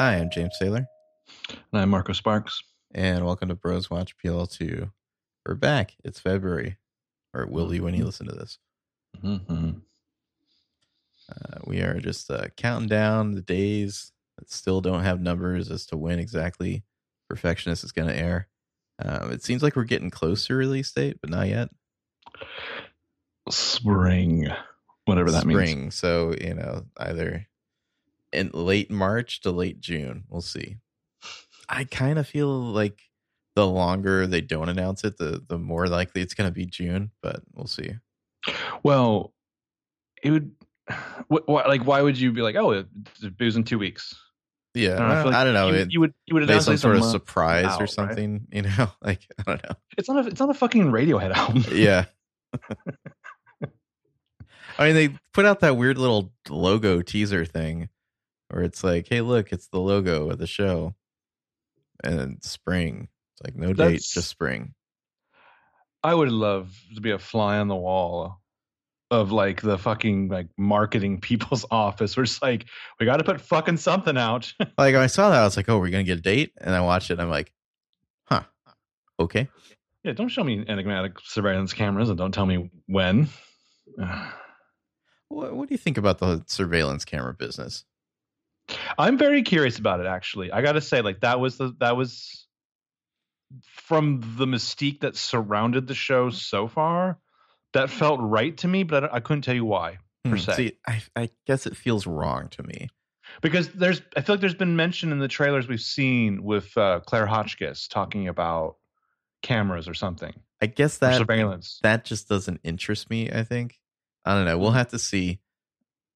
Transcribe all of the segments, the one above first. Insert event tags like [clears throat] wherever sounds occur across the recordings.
Hi, I'm James Taylor, And I'm Marco Sparks. and welcome to Bros Watch PL2. We're back. It's February, or it will be when you listen to this. Mm-hmm. Uh, we are just uh, counting down the days that still don't have numbers as to when exactly Perfectionist is going to air. Um, it seems like we're getting close to release date, but not yet. Spring, whatever that means. Spring. So, you know, either in late March to late June. We'll see. I kind of feel like the longer they don't announce it, the the more likely it's going to be June, but we'll see. Well, it would. What, what, like, why would you be like, oh, it, it was in two weeks? Yeah, I don't know, I don't know. You, it, you would you would announce some sort of surprise out, or right? something, [laughs] you know? Like I don't know. It's not a it's not a fucking Radiohead album. [laughs] Yeah. [laughs] I mean, they put out that weird little logo teaser thing where it's like, "Hey, look, it's the logo of the show," and spring. It's like no date, That's- just spring. I would love to be a fly on the wall of like the fucking like marketing [laughs] people's office where it's like we got to put fucking something out. [laughs] Like when I saw that, I was like, "Oh, we're gonna get a date," and I watched it. and I'm like, "Huh, okay." yeah, don't show me enigmatic surveillance cameras and don't tell me when. [sighs] What, what do you think about the surveillance camera business? I'm very curious about it actually. I got to say like that was the that was from the mystique that surrounded the show so far that felt right to me, but I, I couldn't tell you why. Per Hmm, se. See, I, I guess it feels wrong to me. Because there's I feel like there's been mention in the trailers we've seen with uh, Claire Hotchkiss talking about cameras or something. I guess that surveillance. that just doesn't interest me. I think I don't know. We'll have to see.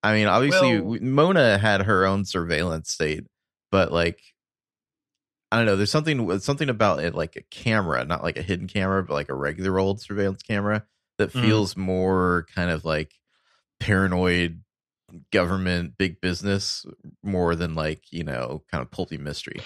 I mean, obviously, Well- Mona had her own surveillance state, but like, I don't know. There's something something about it, like a camera, not like a hidden camera, but like a regular old surveillance camera that Mhm. feels more kind of like paranoid government big business more than like you know kind of pulpy mystery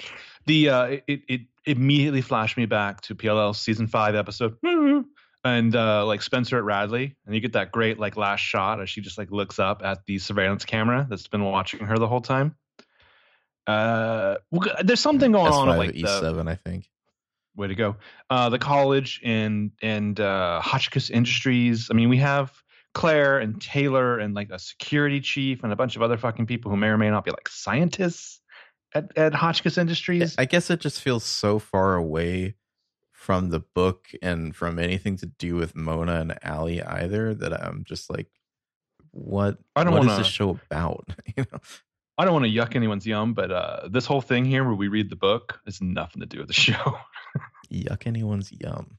the uh it, it immediately flashed me back to PLL season five episode [laughs] and uh like Spencer at Radley and you get that great like last shot as she just like looks up at the surveillance camera that's been watching her the whole time. Uh well, there's something going on S5 at, like E7 I think way to go. Uh the college and and uh Hotchkiss Industries. I mean we have Claire and Taylor and like a security chief and a bunch of other fucking people who may or may not be like scientists at, at Hotchkiss Industries. I guess it just feels so far away from the book and from anything to do with Mona and Allie either that I'm just like, what? I don't wanna- this show about? [laughs] you know? I don't want to yuck anyone's yum, but uh, this whole thing here where we read the book has nothing to do with the [laughs] show. Yuck anyone's yum.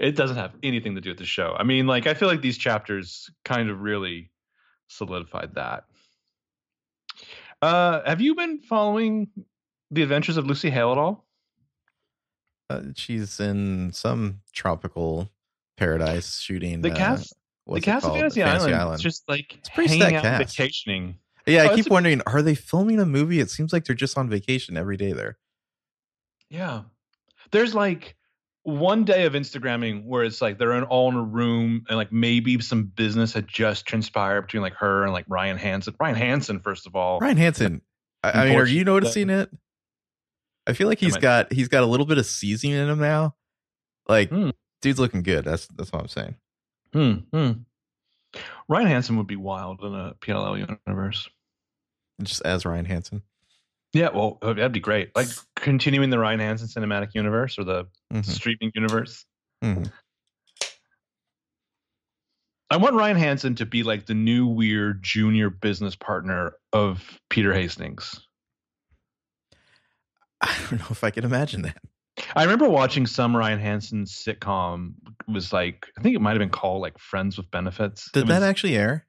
it doesn't have anything to do with the show. I mean, like, I feel like these chapters kind of really solidified that. Uh, have you been following the adventures of Lucy Hale at all? Uh, she's in some tropical paradise shooting. The uh, cast, the cast of called? Fantasy, Island, is just like It's pretty hanging out cast. vacationing. yeah, oh, I keep a- wondering, are they filming a movie? It seems like they're just on vacation every day there. Yeah. There's like one day of Instagramming where it's like they're in all in a room and like maybe some business had just transpired between like her and like Ryan Hansen. Ryan Hansen, first of all. Ryan Hansen. I, I mean, are you noticing it? I feel like he's might- got he's got a little bit of seasoning in him now. Like, Hmm. dude's looking good. That's that's what I'm saying. Hmm, hmm. Ryan Hansen would be wild in a PLL universe. Just as Ryan Hansen. Yeah, well, uh, that'd be great. Like continuing the Ryan Hansen cinematic universe or the Mhm, streaming universe. mhm. I want Ryan Hansen to be like the new weird junior business partner of Peter Hastings. [laughs] I don't know if I can imagine that. I remember watching some Ryan Hansen sitcom it was like I think it might have been called like Friends with Benefits. Did It that actually air?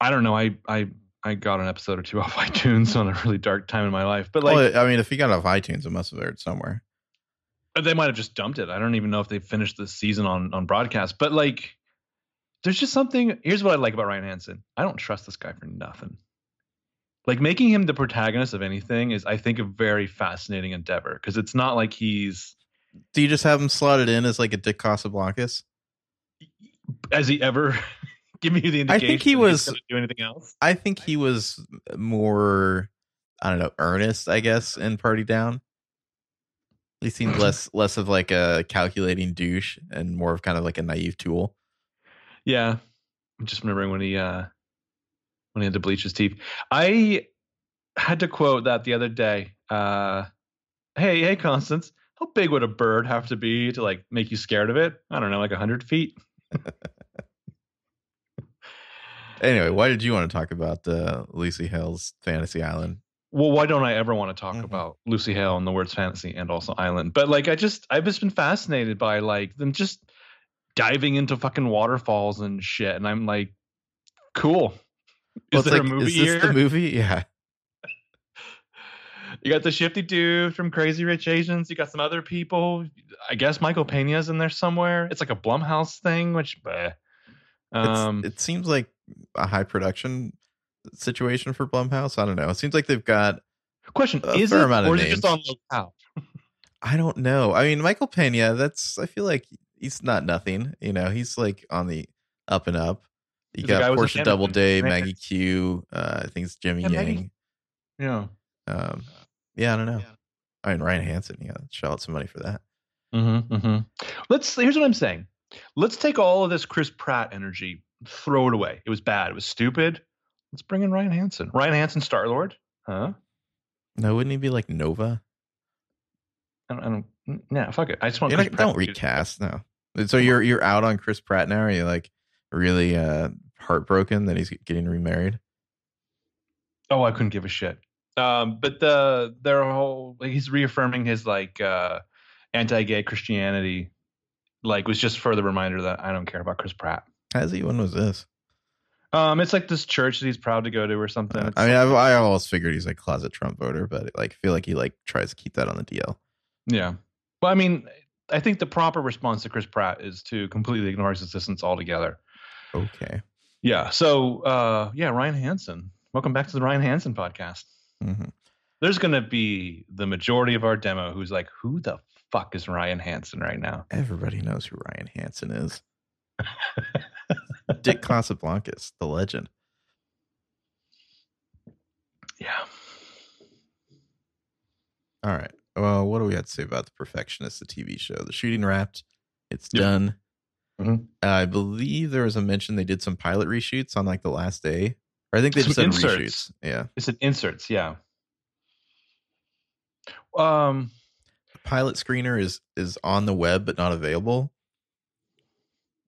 I don't know. I I I got an episode or two [laughs] off iTunes on a really dark time in my life, but like well, I mean, if you got off iTunes, it must have aired somewhere. Uh, they might have just dumped it. I don't even know if they finished the season on on broadcast. But like, there's just something. Here's what I like about Ryan Hansen. I don't trust this guy for nothing. Like making him the protagonist of anything is, I think, a very fascinating endeavor because it's not like he's Do you just have him slotted in as like a Dick Casablancas? has he ever [laughs] given you the I indication. think he was- do anything else. I think he was more I don't know, earnest, I guess, in Party Down. He seemed [clears throat] less less of like a calculating douche and more of kind of like a naive tool. Yeah, I'm just remembering when he uh when he had to bleach his teeth. I had to quote that the other day. Uh, hey, hey, Constance, how big would a bird have to be to like make you scared of it? I don't know, like hundred feet. [laughs] Anyway, why did you want to talk about uh, Lucy Hale's Fantasy Island? well, why don't I ever want to talk Mhm. about Lucy Hale and the words fantasy and also Island? But like, I just I've just been fascinated by like them just diving into fucking waterfalls and shit, and I'm like, cool. Well, Is it's there like, a movie is this here? the movie? Yeah. [laughs] You got the shifty dude from Crazy Rich Asians. You got some other people. I guess Michael Pena's in there somewhere. It's like a Blumhouse thing, which, bleh. It's, um, it seems like a high production situation for Blumhouse. I don't know. It seems like they've got question a is fair it amount of or is it just on names. locale? I don't know. I mean, Michael Pena, that's I feel like he's not nothing. You know, he's like on the up and up. You got Portia Hamilton, Doubleday. Maggie Q, uh, I think it's Jimmy Yeah, Maggie- Yang. Yeah. Um, yeah, I don't know. I mean, Ryan Hansen, yeah, shell out some money for that. Mm-hmm, mm-hmm. Let's. Here's what I'm saying. Let's take all of this Chris Pratt energy, throw it away. It was bad. It was stupid. Let's bring in Ryan Hansen. Ryan Hansen, Star Lord. Huh? No, wouldn't he be like Nova? I don't. I don't nah, fuck it. I just want. Chris not- Pratt don't recast, no. So you're you're out on Chris Pratt now. Are you like really uh heartbroken that he's getting remarried? Oh, I couldn't give a shit. Um, but the their whole like he's reaffirming his like uh anti-gay Christianity, like was just further reminder that I don't care about Chris Pratt. Has he? When was this? Um, it's like this church that he's proud to go to or something. Uh, It's I mean, like- I've, I always figured he's like closet Trump voter, but like I feel like he like tries to keep that on the DL. yeah. Well, I mean, I think the proper response to Chris Pratt is to completely ignore his existence altogether. Okay. Yeah. So, uh, yeah, Ryan Hansen. Welcome back to the Ryan Hansen podcast. hmm There's going to be the majority of our demo who's like, who the fuck is Ryan Hansen right now? Everybody knows who Ryan Hansen is. Dick [laughs] Casablancas, the legend. Yeah. All right. Well, what do we have to say about the Perfectionist, the TV show? The shooting wrapped. It's Yep. done. Mhm. I believe there was a mention they did some pilot reshoots on like the last day. Or I think they just said inserts. reshoots. Yeah. It's an inserts. Yeah. Um, pilot screener is is on the web but not available.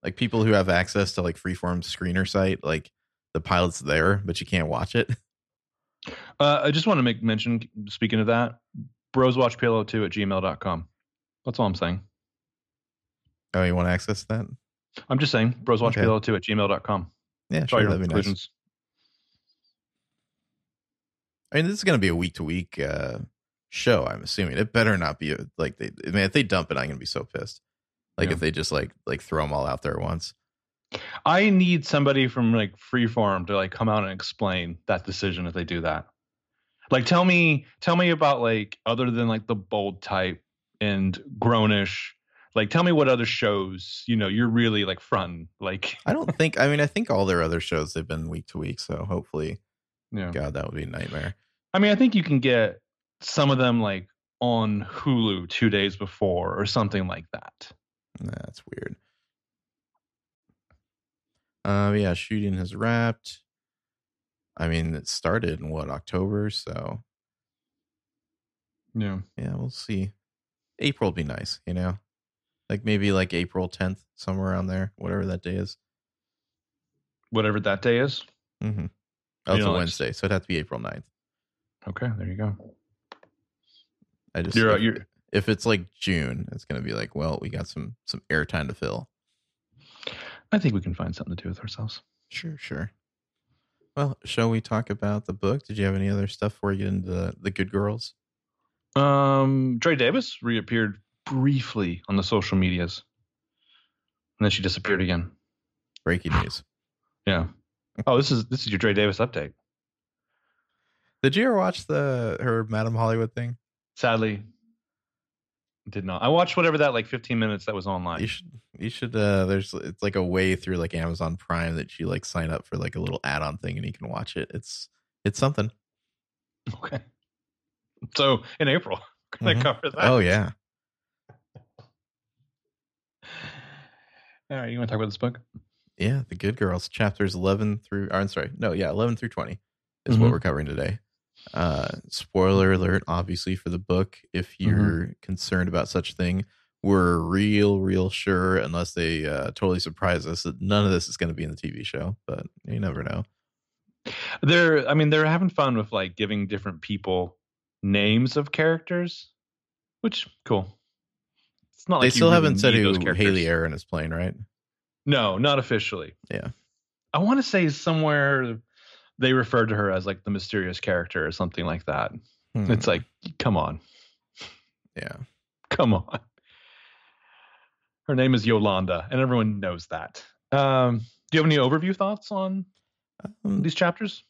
Like people who have access to like freeform screener site, like the pilot's there, but you can't watch it. [laughs] uh, I just want to make mention, speaking of that, broswatchpillow2 at gmail.com. That's all I'm saying. Oh, you want to access that? I'm just saying, broswatchpillow2 at gmail.com. Yeah, sure. That'd be nice. I mean, this is going to be a week to week show. I'm assuming it better not be a, like they. I mean, if they dump it, I'm going to be so pissed. Like Yeah. if they just like like throw them all out there at once. I need somebody from like Freeform to like come out and explain that decision if they do that. Like tell me tell me about like other than like the bold type and grownish. Like tell me what other shows, you know, you're really like fronting. Like I don't think. I mean, I think all their other shows they've been week to week. So hopefully, yeah. God, that would be a nightmare. I mean, I think you can get some of them like on Hulu two days before or something like that. That's weird. Um, yeah, shooting has wrapped. I mean, it started in what October, so Yeah. yeah, we'll see. April will be nice, you know, like maybe like April tenth, somewhere around there, whatever that day is. Whatever that day is. Mm-hmm. Oh, You know, a Wednesday, so it'd have to be April 9th. Okay, there you go. I just You're, if, you're if it's like June, it's gonna be like, well, we got some some airtime to fill. I think we can find something to do with ourselves. Sure, sure. Well, shall we talk about the book? Did you have any other stuff before we get into the, the good girls? Um, Dre Davis reappeared briefly on the social medias, and then she disappeared again. Breaking news. Yeah. Oh, this is this is your Dre Davis update. Did you ever watch the her Madam Hollywood thing? Sadly, did not. I watched whatever that like 15 minutes that was online. You should you should uh there's it's like a way through like Amazon Prime that you like sign up for like a little add-on thing and you can watch it. It's it's something. [laughs] Okay. So in April, [laughs] gonna Mhm. cover that. Oh yeah. All right, you want to talk about this book? Yeah, The Good Girls, chapters 11 through, I'm sorry, no, yeah, 11 through 20 is what Mhm. we're covering today. Uh, spoiler alert, obviously, for the book. If you're concerned about such a thing, we're real, real sure, unless they uh, totally surprise us, that none of this is going to be in the TV show, but you never know. They're, I mean, they're having fun with like giving different people names of characters, which cool. It's not they like still haven't said who. Hayley Erin is playing, right? No, not officially. Yeah. I want to say somewhere they referred to her as like the mysterious character or something like that. Hmm, It's like, come on, yeah. [laughs] come on. Her name is Yolanda, and everyone knows that. Um, do you have any overview thoughts on Um, these chapters?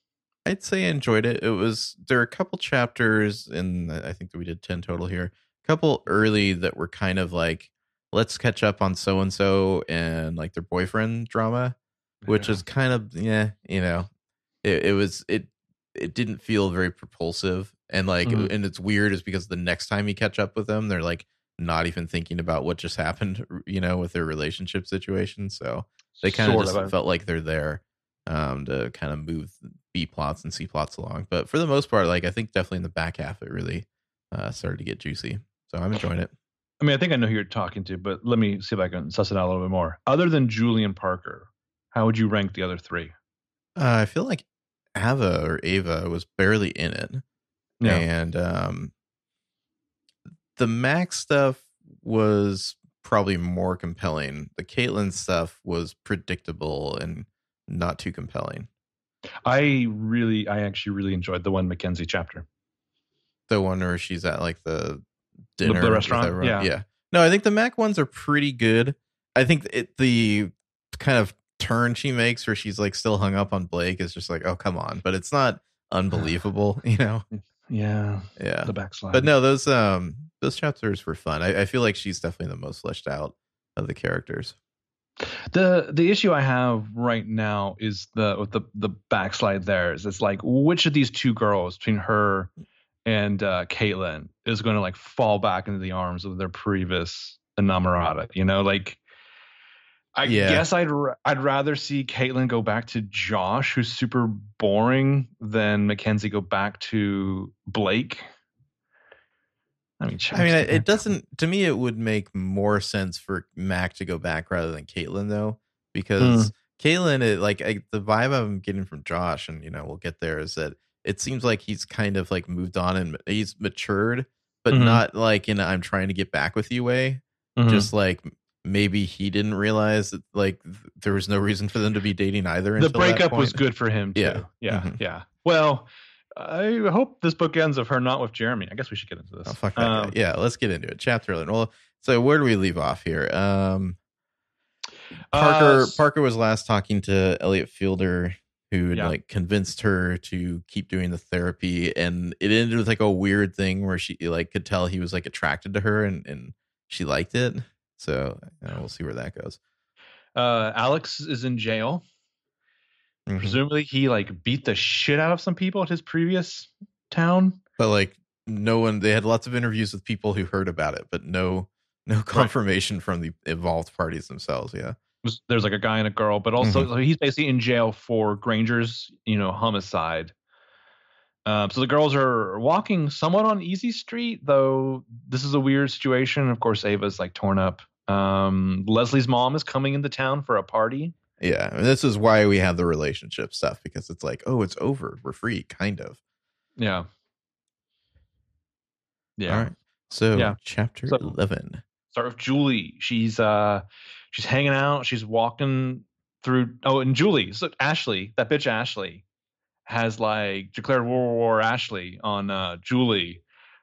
I'd say I enjoyed it. It was there are a couple chapters in I think that we did 10 total here. Couple early that were kind of like let's catch up on so and so and like their boyfriend drama, which Yeah. is kind of yeah, you know. It, it was it it didn't feel very propulsive and like Mhm. and it's weird is because the next time you catch up with them they're like not even thinking about what just happened, [laughs] you know, with their relationship situation. So they kind Sort of just felt like they're there um to kind of move b plots and c plots along but for the most part like i think definitely in the back half it really uh started to get juicy so i'm enjoying it I mean, I think I know who you're talking to, but let me see if I can suss it out a little bit more. Other than Julian Parker, how would you rank the other three? uh, i feel like ava or ava was barely in it and um the max stuff was probably more compelling the caitlyn stuff was predictable and not too compelling I really, I actually really enjoyed the one Mackenzie chapter. the one where she's at like The- dinner the with restaurant? Yeah. yeah. No, I think the Mac ones are pretty good. I think it the kind of turn she makes where she's like still hung up on Blake is just like, oh come on, but it's not unbelievable, [sighs] you know? Yeah, Yeah. the backslide. But no, those um those chapters were fun. I, I feel like she's definitely the most fleshed out of the characters. the the issue I have right now is the with the the backslide. There is it's like which of these two girls between her and uh, Caitlyn is going to like fall back into the arms of their previous enamorada? You know, like. I Yeah. guess I'd r- I'd rather see Caitlyn go back to Josh, who's super boring, than Mackenzie go back to Blake. I mean, I mean, it, doesn't to me. It would make more sense for Mac to go back rather than Caitlyn, though, because Caitlyn, it, like I, the vibe I'm getting from Josh, and you know, we'll get there, is that it seems like he's kind of like moved on and he's matured, but Mhm. not like in a I'm trying to get back with you way. Mhm. Just like maybe he didn't realize that like th- there was no reason for them to be dating either. the breakup was good for him too. Yeah. Yeah, Mhm. yeah. Well, I hope this book ends of her not with Jeremy. I guess we should get into this. Oh, fuck that Um, guy. Yeah, let's get into it. Chapter 11. Well, so where do we leave off here? Um, Parker uh, Parker was last talking to Elliot Fielder, who had Yeah. like convinced her to keep doing the therapy, and it ended with like a weird thing where she like could tell he was like attracted to her, and and she liked it. So uh, we'll see where that goes. uh, Alex is in jail. Mhm. Presumably, he like beat the shit out of some people at his previous town. But like no one, they had lots of interviews with people who heard about it, but no no confirmation from the involved parties themselves. Yeah. There's like a guy and a girl, but also Mm-hmm. so he's basically in jail for Granger's, you know, homicide. Um, so the girls are walking somewhat on easy street, though this is a weird situation. Of course, Ava's like torn up. Um, Leslie's mom is coming into town for a party. Yeah, and this is why we have the relationship stuff because it's like, oh, it's over, we're free, kind of. Yeah. Yeah. All right. So, Yeah. chapter So- eleven. Start with Julie. She's uh she's hanging out. She's walking through oh and Julie, so Ashley, that bitch Ashley, has like declared World War Ashley on uh Julie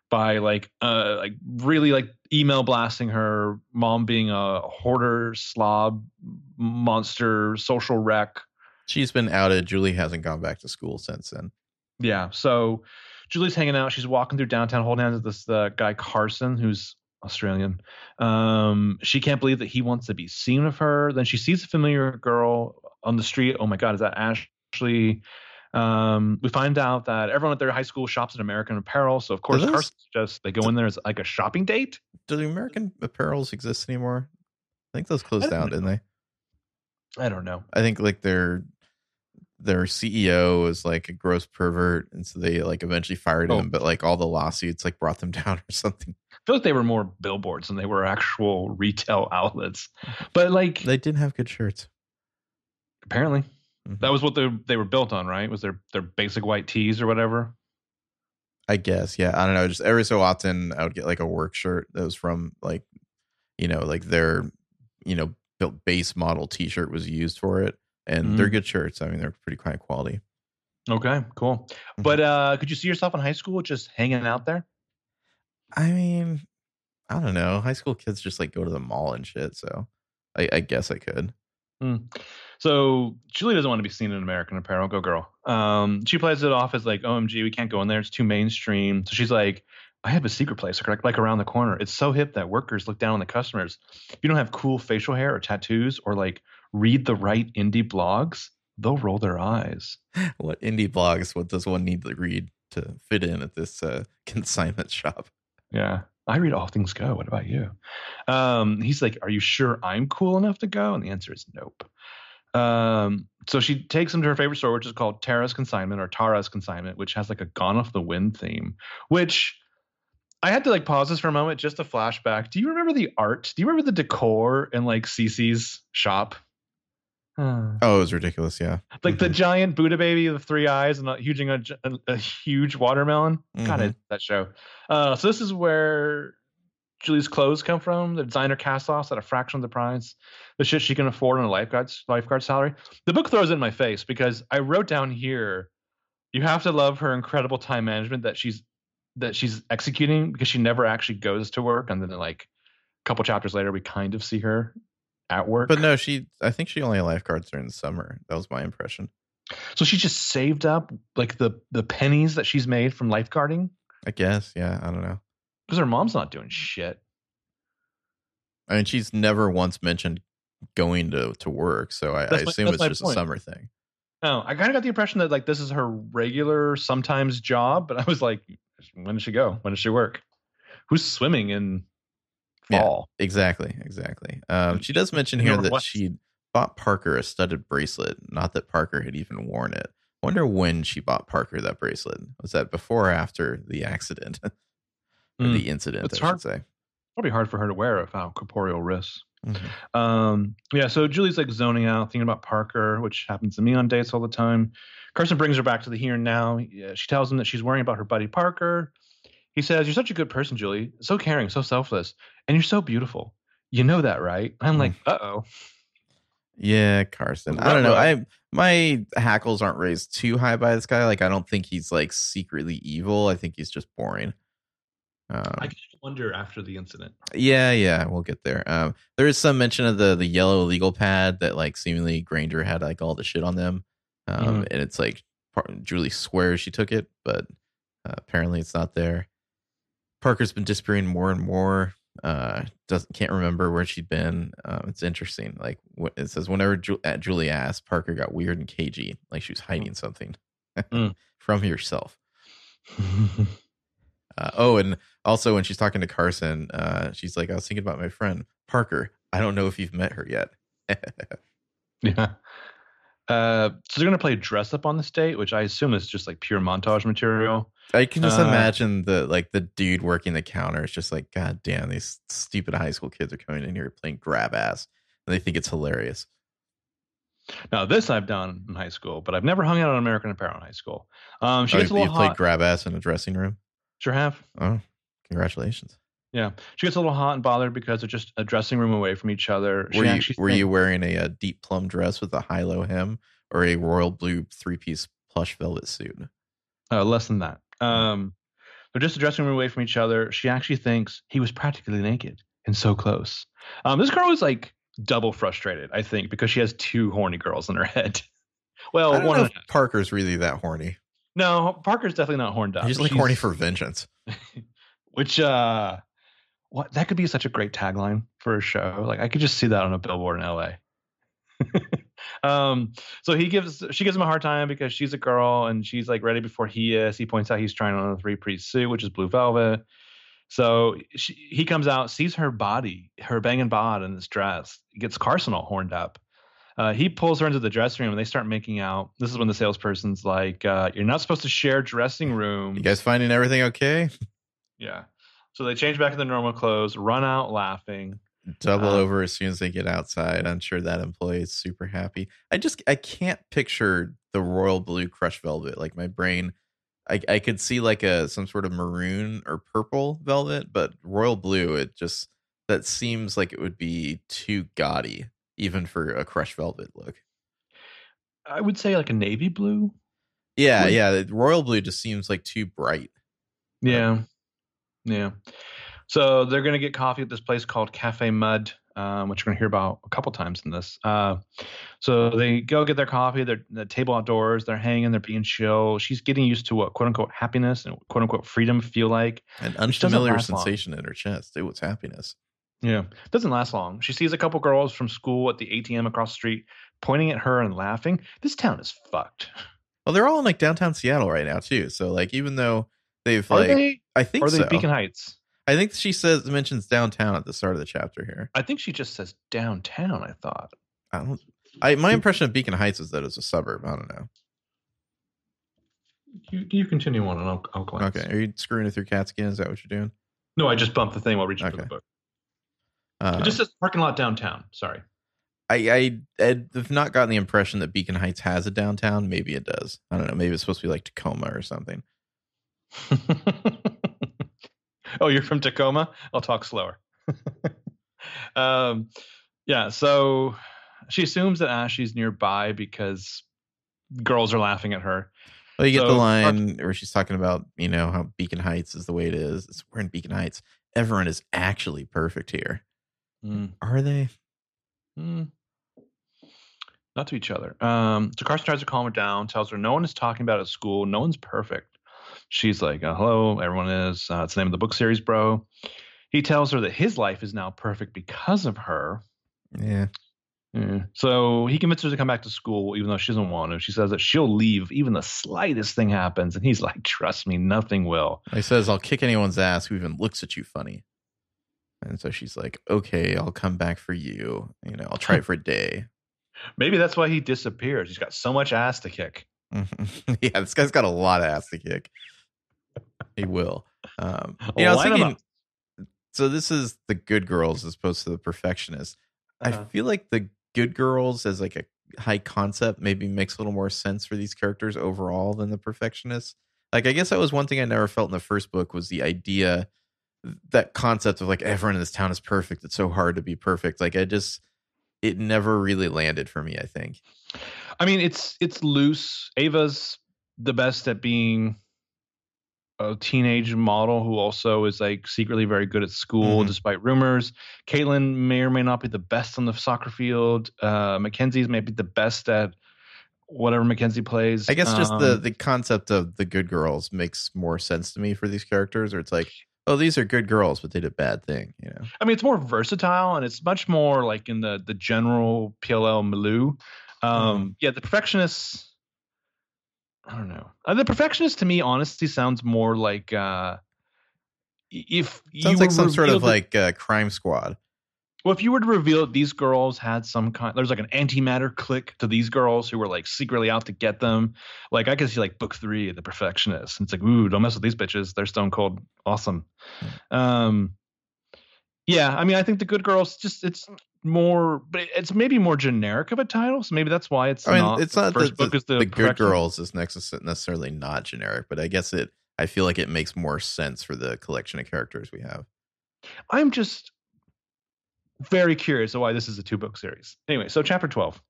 by like uh like really like email blasting her mom being a hoarder, slob, monster, social wreck. She's been outed. Julie hasn't gone back to school since then. Yeah. So Julie's hanging out. She's walking through downtown, holding hands with this uh, guy Carson, who's Australian. Um, she can't believe that he wants to be seen with her. Then she sees a familiar girl on the street. Oh my God, is that Ashley? Um, we find out that everyone at their high school shops at American Apparel. So of course, those- Carson suggests they go in there as like a shopping date. Do the American Apparels exist anymore? I think those closed down, didn't they? I don't know. I think like their their CEO was like a gross pervert, and so they like eventually fired Oh. him. But like all the lawsuits like brought them [laughs] down or something. I feel like they were more billboards than they were actual retail [laughs] outlets. But like They didn't have good shirts. apparently Mhm. that was what they they were built on, right? Was their their basic white tees or whatever? I guess, yeah. I don't know. Just every so often, I would get like a work shirt that was from like, you know, like their, you know, built base model T-shirt was used for it, and they're Mhm. good shirts. I mean, they're pretty high quality. Okay, cool. But uh could you see yourself in high school just hanging out there? I mean, I don't know. High school kids just like go to the mall and shit. So, I, I guess I could. So Julie doesn't want to be seen in American Apparel. Go girl. Um, she plays it off as like, OMG, we can't go in there. It's too mainstream. So she's like, I have a secret place like, like around the corner. It's so hip that workers look down on the customers. If you don't have cool facial hair or tattoos or like read the right indie blogs, they'll roll their eyes. [laughs] What indie blogs? What does one need to read to fit in at this uh, [laughs] consignment shop? Yeah. I read All Things Go. What about you? Um, he's like, Are you sure I'm cool enough to go? And the answer is nope. Um, so she takes him to her favorite store, which is called Tara's Consignment or Tara's Consignment, which has like a Gone Off the Wind theme, which I had to like pause this for a moment just to flashback. Do you remember the art? Do you remember the decor in like Cece's shop? Uh, Oh, it was ridiculous. Yeah. like the Mhm. giant Buddha baby with three eyes and a huge, a, a, huge watermelon. God, I Mhm. that show. Uh, so this is where Julie's clothes come from. The designer cast offs at a fraction of the price. The shit she can afford on a lifeguard's lifeguard salary. The book throws it in my face because I wrote down here, you have to love her incredible time management that she's that she's executing because she never actually goes to work, and then like a couple chapters later, we kind of see her at work. But no, she. I think she only lifeguards during the summer. That was my impression. So she just saved up like the the pennies that she's made from lifeguarding I guess. Yeah. I don't know. because her mom's not doing shit. I mean, she's never once mentioned going to to work, so I, I That's my- assume it's just point. a summer thing. No, I kind of got the impression that like this is her regular sometimes job, but I was like, when does she go? When does she work? Who's swimming in Yeah. Exactly. Exactly. Um, she does mention here that she bought Parker a studded bracelet. Not that Parker had even worn it. I Wonder when she bought Parker that bracelet. Was that before or after the accident [laughs] or Hmm. the incident? It's I hard- should say. Probably hard for her to wear without corporeal risks. Mhm. Um, yeah, so Julie's like zoning out, thinking about Parker, which happens to me on dates all the time. Carson brings her back to the here and now. She tells him that she's worrying about her buddy Parker. He says, You're such a good person, Julie. So caring, so selfless, and you're so beautiful. You know that, right? I'm like, uh oh. Yeah, Carson. I don't know. I my hackles aren't raised too high by this guy. Like, I don't think he's like secretly evil. I think he's just boring. Um, I wonder after the incident. Yeah, yeah, we'll get there. Um, there is some mention of the the yellow legal pad that like seemingly Granger had like all the shit on them, um, Mhm. and it's like Julie swears she took it, but uh, apparently it's not there. Parker's been disappearing more and more. Uh, doesn't can't remember where she'd been. Um, it's interesting. Like what it says, whenever Ju- uh, Julie asked, Parker got weird and cagey, like she was hiding something Mm. [laughs] from yourself. [laughs] Uh, oh, and also when she's talking to Carson, uh, she's like, "I was thinking about my friend Parker. I don't know if you've met her yet." [laughs] yeah. Uh, so they're gonna play dress up on this date, which I assume is just like pure montage material. I can just Uh, imagine the like the dude working the counter. is just like, God damn, these stupid high school kids are coming in here playing grab ass, and they think it's hilarious. Now this I've done in high school, but I've never hung out on American Apparel in high school. Um, she Oh, gets a little you little played hot. grab ass in a dressing room. sure have. Oh, congratulations! Yeah, she gets a little hot and bothered because they're just a dressing room away from each other. She Were you were you wearing a, uh deep plum dress with a high low hem, or a royal blue three piece plush velvet suit? Uh, less than that. Um, they're just a dressing room away from each other. She actually thinks he was practically naked and so close. Um, this girl is like double frustrated, I think, because she has two horny girls in her [laughs] head. well, I don't one know if. Parker's really that horny. No, Parker's definitely not horned up. He's like She's- horny for vengeance. [laughs] which uh, what that could be such a great tagline for a show. Like I could just see that on a billboard in LA. [laughs] um, so he gives she gives him a hard time because she's a girl and she's like ready before he is. He points out he's trying on a three piece suit, which is blue velvet. So she, he comes out, sees her body, her banging bod in this dress, gets Carson all horned up. Uh, he pulls her into the dressing room and they start making out. This is when the salesperson's like, uh, "You're not supposed to share dressing room." You guys finding everything okay? Yeah. So they change back to their normal clothes, run out laughing. Double Um, over as soon as they get outside. I'm sure that employee is super happy. I just I can't picture the royal blue crushed velvet. Like my brain, I I could see like a some sort of maroon or purple velvet, but royal blue. It just that seems like it would be too gaudy, even for a crushed velvet look. I would say like a navy blue. Yeah, yeah. Royal blue just seems like too bright. Yeah. Yeah. So they're going to get coffee at this place called Cafe Mud, um, which you're going to hear about a couple times in this. Uh, so they go get their coffee. They're at the table outdoors. They're hanging. They're being chill. She's getting used to what quote unquote happiness and quote unquote freedom feel like. An unfamiliar last long. sensation in her chest. It was happiness. Yeah. it Doesn't last long. She sees a couple girls from school at the ATM across the street pointing at her and laughing. This town is fucked. Well, they're all in like downtown Seattle right now too. So like, even though they've Are like, they? I think Or are they so. Beacon Heights? I think she says mentions downtown at the start of the chapter here. I think she just says downtown. I thought. I don't. I my impression of Beacon Heights is that it's a suburb. I don't know. You, you continue on and I'll, I'll glance. Okay, are you screwing with your cat skin? Is that what you're doing? No, I just bumped the thing while reaching for the Okay. book. Uh, it just says parking lot downtown. Sorry. I I have not gotten the impression that Beacon Heights has a downtown. Maybe it does. I don't know. Maybe it's supposed to be like Tacoma or something. [laughs] oh, you're from Tacoma? I'll talk slower. [laughs] um, yeah, so she assumes that Ashley's nearby because girls are laughing at her. Well, you get the line where she's talking about you know how Beacon Heights is the way it is. It's, we're in Beacon Heights. Everyone is actually perfect here. Are they? Mm. Not to each other. Um, so Carson tries to calm her down, tells her no one is talking about it at school. No one's perfect. She's like, uh, hello, everyone is. Uh, it's the name of the book series, bro. He tells her that his life is now perfect because of her. Yeah. Yeah. So he convinces her to come back to school, even though she doesn't want to. She says that she'll leave even the slightest thing happens. And he's like, trust me, nothing will. He says, I'll kick anyone's ass who even looks at you funny. And so she's like, okay, I'll come back for you. You know, I'll try it for a day. [laughs] Maybe that's why he disappears. He's got so much ass to kick. [laughs] yeah, this guy's got a lot of ass to kick. He will. Um, you know, I was thinking, so this is the good girls as opposed to the perfectionists. I Uh-huh. feel like the good girls as like a high concept maybe makes a little more sense for these characters overall than the perfectionists. Like I guess that was one thing I never felt in the first book was the idea that concept of like everyone in this town is perfect. It's so hard to be perfect. Like I just it never really landed for me, I think. I mean, it's it's loose. Ava's the best at being a teenage model who also is like secretly very good at school, Mhm. despite rumors. Caitlin may or may not be the best on the soccer field. Uh, Mackenzie's maybe the best at whatever Mackenzie plays. I guess just the Um, the concept of the good girls makes more sense to me for these characters. Or it's like, oh, these are good girls, but they did a bad thing. You know, I mean, it's more versatile and it's much more like in the the general PLL milieu. Mm-hmm. Um, Yeah, the perfectionists. I don't know. Uh, the perfectionist to me, honestly, sounds more like uh, if sounds like some sort of that- like uh, crime squad. well, if you were to reveal that these girls had some kind, there's like an antimatter click to these girls who were like secretly out to get them. Like I could see like book three, the perfectionist. It's like, ooh, don't mess with these bitches. They're stone cold, awesome. Um, yeah, I mean, I think the good girls just it's more, but it's maybe more generic of a title. So maybe that's why it's I mean, not. it's the not first the, book the, is the, the good girls is necessarily not generic, but I guess it. I feel like it makes more sense for the collection of characters we have. I'm just very curious of why this is a two book series. Anyway, so chapter twelve,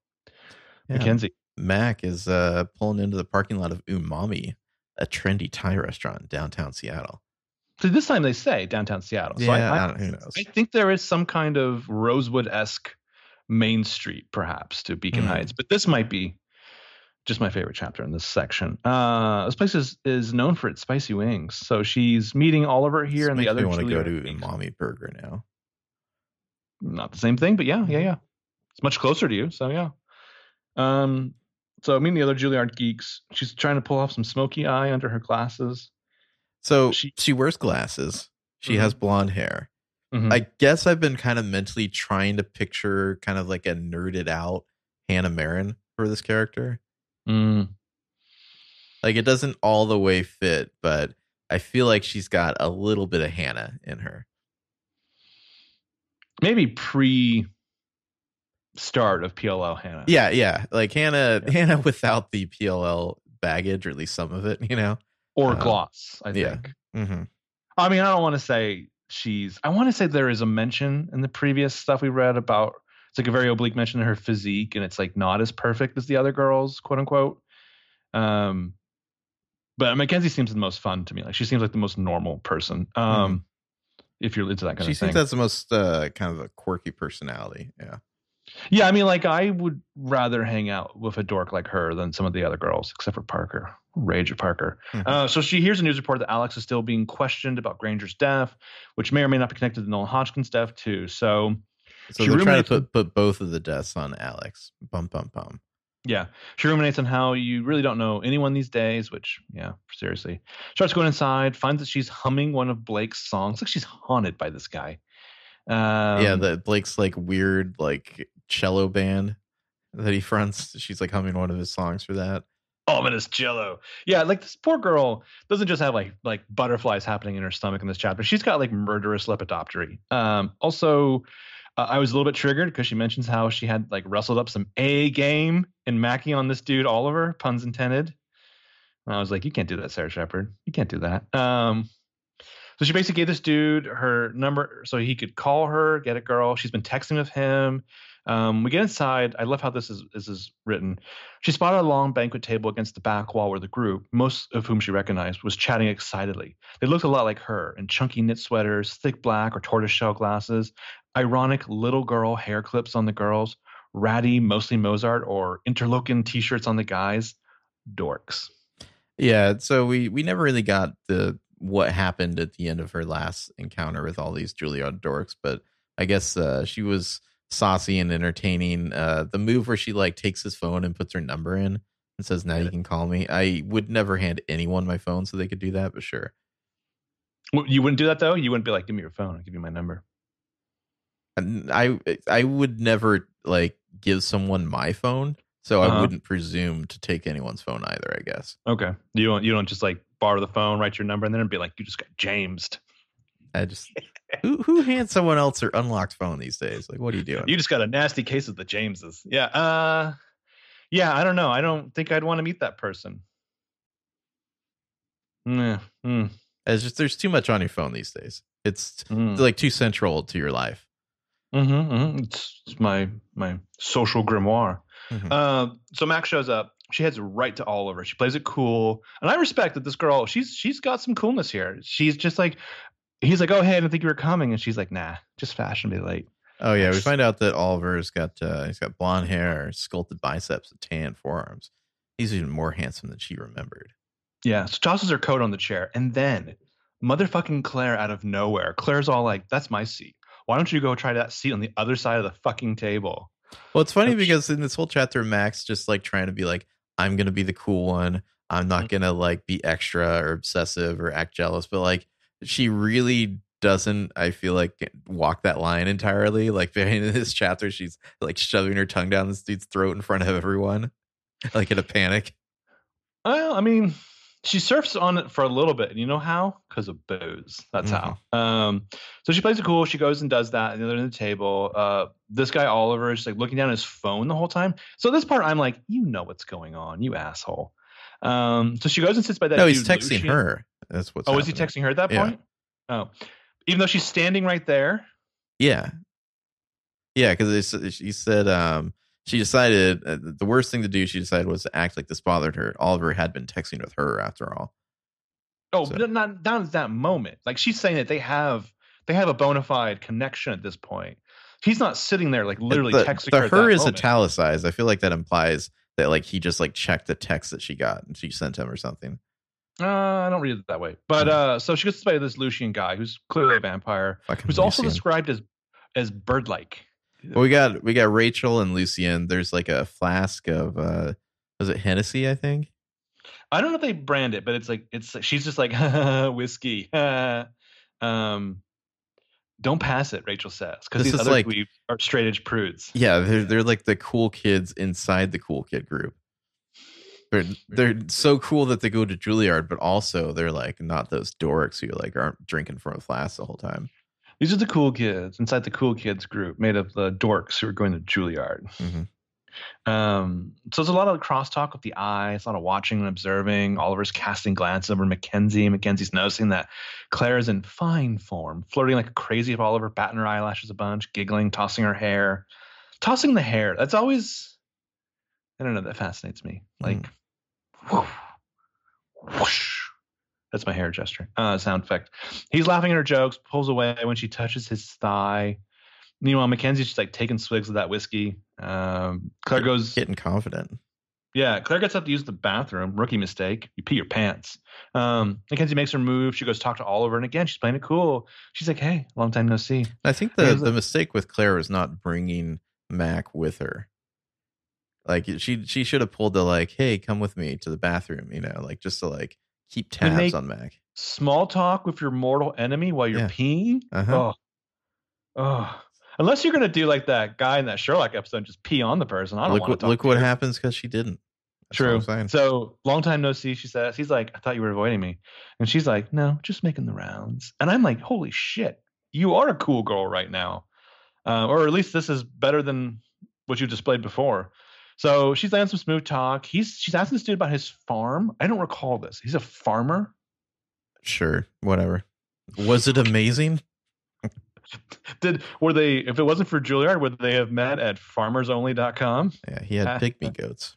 Yeah. Mackenzie. Mac is uh, pulling into the parking lot of Umami, a trendy Thai restaurant in downtown Seattle. So this time they say downtown Seattle. So yeah, I, I I, who knows? I think there is some kind of Rosewood esque Main Street, perhaps, to Beacon Hmm. Heights, but this might be just my favorite chapter in this section. Uh, this place is, is known for its spicy wings. So she's meeting Oliver here This and the other want to go to. Umami Burger now. Not the same thing, but yeah, yeah, yeah. It's much closer to you. So yeah. Um, so meeting the other Juilliard geeks, she's trying to pull off some smoky eye under her glasses. So she, she wears glasses. She Mhm. has blonde hair. Mhm. I guess I've been kind of mentally trying to picture kind of like a nerded out Hannah Marin for this character. Mm. Like it doesn't all the way fit, but I feel like she's got a little bit of Hannah in her. Maybe pre start of PLL Hannah. Yeah, yeah. Like Hannah Yeah. Hannah [laughs] without the PLL baggage, or at least some of it, you know? Or Uh, gloss, I yeah. think. Mm-hmm. I mean, I don't want to say she's. I want to say there is a mention in the previous stuff we read about. It's like a very oblique mention of her physique, and it's like not as perfect as the other girls, quote unquote. Um, but Mackenzie seems the most fun to me. Like she seems like the most normal person. Um, if you're into that kind Mm-hmm. She of seems that's the most uh, kind of a quirky personality. Yeah. Yeah, I mean, like I would rather hang out with a dork like her than some of the other girls, except for Parker. Rage at Parker. Mhm. Uh, so she hears a news report that Alex is still being questioned about Granger's death, which may or may not be connected to Nolan Hotchkiss's death too. So So She they're trying to put, put both of the deaths on Alex. Bum bum bum. yeah, she ruminates on how you really don't know anyone these days. Which yeah, seriously, starts going inside, finds that she's humming one of Blake's songs. Like she's haunted by this guy. Um, yeah, the Blake's like weird like cello band that he fronts. She's like humming one of his songs for that. Ominous jello. Yeah, like this poor girl doesn't just have like like butterflies happening in her stomach in this chapter. She's got like murderous lepidoptery. Um, also, uh, I was a little bit triggered because she mentions how she had like wrestled up some A game in Mackie on this dude Oliver, puns intended. And I was like, you can't do that, Sara Shepard. You can't do that. Um, so she basically gave this dude her number so he could call her, get a girl. She's been texting with him. Um, we get inside. I love how this is this is written. She spotted a long banquet table against the back wall where the group, most of whom she recognized, was chatting excitedly. They looked a lot like her in chunky knit sweaters, thick black or tortoiseshell glasses, ironic little girl hair clips on the girls, ratty, mostly Mozart or interlochen t shirts on the guys. Dorks. Yeah, so we we never really got the what happened at the end of her last encounter with all these Juilliard dorks, but I guess uh, she was saucy and entertaining. Uh, the move where she like takes his phone and puts her number in and says, "Now you can call me." I would never hand anyone my phone so they could do that, but sure. You wouldn't do that though? You wouldn't be like, give me your phone, I'll give you my number. And I I would never like give someone my phone, so I Uh-huh. wouldn't presume to take anyone's phone either. I guess Okay. You don't you don't just like borrow the phone, write your number, and then be like, you just got Jamesed. I just [laughs] who who hands someone else their unlocked phone these days? Like, what are you doing? You just got a nasty case of the Jameses. Yeah. Uh yeah, I don't know. I don't think I'd want to meet that person. Yeah. Mm, It's just there's too much on your phone these days. It's mm, like too central to your life. mhm, mhm. It's, it's my my social grimoire. Mhm. Uh, so Max shows up. She heads right to Oliver. She plays it cool, and I respect that this girl. She's she's got some coolness here. She's just like, he's like, oh hey, I didn't think you were coming, and she's like, nah, just fashionably late. Oh yeah, we find out that Oliver's got uh, he's got blonde hair, sculpted biceps, and tan forearms. He's even more handsome than she remembered. Yeah, so tosses her coat on the chair, and then motherfucking Claire out of nowhere. Claire's all like, "That's my seat. Why don't you go try that seat on the other side of the fucking table?" Well, it's funny because in this whole chapter, Max just like trying to be like, I'm gonna be the cool one. I'm not gonna like be extra or obsessive or act jealous, but like she really doesn't. I feel like walk that line entirely. Like [laughs] in this chapter, she's like shoving her tongue down this dude's throat in front of everyone, [laughs] like in a panic. Well, I mean, she surfs on it for a little bit, and you know how? Because of booze. That's how. Um, so she plays it cool. She goes and does that, and they're in the table. Uh, this guy Oliver is like looking down at his phone the whole time. So this part, I'm like, you know what's going on, you asshole. Um, so she goes and sits by that. no, he's texting Lucian. her. That's what's. Oh, is he texting her at that Yeah. point? Oh, even though she's standing right there. Yeah. Yeah, because she said um, she decided uh, the worst thing to do. She decided was to act like this bothered her. Oliver had been texting with her after all. Oh, So- but not not at that moment. Like she's saying that they have they have a bona fide connection at this point. He's not sitting there like literally the, texting the her. her is moment. italicized. I feel like that implies that like he just like checked the text that she got and she sent him or something. Uh, I don't read it that way. But uh, so she gets to play this Lucian guy who's clearly a vampire, Fucking who's also described as as bird-like. Well, we got we got Rachel and Lucian. There's like a flask of uh was it Hennessy, I think? I don't know if they brand it, but it's like it's she's just like [laughs] whiskey. [laughs] um, don't pass it, Rachel says, because these other like- dweebs are straight edge prudes. Yeah, they're they're like the cool kids inside the cool kid group. They're they're so cool that they go to Juilliard, but also they're like not those dorks who like aren't drinking from a flask the whole time. These are the cool kids inside the cool kids group, made of the dorks who are going to Juilliard. Mhm. Um, so there's a lot of crosstalk with the eyes, a lot of watching and observing. Oliver's casting glances over Mackenzie. Mackenzie's noticing that Claire is in fine form, flirting like crazy with Oliver, batting her eyelashes a bunch, giggling, tossing her hair, tossing the hair. That's always, I don't know, that fascinates me. Like, whoosh, whoosh. That's my hair gesture, uh, sound effect. He's laughing at her jokes, pulls away when she touches his thigh. Meanwhile, Mackenzie's just like taking swigs of that whiskey. Um, Claire goes, Getting confident. yeah, Claire gets up to use the bathroom. Rookie mistake. You pee your pants. Um, Mackenzie makes her move. She goes talk to Oliver, and again, she's playing it cool. She's like, "Hey, long time no see." I think the the mistake with Claire is not bringing Mac with her. Like she she should have pulled the like, hey, come with me to the bathroom, you know, like just to like keep tabs on Mac. Small talk with your mortal enemy while you're Yeah. peeing. Uh-huh. Oh, oh. Unless you're gonna do like that guy in that Sherlock episode, and just pee on the person. I don't look what to. look what happens because she didn't. That's True. So long time no see. She says he's like, I thought you were avoiding me, and she's like, No, just making the rounds. And I'm like, Holy shit, you are a cool girl right now, uh, or at least this is better than what you displayed before. So she's laying some smooth talk. He's she's asking this dude about his farm. I don't recall this. He's a farmer. Sure, whatever. Was it amazing? [laughs] Did were they? If it wasn't for Juilliard, would they have met at farmersonly.com? Yeah, he had pygmy goats.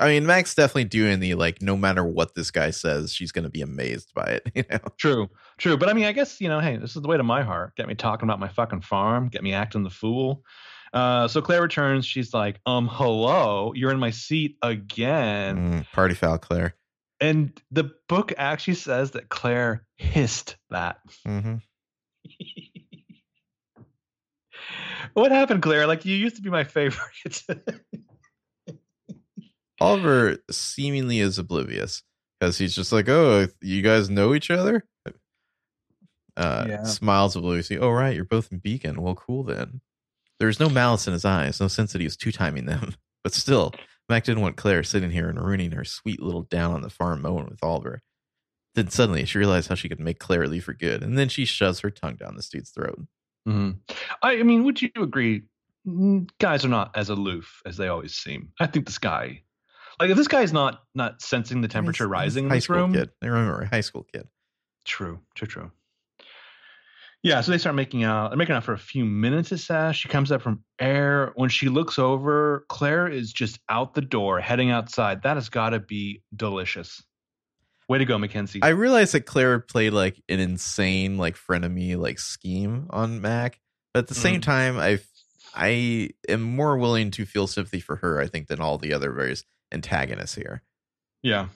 I mean, Mac's definitely doing the like, no matter what this guy says, she's going to be amazed by it. [laughs] You know, True, true. But I mean, I guess you know, hey, this is the way to my heart. Get me talking about my fucking farm. Get me acting the fool. Uh, so Claire returns. She's like, um, hello, you're in my seat again. Mm, party foul, Claire. And the book actually says that Claire hissed that. hmm [laughs] what happened, Claire? Like you used to be my favorite. [laughs] Oliver seemingly is oblivious because he's just like, "Oh, you guys know each other." Uh, Yeah. Smiles obliviously. Oh, right, you're both in Beacon. Well, cool then. There's no malice in his eyes, no sense that he was two timing them. [laughs] But still, Mac didn't want Claire sitting here and ruining her sweet little down on the farm moment with Oliver. Then suddenly she realized how she could make Claire leave for good, and then she shoves her tongue down this dude's throat. Mhm. I, I mean, would you agree? Guys are not as aloof as they always seem. I think this guy, like, if this guy's not not sensing the temperature rising in high this school room, Kid. I remember a high school kid. True, true, true. Yeah, so they start making out. They're making out for a few minutes. It says she comes up from air. When she looks over, Claire is just out the door, heading outside. That has got to be delicious. Way to go, Mackenzie. I realized that Claire played like an insane like frenemy like scheme on Mac, but at the same time, I I am more willing to feel sympathy for her, I think, than all the other various antagonists here. yeah,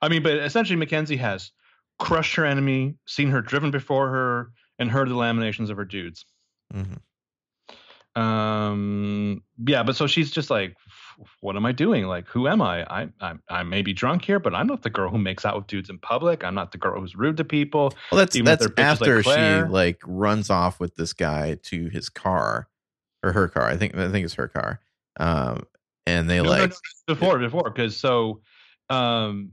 I mean, but essentially, Mackenzie has crushed her enemy, seen her driven before her, and heard the laminations of her dudes. Mm-hmm. um yeah but so she's just like what am i doing? Like who am i? I i, I may be drunk here but i'm not the girl who makes out with dudes in public. I'm not the girl who's rude to people. Well, that's Even that's they're like after she like runs off with this guy to his car or her car. I think I think it's her car. Um, and they No, no, like no, before before because so um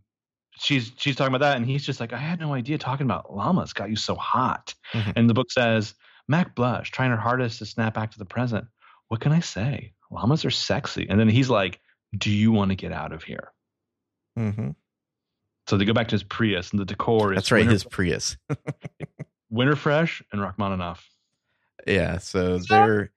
she's she's talking about that and he's just like i had no idea talking about llamas got you so hot. Mhm. and the book says mac blush trying her hardest to snap back to the present. What can i say llamas are sexy and then he's like do you want to get out of here Mm-hmm. so they go back to his prius and the decor is that's right, winter, his Prius. [laughs] winter fresh and rachmaninoff Yeah, so they're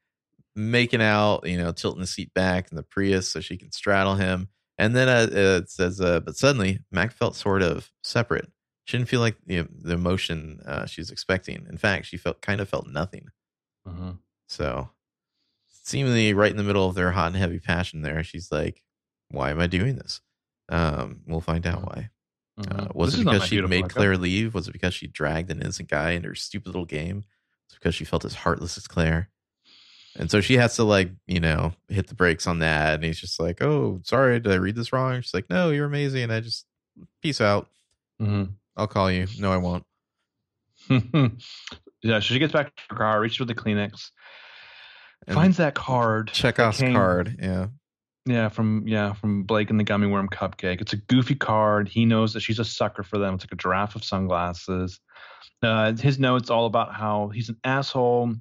making out, you know, tilting the seat back in the Prius so she can straddle him. And then uh, it says, uh, but suddenly Mac felt sort of separate. She didn't feel like the, the emotion uh, she was expecting. In fact, she felt kind of felt nothing. Mhm. So, seemingly right in the middle of their hot and heavy passion, there, she's like, "Why am I doing this?" Um, we'll find out why. Uh, Mhm. was This it because she made. Claire leave? Was it because she dragged an innocent guy into her stupid little game? Was it because she felt as heartless as Claire? And so she has to like, you know, hit the brakes on that. And he's just like, Oh, sorry, did I read this wrong? She's like, No, you're amazing. I just peace out. hmm I'll call you. No, I won't. [laughs] yeah, so she gets back to her car, reaches for the Kleenex, finds that card. that Chekhov's came- card. Yeah. Yeah, from yeah, from Blake and the Gummy Worm Cupcake. It's a goofy card. He knows that she's a sucker for them. It's like a giraffe of sunglasses. Uh, his notes all about how he's an asshole.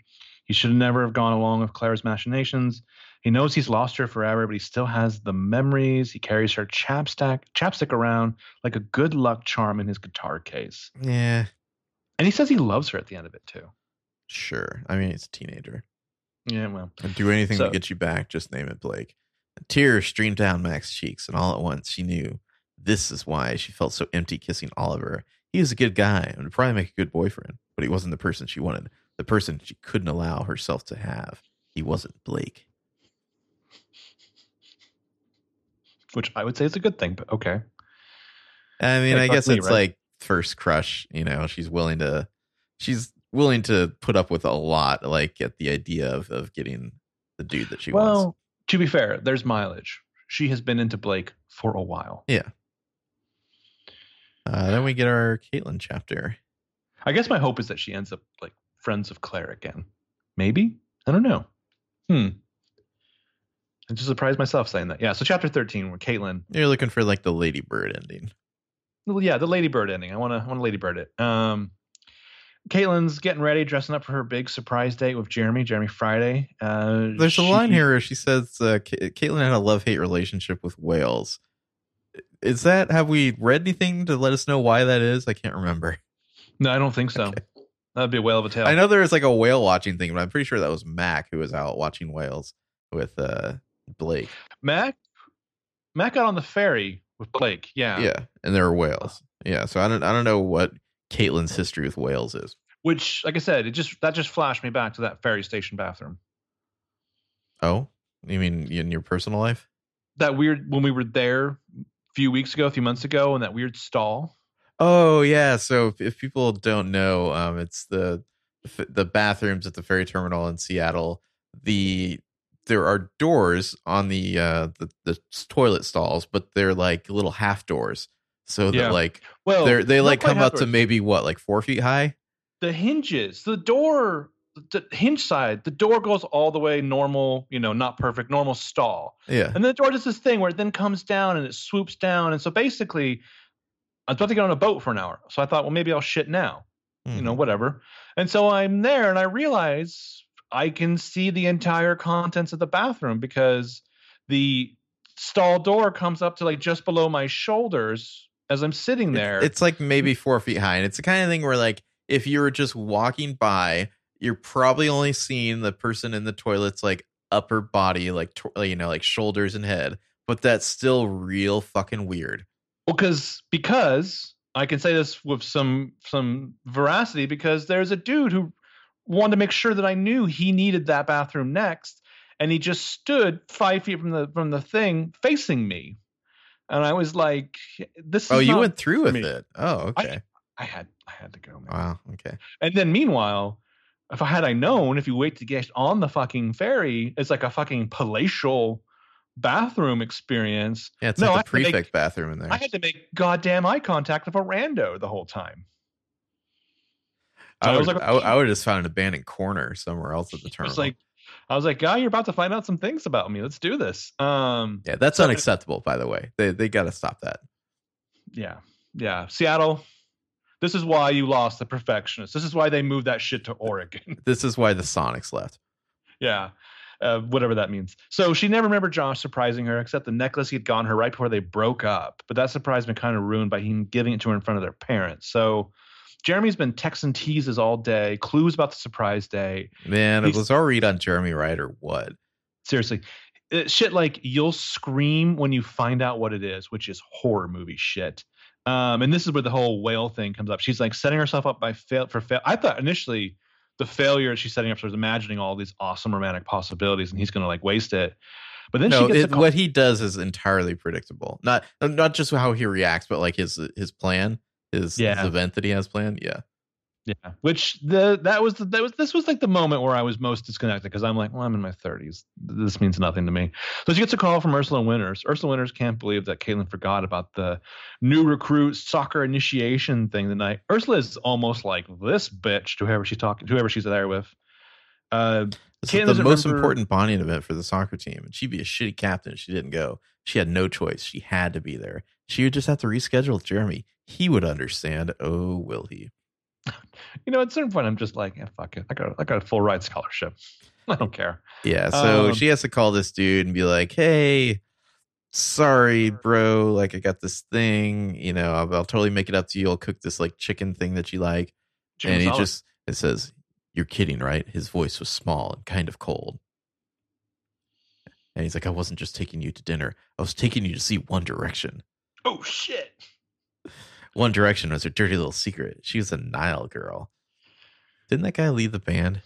He should never have gone along with Claire's machinations. He knows he's lost her forever, but he still has the memories. He carries her chapstick chapstick around like a good luck charm in his guitar case. Yeah. And he says he loves her at the end of it too. Sure. I mean, he's a teenager. Yeah, well. And do anything So- to get you back, just name it Blake. Tears streamed down Mac's cheeks, and all at once she knew this is why she felt so empty kissing Oliver. He was a good guy and would probably make a good boyfriend, but he wasn't the person she wanted, the person she couldn't allow herself to have. He wasn't Blake. Which I would say is a good thing, but okay. I mean, Like I guess it's right? like first crush, you know, she's willing to she's willing to put up with a lot, like at the idea of, of getting the dude that she wants. well, wants. to be fair, there's mileage. She has been into Blake for a while. Yeah. Uh, then we get our Caitlin chapter. I guess my hope is that she ends up like friends of Claire again. Maybe? I don't know. Hmm. I just surprised myself saying that. Yeah. So chapter 13, where Caitlin, You're looking for like the ladybird ending. well, yeah, the ladybird ending. I want to, I want to ladybird it. Um, Caitlin's getting ready, dressing up for her big surprise date with Jeremy, Jeremy Friday. Uh, There's a line here where she says uh, Caitlin had a love hate relationship with whales. Is that have we read anything to let us know why that is? I can't remember. No, I don't think so. Okay. That'd be a whale of a tale. I know there was like a whale watching thing, but I'm pretty sure that was Mac who was out watching whales with uh Blake. Mac, Mac got on the ferry with Blake. Yeah. Yeah, and there were whales. Yeah, so I don't I don't know what Caitlin's history with whales is. Which, like I said, it just that just flashed me back to that ferry station bathroom. Oh, you mean in your personal life? That weird when we were there a few weeks ago, a few months ago, in that weird stall. Oh yeah. So if, if people don't know, um, it's the the bathrooms at the ferry terminal in Seattle. The there are doors on the uh the, the toilet stalls, but they're like little half doors, so that like Well, they're they like come up to maybe what like four feet high. the hinges, the door, the hinge side, the door goes all the way normal, you know, not perfect, normal stall. Yeah. And then the door does this thing where it then comes down and it swoops down. And so basically, I was about to get on a boat for an hour. So I thought, well, maybe I'll shit now. you Hmm. know, whatever. And so I'm there and I realize I can see the entire contents of the bathroom because the stall door comes up to like just below my shoulders as I'm sitting It's- there. It's, like maybe four feet high, and it's the kind of thing where like if you were just walking by, you're probably only seeing the person in the toilet's like upper body, like to- you know, like shoulders and head. But that's still real fucking weird. well, because because I can say this with some some veracity because there's a dude who wanted to make sure that I knew he needed that bathroom next, and he just stood five feet from the from the thing facing me, and I was like, "This." Oh, is Oh, you went through with me. it. Oh, okay. I had I had to go, man. Wow. Okay. And then meanwhile, if I had I known, if you wait to get on the fucking ferry, it's like a fucking palatial bathroom experience. Yeah, it's No, I like the to make- prefect bathroom in there. I had to make goddamn eye contact with a rando the whole time. I, I would, was like- I, would- I would have just found an abandoned corner somewhere else at the I terminal. like, I was like, guy, you're about to find out some things about me. Let's do this. Um, yeah, that's unacceptable. By the way, they they got to stop that. yeah, yeah. Seattle. This is why you lost the perfectionist. This is why they moved that shit to [laughs] Oregon. This is why the Sonics left. Yeah. Uh, whatever that means. So she never remembered Josh surprising her, except the necklace he had gotten her right before they broke up. But that surprise been kind of ruined by him giving it to her in front of their parents. So Jeremy's been texting teases all day, clues about the surprise day. Man, He's- was our read on Jeremy Wright or what? Seriously, Uh, shit like you'll scream when you find out what it is, which is horror movie shit. Um, and this is where the whole whale thing comes up. She's like setting herself up by fail for fail. I thought initially the failure she's setting up is imagining all these awesome romantic possibilities, and he's going to like waste it. But then no, she gets it, what he does is entirely predictable. Not not just how he reacts, but like his his plan, his, Yeah. his event that he has planned. Yeah, Yeah, which the that was the, that was this was like the moment where I was most disconnected because I'm like, well, I'm in my 30s. This means nothing to me. So she gets a call from Ursula Winters. Ursula Winters can't believe that Caitlin forgot about the new recruit soccer initiation thing tonight. Ursula is almost like this bitch to whoever she's talking, to whoever she's there with. Uh, This Caitlin is the most remember- important bonding event for the soccer team, and she'd be a shitty captain if she didn't go. She had no choice. She had to be there. She would just have to reschedule with Jeremy. He would understand. Oh, will he? you know, at a certain point, I'm just like, yeah, fuck it. I got I got a full ride scholarship. [laughs] I don't care. Yeah. So Um, she has to call this dude and be like, "Hey, sorry, bro. Like, I got this thing. You know, I'll, I'll totally make it up to you. I'll cook this like chicken thing that you like." Chicken and he salad. just it says, "You're kidding, right?" His voice was small and kind of cold. And he's like, "I wasn't just taking you to dinner. I was taking you to see One Direction. oh shit. One Direction was her dirty little secret. She was a Niall girl. Didn't that guy leave the band?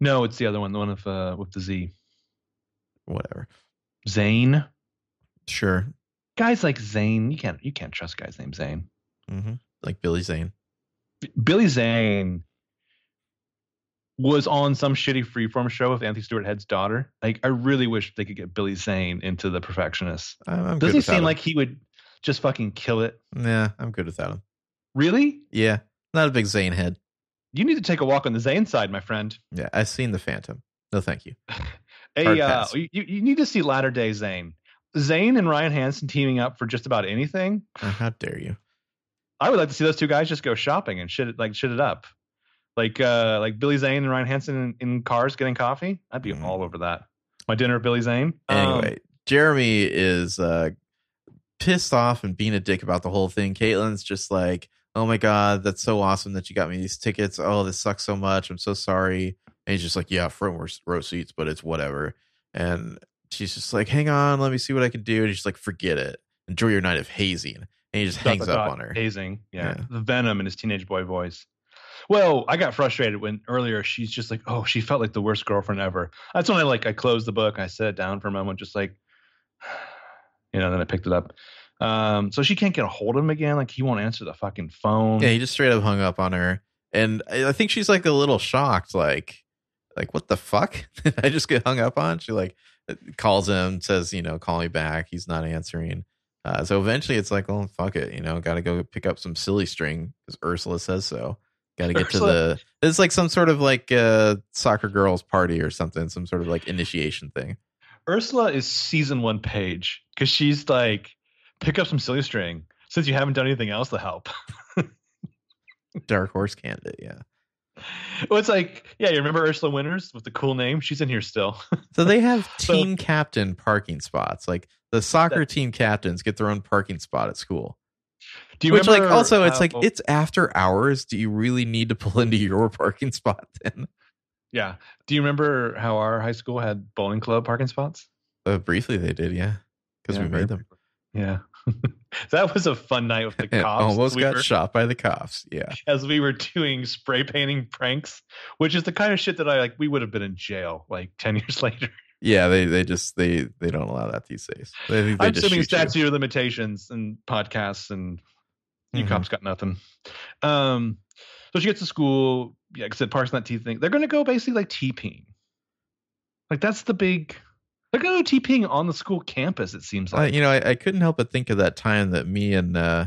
No, it's the other one, the one with uh with the Z. Whatever. Zane. Sure. Guys like Zane, you can't you can't trust guys named Zane. hmm Like Billy Zane. Billy Zane was on some shitty freeform show with Anthony Stewart Head's daughter. Like, I really wish they could get Billy Zane into the Perfectionists. I'm, I'm Doesn't he seem him. like he would just fucking kill it? Nah, I'm good without him. Really? Yeah, not a big Zane head. You need to take a walk on the Zane side, my friend. Yeah, I've seen the Phantom. No, thank you. [laughs] A, uh, you, you need to see latter day Zane. Zane and Ryan Hansen teaming up for just about anything. Uh, how dare you? I would like to see those two guys just go shopping and shit it like shit it up. Like uh like Billy Zane and Ryan Hansen in, in cars getting coffee. I'd be Mm. all over that. My dinner with Billy Zane. Um, Anyway, Jeremy is uh, pissed off and being a dick about the whole thing. Caitlin's just like, "Oh my god, that's so awesome that you got me these tickets. Oh, this sucks so much. I'm so sorry." And he's just like, "Yeah, front row- seats, but it's whatever." And she's just like, "Hang on, let me see what I can do." And he's just like, "Forget it. Enjoy your night of hazing." And he just dot, hangs dot, up dot, on her. Hazing. Yeah. Yeah. The venom in his teenage boy voice. Well, I got frustrated when earlier she's just like, oh, she felt like the worst girlfriend ever. That's when I like I closed the book, I sat down for a moment, just like you know, then I picked it up. Um, so she can't get a hold of him again. Like he won't answer the fucking phone. Yeah, he just straight up hung up on her, and I I think she's like a little shocked, like, like what the fuck? [laughs] Did I just get hung up on? She like calls him, says, you know, call me back. He's not answering. Uh, so eventually, it's like, oh fuck it, you know, got to go pick up some silly string because Ursula says so. Got to get to the. It's like some sort of like uh, soccer girls party or something, some sort of like initiation thing. Ursula is season one page because she's like, pick up some silly string since you haven't done anything else to help. [laughs] Dark horse candidate, yeah. well, it's like, yeah, you remember Ursula Winters with the cool name? She's in here still. [laughs] So they have So- team captain parking spots. Like the soccer team captains get their own parking spot at school. Do you Which, like, also, it's uh, like how- it's after hours. Do you really need to pull into your [laughs] parking spot then? Yeah. Do you remember how our high school had bowling club parking spots? Uh, briefly, they did, yeah, because Yeah, we made them. Yeah. [laughs] that was a fun night with the [laughs] cops. almost We got were- shot by the cops. Yeah, [laughs] as we were doing spray painting pranks, which is the kind of shit that I like. We would have been in jail like 10 years later. yeah. They they just they they don't allow that these days. They, they I'm assuming you. statute of limitations and podcasts and you Mhm. cops got nothing. Um, so she gets to school. Yeah, because it parks in that T thing. They're going to go basically like TPing. Like that's the big. They're going to go TPing on the school campus. It seems Uh, like. you know, I, I couldn't help but think of that time that me and uh,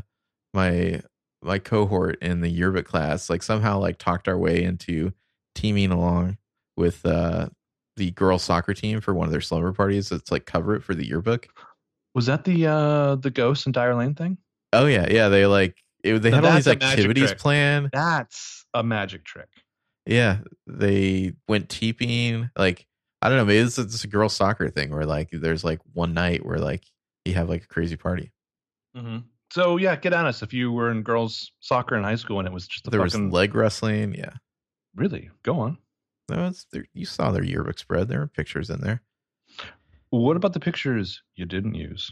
my my cohort in the yearbook class like somehow like talked our way into teaming along with uh, the girls soccer team for one of their slumber parties. It's like cover it for the yearbook. Was that the uh the ghost and Dire Lane thing? Oh yeah, yeah. They like it, they Now had all these that's a magic activities trick. planned. That's a magic trick. Yeah, they went teeping. Like I don't know, maybe it's it's a girls soccer thing where like there's like one night where like you have like a crazy party. Mm-hmm. So yeah, get on us if you were in girls soccer in high school and it was just a There was fucking leg wrestling. Yeah, really go on. no, it's there, you saw their yearbook spread. There are pictures in there. What about the pictures you didn't use?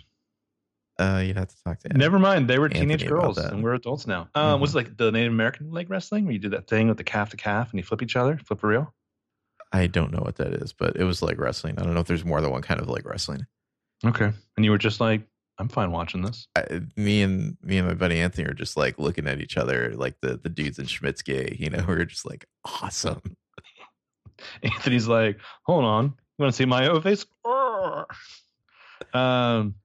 Uh, you'd have to talk to. Anthony. Never mind, they were Anthony teenage girls and we're adults now. Um, Mhm. Was it like the Native American leg wrestling where you do that thing with the calf to calf and you flip each other, flip a reel? I don't know what that is, but it was leg wrestling. I don't know if there's more than one kind of leg wrestling. Okay, and you were just like I'm fine watching this. I, me and me and my buddy Anthony are just like looking at each other like the the dudes in Schmidt's gay. You know, [laughs] we're just like awesome. [laughs] Anthony's like, hold on, you want to see my O face? [laughs] Um,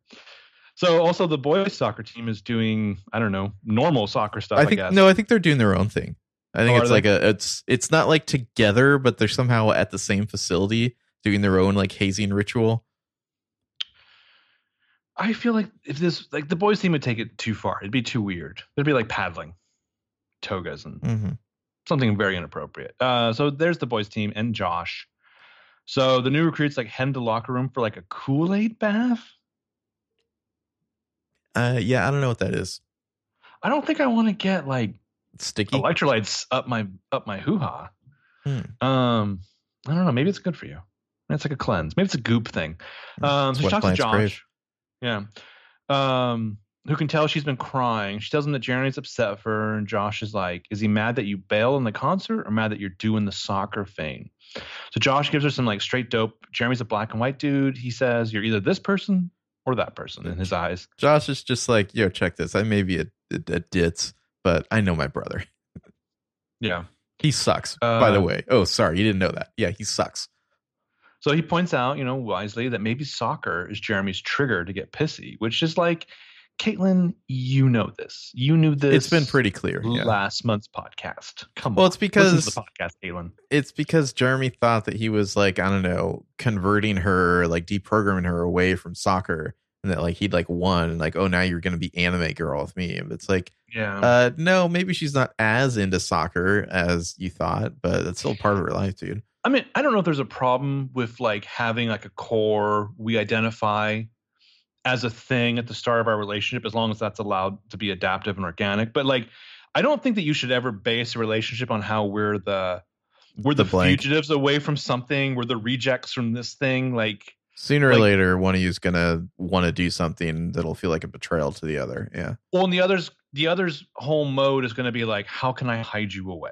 so also the boys soccer team is doing I don't know normal soccer stuff. I think I guess. no, I think they're doing their own thing. I think Oh, it's like a it's it's not like together, but they're somehow at the same facility doing their own like hazing ritual. I feel like if this like the boys team would take it too far, it'd be too weird. It'd be like paddling togas and Mm-hmm. something very inappropriate. Uh, so there's the boys team and Josh. So the new recruits like head to locker room for like a Kool Aid bath. Uh, yeah, I don't know what that is. I don't think I want to get like Sticky. electrolytes up my up my hoo ha. Hmm. Um, I don't know. Maybe it's good for you. It's like a cleanse. Maybe it's a goop thing. Um, so she talks to Josh. crave. Yeah. Um, who can tell she's been crying. She tells him that Jeremy's upset for her, and Josh is like, "Is he mad that you bail on the concert, or mad that you're doing the soccer thing?" So Josh gives her some like straight dope. Jeremy's a black and white dude. He says, "You're either this person or that person." In his eyes. Josh is just like, yo, check this. I may be a, a, a ditz, but I know my brother. Yeah. He sucks. by the Uh, way. Oh, sorry, you didn't know that. Yeah, he sucks. So he points out, you know, wisely that maybe soccer is Jeremy's trigger to get pissy, which is like, Caitlin, you know this. You knew this. It's been pretty clear. Yeah. last month's podcast. Come Well, on. it's because the podcast, Caitlin. it's because Jeremy thought that he was like I don't know converting her like deprogramming her away from soccer and that like he'd like won and like oh now you're gonna be anime girl with me and it's like Yeah. uh no maybe she's not as into soccer as you thought but it's still part of her life dude I mean, I don't know if there's a problem with like having like a core we identify as a thing at the start of our relationship, as long as that's allowed to be adaptive and organic. But like, I don't think that you should ever base a relationship on how we're the we're the, The fugitives away from something. We're the rejects from this thing. Like, sooner or Like- later one of you's gonna want to do something that'll feel like a betrayal to the other yeah well, and the others, the others' whole mode is going to be like, how can I hide you away?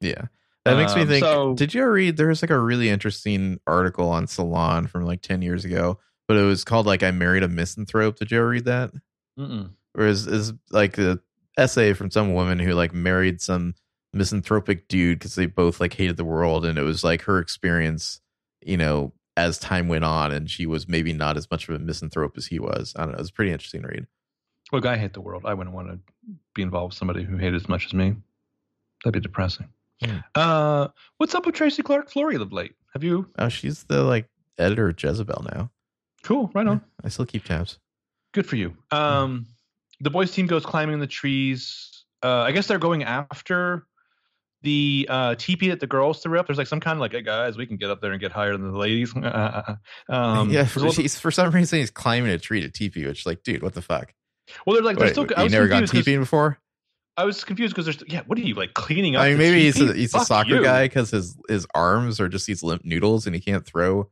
Yeah. That makes me Um, think. so- did you ever read? There was like a really interesting article on Salon from like 10 years ago, but it was called like I Married a Misanthrope. Did you ever read that? Mm-mm. Or is, is like a essay from some woman who like married some misanthropic dude because they both like hated the world. And it was like her experience, you know, as time went on. And she was maybe not as much of a misanthrope as he was. I don't know. It was a pretty interesting read. Look, I hate the world. I wouldn't want to be involved with somebody who hated as much as me. That'd be depressing. Hmm. Uh, what's up with Tracy Clark Flory of late? Have you? Oh, she's the like editor of Jezebel now. Cool, right on. I still keep tabs. Good for you. Um, the boys' team goes climbing in the trees. Uh, I guess they're going after the uh, teepee that the girls threw up. There's like some kind of like, hey guys, we can get up there and get higher than the ladies. [laughs] um, yeah, for, he's, for some reason he's climbing a tree to teepee, which like, dude, what the fuck? well, they're like, they're Wait, still. You never gone teepeeing before? I was confused because there's yeah. What are you like cleaning up? I mean, maybe he's a, he's a soccer you. guy because his his arms are just these limp noodles and he can't throw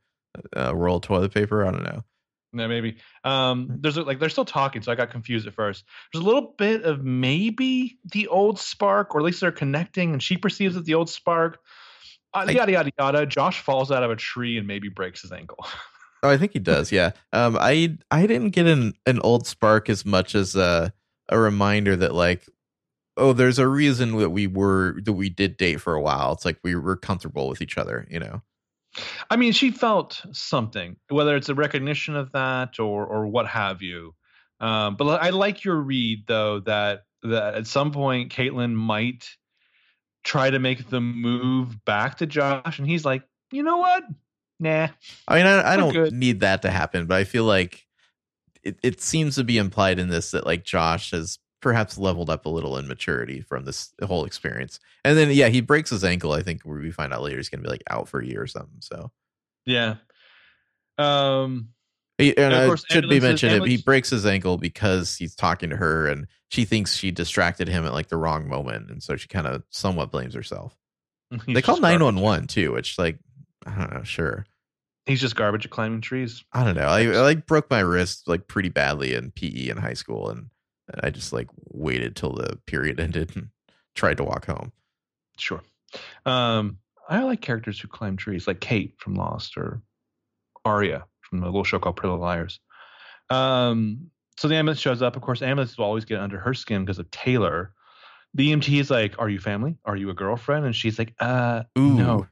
a roll toilet paper. I don't know. Yeah, maybe. Um, there's a, like they're still talking, so I got confused at first. There's a little bit of maybe the old spark, or at least they're connecting, and she perceives it the old spark. Uh, yada yada yada. Josh falls out of a tree and maybe breaks his ankle. [laughs] Oh, I think he does. Yeah. Um, I I didn't get an an old spark as much as a a reminder that like, oh, there's a reason that we were that we did date for a while. It's like we were comfortable with each other. You know. I mean, she felt something, whether it's a recognition of that or or what have you. Um, but I like your read though that that at some point Caitlin might try to make the move back to Josh, and he's like, you know what? Nah. I mean, I, I don't good. need that to happen, but I feel like it, it seems to be implied in this that like Josh has perhaps leveled up a little in maturity from this whole experience. And then, yeah, he breaks his ankle. I think we find out later he's going to be like out for a year or something. So, Yeah. Um. He- and, course, should be mentioned, he breaks his ankle because he's talking to her and she thinks she distracted him at like the wrong moment. And so she kind of somewhat blames herself. [laughs] he's they call 911 too, which like, I don't know, sure. He's just garbage at climbing trees. I don't know. I, I like broke my wrist like pretty badly in PE in high school, and I just like waited till the period [laughs] ended and tried to walk home. Sure. Um. I like characters who climb trees, like Kate from Lost or Aria from the little show called Pretty Little Liars. Um, so the ambulance shows up. Of course, ambulance will always get under her skin because of Taylor. The EMT is like, "Are you family? Are you a girlfriend?" And she's like, "Uh, Ooh. no,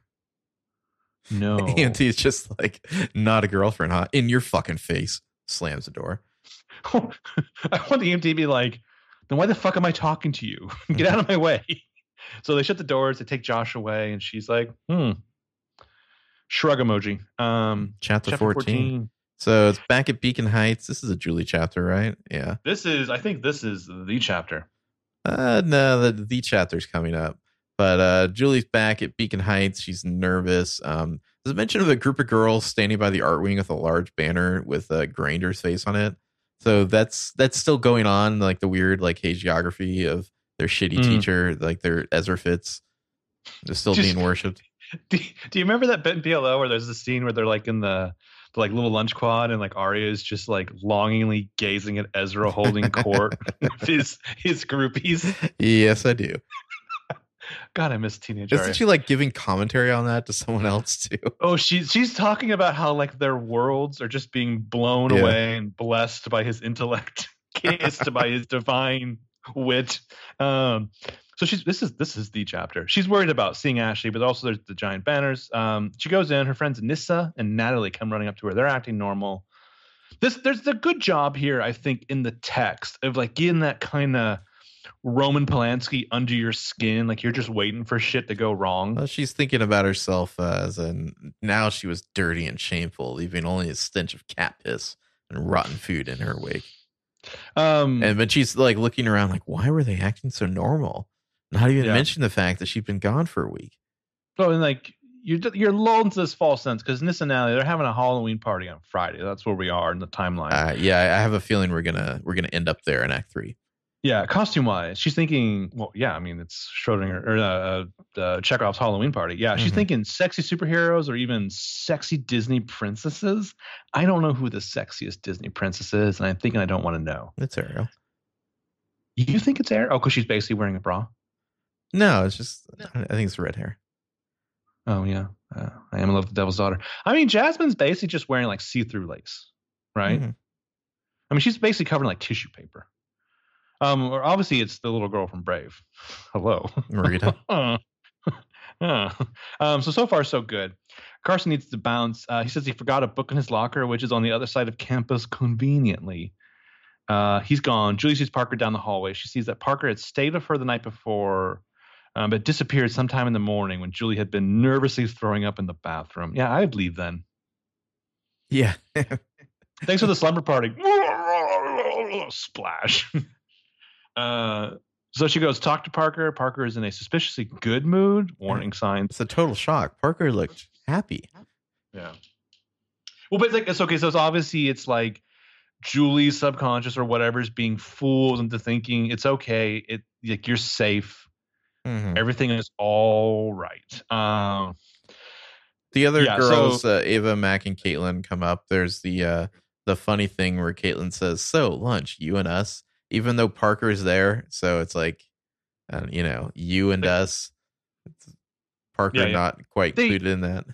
[laughs] no." EMT is just like not a girlfriend, huh? In your fucking face. Slams the door. [laughs] I want the EMT to be like, "Then why the fuck am I talking to you? [laughs] Get out of my way!" [laughs] So they shut the doors. They take Josh away, and she's like, "Hmm." Shrug emoji. Um, Chapter, chapter 14. 14. So it's back at Beacon Heights. This is a Julie chapter, right? Yeah. This is, I think, this is the chapter. Uh no, the the chapter's coming up. But uh Julie's back at Beacon Heights. She's nervous. Um there's a mention of a group of girls standing by the art wing with a large banner with uh, Grinder's face on it. So that's that's still going on, like the weird like hagiography of their shitty Mm. teacher, like their Ezra Fitz. They're still Just- being worshipped. [laughs] Do, do you remember that bit in PLL where there's the scene where they're like in the, the like little lunch quad and like Aria is just like longingly gazing at Ezra holding court [laughs] with his his groupies. yes, I do. God, I miss teenage Isn't she like giving commentary on that to someone else too? Oh, she's she's talking about how like their worlds are just being blown Yeah. away and blessed by his intellect, [laughs] kissed by his divine wit. Um, so she's this is this is the chapter. She's worried about seeing Ashley, but also there's the giant banners. Um, she goes in. Her friends Nissa and Natalie come running up to her. They're acting normal. This there's a good job here, I think, in the text of like getting that kind of Roman Polanski under your skin, like you're just waiting for shit to go wrong. Well, she's thinking about herself uh, as and now she was dirty and shameful, leaving only a stench of cat piss and rotten food in her wake. Um, And but she's like looking around, like, why were they acting so normal? Not even Yeah. mention the fact that she'd been gone for a week. Oh, and like you're you're lulled into this false sense because Nissa and Natalie, they're having a Halloween party on Friday. That's where we are in the timeline. Uh, yeah, I I have a feeling we're gonna we're gonna end up there in Act Three. Yeah, costume wise, she's thinking. Well, yeah, I mean it's Schrodinger or uh, uh, Chekhov's Halloween party. Yeah, she's Mhm. thinking sexy superheroes or even sexy Disney princesses. I don't know who the sexiest Disney princess is, and I'm thinking I don't want to know. It's Ariel. You think it's Ariel? Oh, because she's basically wearing a bra. No, it's just I think it's red hair. Oh yeah, uh, I am in love with the Devil's Daughter. I mean, Jasmine's basically just wearing like see-through lace, right? Mhm. I mean, she's basically covered in like tissue paper. Um, or obviously it's the little girl from Brave. [laughs] Hello, Merida. [laughs] Um, so so far so good. Carson needs to bounce. Uh, he says he forgot a book in his locker, which is on the other side of campus conveniently. Uh, he's gone. Julie sees Parker down the hallway. She sees that Parker had stayed with her the night before, um, but disappeared sometime in the morning when Julie had been nervously throwing up in the bathroom. Yeah, I'd leave then. Yeah. [laughs] Thanks for the slumber party. Splash. Uh, so she goes talk to Parker. Parker is in a suspiciously good mood. Warning signs. it's a total shock. Parker looked happy. Yeah. Well, but it's like it's okay. So it's obviously it's like Julie's subconscious or whatever is being fooled into thinking it's okay. It like you're safe. Mhm. Everything is all right. Um, The other Yeah, girls, so- uh, Ava, Mac, and Caitlin come up. There's the uh, the funny thing where Caitlin says, "So lunch, you and us," even though Parker's there. So it's like, uh, you know, you and us. Parker Yeah, yeah. not quite They- included in that.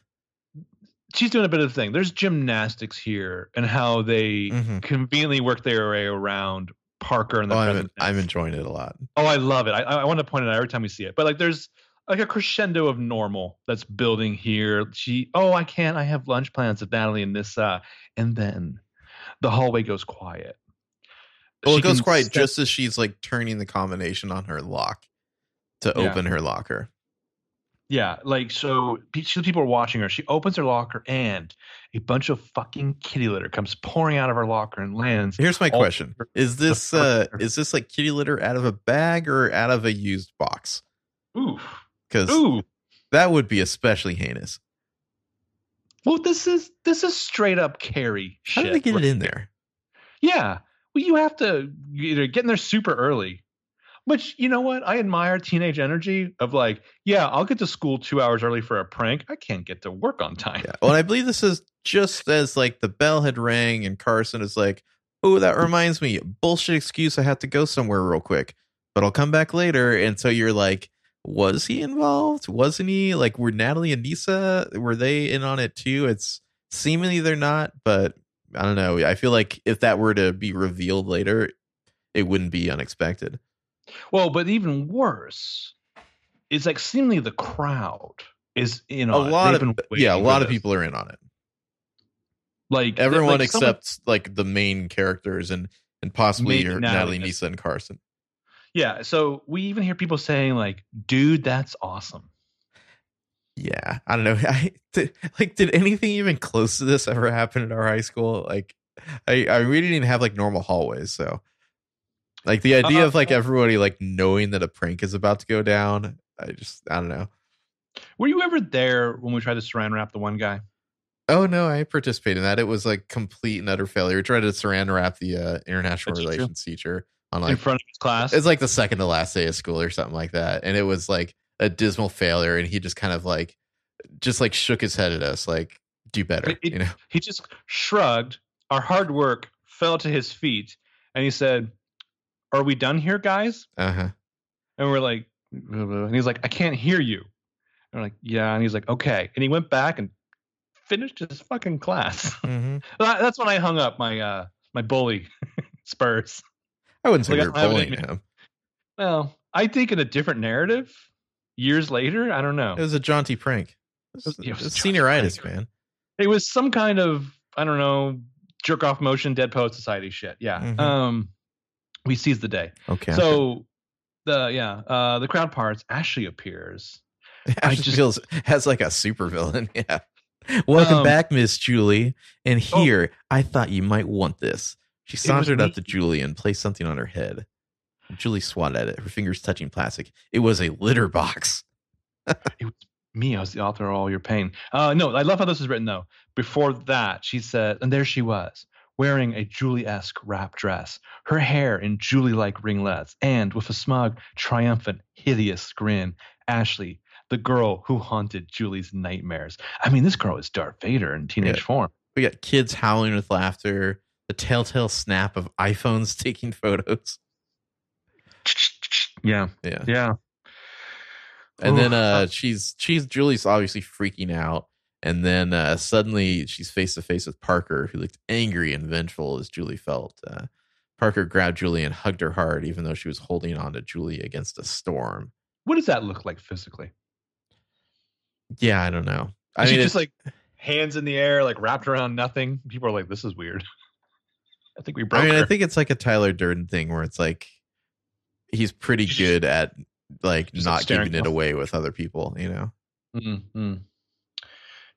she's doing a bit of the thing. There's gymnastics here and how they Mhm. conveniently work their way around Parker and the Oh, I'm, I'm enjoying it a lot. Oh, I love it. I, I want to point it out every time we see it. But like, there's like a crescendo of normal that's building here. She, oh, I can't. I have lunch plans with Natalie and Nissa, and then the hallway goes quiet. Well, it goes quiet step- just as she's like turning the combination on her lock to Yeah. open her locker. Yeah, like so. pe- People are watching her. She opens her locker, and a bunch of fucking kitty litter comes pouring out of her locker and lands. Here's my question: Is this uh, is this like kitty litter out of a bag or out of a used box? Ooh, Because ooh. that would be especially heinous. Well, this is this is straight up Carrie. How shit did they get it in there? Yeah. Well, you have to either get in there super early, which you know what? I admire teenage energy of like, yeah, I'll get to school two hours early for a prank. I can't get to work on time. Yeah. Well, I believe this is just as like the bell had rang and Carson is like, "Oh, that reminds me, bullshit excuse. I have to go somewhere real quick, but I'll come back later." And so you're like, "Was he involved? Wasn't he? Like, were Natalie and Nissa were they in on it too?" It's seemingly they're not, but I don't know. I feel like if that were to be revealed later, it wouldn't be unexpected. Well, but even worse, it's like seemingly the crowd is you know a lot of yeah, a lot of people are in on it. Like everyone like except someone, like the main characters and and possibly Natalie, Natalie Nissa and Carson. Yeah, so we even hear people saying like, "Dude, that's awesome." Yeah, I don't know. [laughs] I did, like did anything even close to this ever happen at our high school? Like, I I really didn't even have like normal hallways, so like the idea uh, of like everybody like knowing that a prank is about to go down. I just I don't know. Were you ever there when we tried to saran wrap the one guy? Oh no, I participated in that. It was like complete and utter failure. We tried to saran wrap the uh, international That's relations true. teacher on like in front of his class. It's like the second to last day of school or something like that, and it was like a dismal failure. And he just kind of like, just like shook his head at us, like, "Do better," it, you know. He just shrugged. Our hard work fell to his feet, and he said, "Are we done here, guys?" Uh huh. And we're like, and he's like, "I can't hear you." And we're like, "Yeah," and he's like, "Okay," and he went back and finished his fucking class. Mm-hmm. [laughs] That's when I hung up my uh my bully [laughs] Spurs. I wouldn't say like, you're bullying him. Well, I think in a different narrative, years later, I don't know. It was a jaunty prank. It was, it was senioritis, prank. man. It was some kind of I don't know jerk off motion, dead poet society shit. Yeah. Mm-hmm. Um, we seize the day. Okay. So the yeah uh the crowd parts. Ashley appears. [laughs] Ashley just, feels has like a supervillain. [laughs] Yeah. Welcome um, back, Miss Julie. And oh. here, oh, I thought you might want this. She sauntered up to Julie and placed something on her head. Julie swatted at it, her fingers touching plastic. It was a litter box. [laughs] it was me. I was the author of all your pain. Uh, no, I love how this is written though. Before that, she said, and there she was, wearing a Julie-esque wrap dress, her hair in Julie-like ringlets, and with a smug, triumphant, hideous grin, Ashley the girl who haunted Julie's nightmares. I mean, this girl is Darth Vader in teenage yeah. form. We got kids howling with laughter, the telltale snap of iPhones [laughs] taking photos. Yeah. Yeah. Yeah. And Ooh. then uh she's she's Julie's obviously freaking out. And then uh suddenly she's face to face with Parker, who looked angry and vengeful as Julie felt. Uh Parker grabbed Julie and hugged her hard, even though she was holding on to Julie against a storm. What does that look like physically? Yeah, I don't know. I mean, just like hands in the air, like wrapped around nothing. People are like, "This is weird." [laughs] I think we broke. I mean, her. I think it's like a Tyler Durden thing where it's like he's pretty good at like not giving it away with other people. You know. Mm-hmm.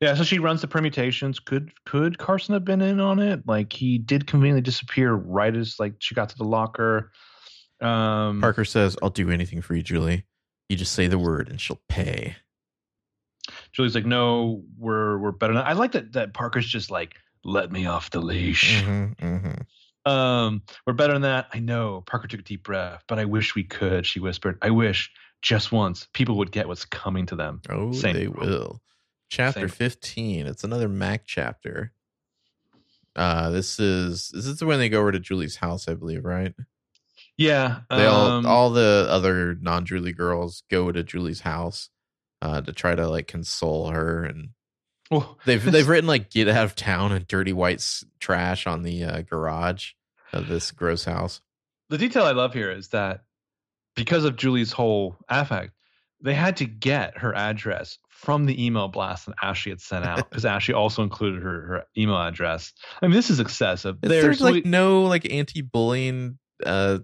Yeah, so she runs the permutations. Could could Carson have been in on it? Like he did conveniently disappear right as like she got to the locker. Um, Parker says, "I'll do anything for you, Julie. You just say the word, and she'll pay." Julie's like, no, we're we're better. I like that that Parker's just like, let me off the leash. Mm-hmm, mm-hmm. Um, we're better than that. I know. Parker took a deep breath, but I wish we could. She whispered, I wish just once people would get what's coming to them. Oh, Same they will. Chapter Same. 15. It's another Mac chapter. Uh, this is this is when they go over to Julie's house, I believe, right? Yeah. They um, all all the other non Julie girls go to Julie's house uh, to try to like console her and well, [laughs] they've they've written like get out of town and dirty white trash on the uh, garage of this gross house. The detail I love here is that because of Julie's whole affect, they had to get her address from the email blast that Ashley had sent out because Ashley also included her, her email address. I mean, this is excessive. There's, There's like no like anti-bullying uh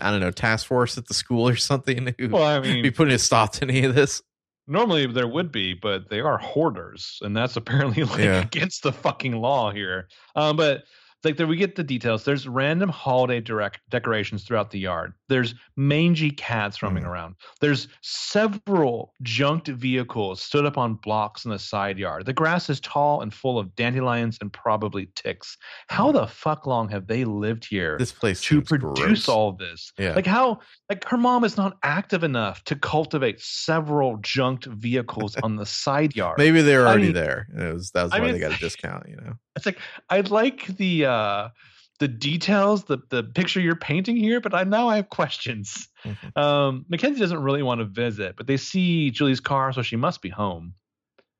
I don't know task force at the school or something who well, I mean, be putting a stop to any of this normally there would be, but they are hoarders, and that's apparently [laughs] like yeah. against the fucking law here. Um, but like there we get the details. There's random holiday direct decorations throughout the yard. There's mangy cats roaming mm. around. There's several junked vehicles stood up on blocks in the side yard. The grass is tall and full of dandelions and probably ticks. How the fuck long have they lived here? This place to produce gross. all this. Yeah. Like how like her mom is not active enough to cultivate several junked vehicles on the side [laughs] yard. Maybe they're already I mean, there. It was that was why I mean, they got a [laughs] discount, you know. It's like I like the uh the details, the the picture you're painting here, but I now I have questions. Mm-hmm. Um, Mackenzie doesn't really want to visit, but they see Julie's car, so she must be home.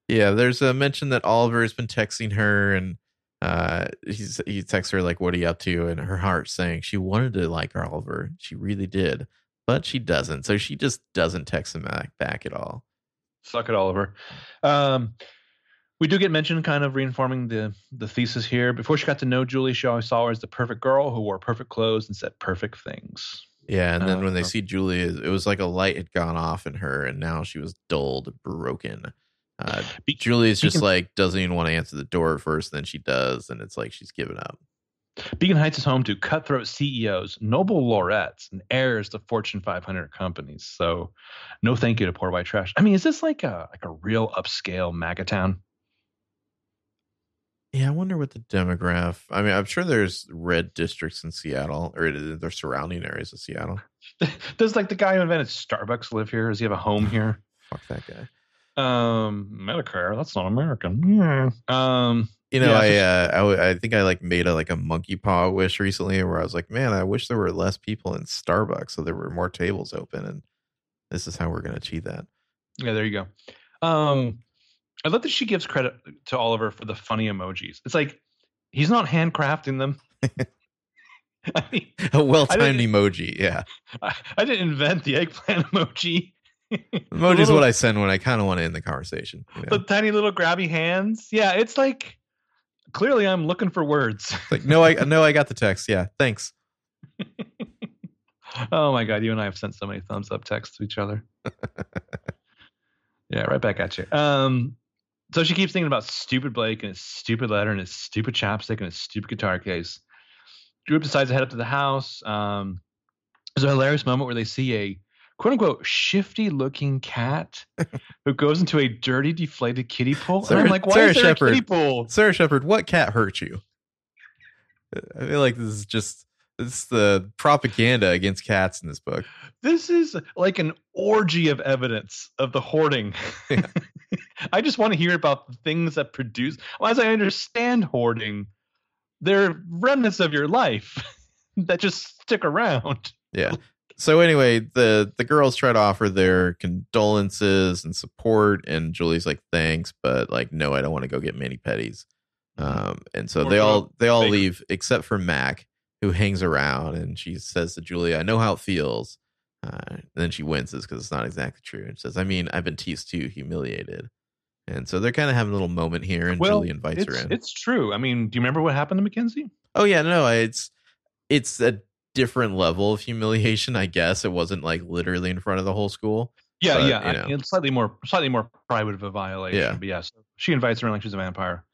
Yeah, there's a mention that Oliver has been texting her, and uh, he's he texts her like, "What are you up to?" And her heart saying she wanted to like Oliver, she really did, but she doesn't. So she just doesn't text him back, back at all. Suck it, Oliver. Um, we do get mentioned kind of reinforming the the thesis here. Before she got to know Julie, she always saw her as the perfect girl who wore perfect clothes and said perfect things. Yeah, and then Uh, when they uh. see Julie, it was like a light had gone off in her, and now she was dulled, broken. Uh, Be- Julie's just Beacon- like doesn't even want to answer the door first, then she does, and it's like she's given up. Beacon Heights is home to cutthroat CEOs, Nobel laureates, and heirs to Fortune 500 companies. So, no thank you to poor white trash. I mean, is this like a like a real upscale MAGA town? Yeah, I wonder what the demographic. I mean, I'm sure there's red districts in Seattle or the the surrounding areas of Seattle. [laughs] Does like the guy who invented Starbucks live here? Does he have a home here? [laughs] Fuck that guy. Um, Medicare. That's not American. Yeah. Um, You know, Yeah, I, uh, I I think I like made a like a monkey paw wish recently where I was like, man, I wish there were less people in Starbucks so there were more tables open, and this is how we're gonna achieve that. yeah, there you go. Um, I love that she gives credit to Oliver for the funny emojis. It's like he's not handcrafting them. [laughs] [laughs] I mean, A well timed emoji, yeah. I, I didn't invent the eggplant [laughs] emoji. Emoji is what I send when I kind of want to end the conversation. You know? the tiny little grabby hands. Yeah, it's like clearly I'm looking for words. Like, no, I no, I got the text. Yeah, thanks. oh my god, you and I have sent so many thumbs up texts to each other. yeah, right back at you. Um, so she keeps thinking about stupid Blake and his stupid letter and his stupid chapstick and his stupid guitar case. Group decides to head up to the house. Um, there's a hilarious moment where they see a quote unquote shifty looking cat who goes into a dirty, deflated kiddie pool. and I'm like, why Sarah is there Shepherd. a kiddie pool? Sara Shepard, what cat hurt you? I feel like this is just this is the propaganda against cats in this book. This is like an orgy of evidence of the hoarding. Yeah. I just want to hear about the things that produce. Well, as I understand hoarding, they're remnants of your life [laughs] that just stick around. Yeah. So anyway, the the girls try to offer their condolences and support, and Julie's like, "Thanks, but like, no, I don't want to go get mani pedis." Um, and so Or they all they all 'em. leave except for Mac, who hangs around, and she says to Julie, "I know how it feels." Uh, and then she winces because it's not exactly true, and says, "I mean, I've been teased too, humiliated." And so they're kind of having a little moment here, and Well, Julie invites her in. it's true. I mean, do you remember what happened to Mackenzie? Oh yeah, no, it's it's a different level of humiliation, I guess. It wasn't like literally in front of the whole school. Yeah, But, yeah. you I- know. It's slightly more, slightly more private of a violation. Yeah. But yes, she invites her in like she's a vampire.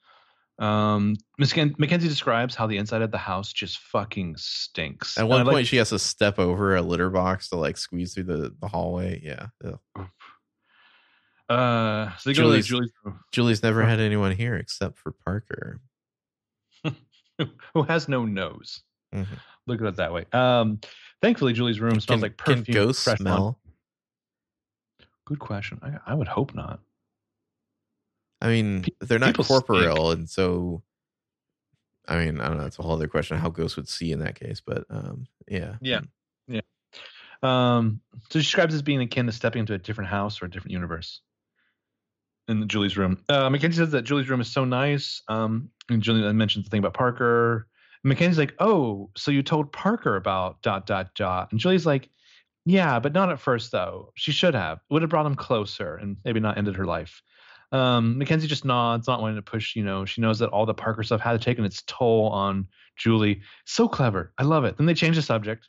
Um, Mackenzie describes how the inside of the house just fucking stinks. At one I like- point, she has to step over a litter box to like squeeze through the, the hallway. Yeah, Ugh. uh, so they go to Julie's- Julie's. Julie's never had anyone here except for Parker. [laughs] who has no nose. Mhm. Look at it that way. Um, thankfully, Julie's room smells Can, like perfume. can ghosts smell? Good question. I, I would hope not. I mean, they're not people corporeal, and so. I mean, I don't know. It's a whole other question how ghosts would see in that case, but um, yeah, Yeah. Um, so she describes as being akin to stepping into a different house or a different universe. In Julie's room, uh, Mackenzie says that Julie's room is so nice. Um, and Julie mentions the thing about Parker. Mackenzie's like, "Oh, so you told Parker about dot dot dot?" And Julie's like, "Yeah, but not at first though. She should have. Would have brought him closer and maybe not ended her life." Um, Mackenzie just nods, not wanting to push. You know, she knows that all the Parker stuff had taken its toll on Julie. So clever. I love it. Then they change the subject.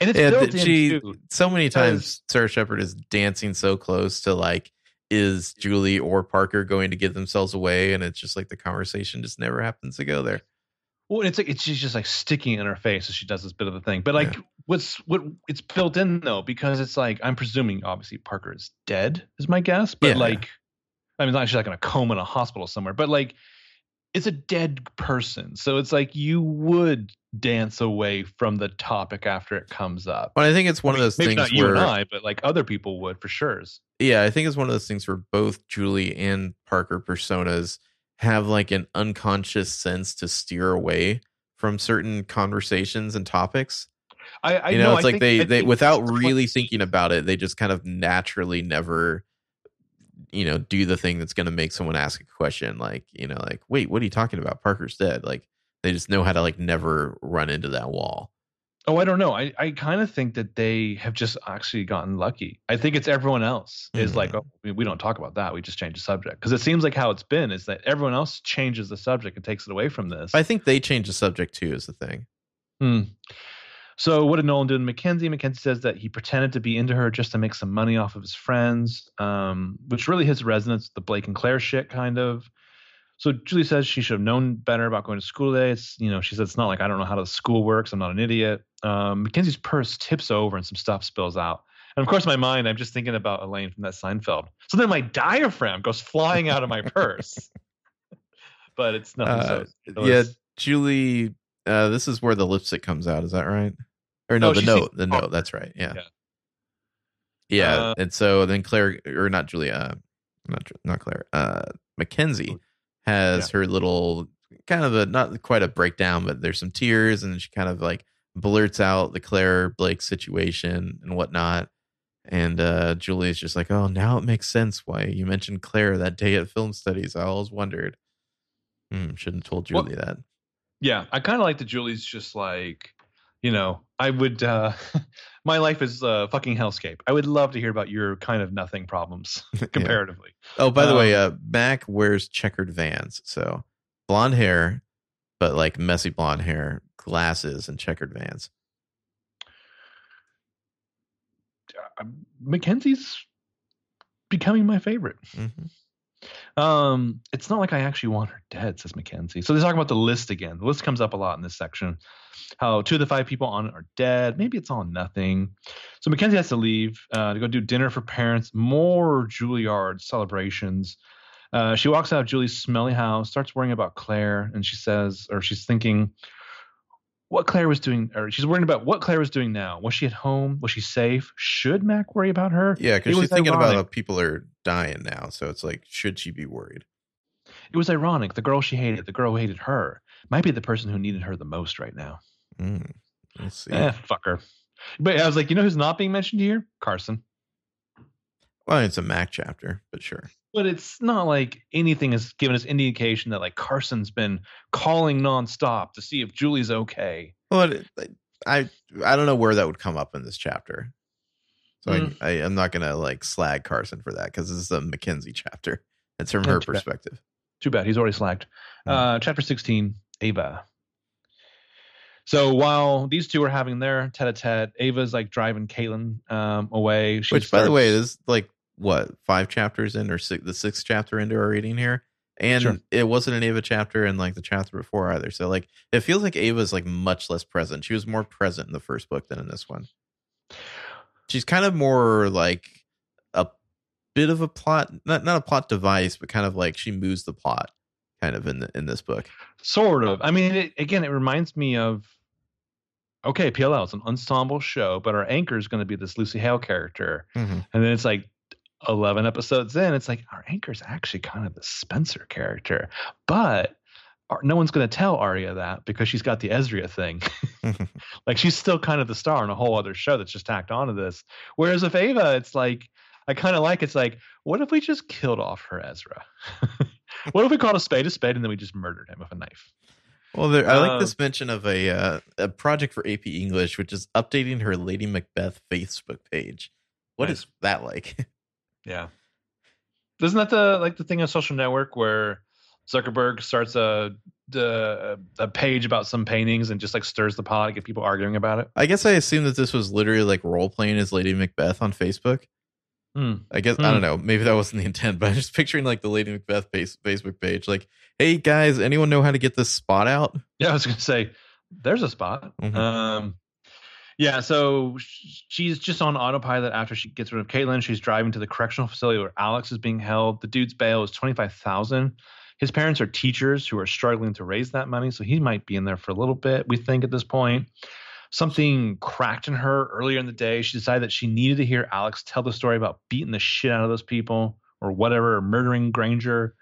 And it's Yeah, built she- too. so many times Sara Shepard is dancing so close to like is Julie or Parker going to give themselves away and it's just like the conversation just never happens to go there. Well, it's like it's she's just like sticking in her face as she does this bit of the thing. But like, Yeah. what's what? It's built in though because it's like I'm presuming obviously Parker is dead is my guess. But Yeah, like, I mean, not she's like in a coma in a hospital somewhere. But like, it's a dead person, so it's like you would dance away from the topic after it comes up. But I think it's one I of mean, those maybe things not you where and I, but like other people would for sure. yeah, I think it's one of those things where both Julie and Parker personas have like an unconscious sense to steer away from certain conversations and topics. I, I you know, know, it's I like think- they they without really thinking about it, they just kind of naturally never you know do the thing that's going to make someone ask a question like you know like wait what are you talking about parker's dead like they just know how to like never run into that wall Oh, I don't know. I, I kind of think that they have just actually gotten lucky. I think it's everyone else is Mhm. like, oh, we, we don't talk about that. We just change the subject because it seems like how it's been is that everyone else changes the subject and takes it away from this. i think they change the subject too is the thing Hmm. So what did Nolan do to Mackenzie? Mackenzie says that he pretended to be into her just to make some money off of his friends, um, which really hits resonance with the Blake and Claire shit, kind of. So Julie says she should have known better about going to school today. It's you know she said it's not like I don't know how the school works. I'm not an idiot. Um, Mackenzie's purse tips over and some stuff spills out. And of course, in my mind, I'm just thinking about Elaine from that Seinfeld. So then my diaphragm goes flying out of my purse. [laughs] but it's nothing. Uh, so, yeah julie uh this is where the lipstick comes out is that right? Or no Oh, the note the note that's right yeah. Yeah. yeah Uh, and so then claire or not julia not not claire uh mackenzie has her little kind of a not quite a breakdown but there's some tears and she kind of like blurts out the claire blake situation and whatnot and uh julie's just like oh now it makes sense why you mentioned claire that day at film studies. I always wondered. Hmm, shouldn't have told Well- julie that Yeah, I kind of like that Julie's just like, you know, I would, uh, [laughs] my life is a fucking hellscape. I would love to hear about your kind of nothing problems [laughs] comparatively. Oh, by the way, Um, uh, Mac wears checkered vans, so blonde hair, but like messy blonde hair, glasses, and checkered vans. Uh, Mackenzie's becoming my favorite. Mhm. Um, it's not like I actually want her dead, says Mackenzie. So they talk about the list again. The list comes up a lot in this section. How two of the five people on it are dead. Maybe it's all nothing. So Mackenzie has to leave uh, to go do dinner for parents. More Juilliard celebrations. Uh, she walks out of Julie's smelly house, starts worrying about Claire, and she says, or she's thinking, what Claire was doing, or she's worrying about what Claire was doing now. Was she at home? Was she safe? Should Mac worry about her? Yeah, because she's thinking about ironic. how people are dying now, so it's like, should she be worried? It was ironic. The girl she hated, the girl who hated her, might be the person who needed her the most right now. Mm, we'll see. Eh, fuck her. But I was like, you know who's not being mentioned here? Carson. Well, it's a Mac chapter, but sure. But it's not like anything has given us any indication that like Carson's been calling nonstop to see if Julie's okay. Well, it, I I don't know where that would come up in this chapter, so Mm. I, I I'm not gonna like slag Carson for that because this is a Mackenzie chapter. [laughs] It's from her too bad. perspective. Too bad he's already slacked. Hmm. Uh, chapter 16, Ava. So while these two are having their tete-a-tete, Ava's like driving Caitlin um, away. She Which, by the way, is like what five chapters in, or six, the sixth chapter into our reading here, and Sure. it wasn't an Ava chapter in like the chapter before either. So like, it feels like Ava's like much less present. She was more present in the first book than in this one. She's kind of more like a bit of a plot, not not a plot device, but kind of like she moves the plot, kind of in the in this book. Sort of. I mean, it, again, it reminds me of okay, PLL. It's an ensemble show, but our anchor is going to be this Lucy Hale character, mm-hmm. and then it's like eleven episodes in, it's like our anchor is actually kind of the Spencer character, but no one's going to tell Aria that because she's got the Ezria thing. [laughs] [laughs] like she's still kind of the star in a whole other show that's just tacked onto this. Whereas with Ava, it's like I kind of like it's like, what if we just killed off her Ezra? [laughs] what if we called a spade a spade and then we just murdered him with a knife? Well, there, I like Um, this mention of a uh, a project for AP English, which is updating her Lady Macbeth Facebook page. What Nice. is that like? Yeah. Isn't that the like the thing on social network where Zuckerberg starts a the a page about some paintings and just like stirs the pot, and get people arguing about it? I guess I assume that this was literally like role playing as Lady Macbeth on Facebook. Hmm. I guess I Hmm. don't know. Maybe that wasn't the intent, [laughs] but I'm just picturing like the Lady Macbeth face, Facebook page. Like, hey guys, anyone know how to get this spot out? Yeah, I was gonna say there's a spot. Mhm. Um, yeah, so she's just on autopilot after she gets rid of Caitlin. She's driving to the correctional facility where Alex is being held. The dude's bail is twenty five thousand. His parents are teachers who are struggling to raise that money, so he might be in there for a little bit. We think at this point. Something cracked in her earlier in the day. She decided that she needed to hear Alex tell the story about beating the shit out of those people or whatever, or murdering Granger.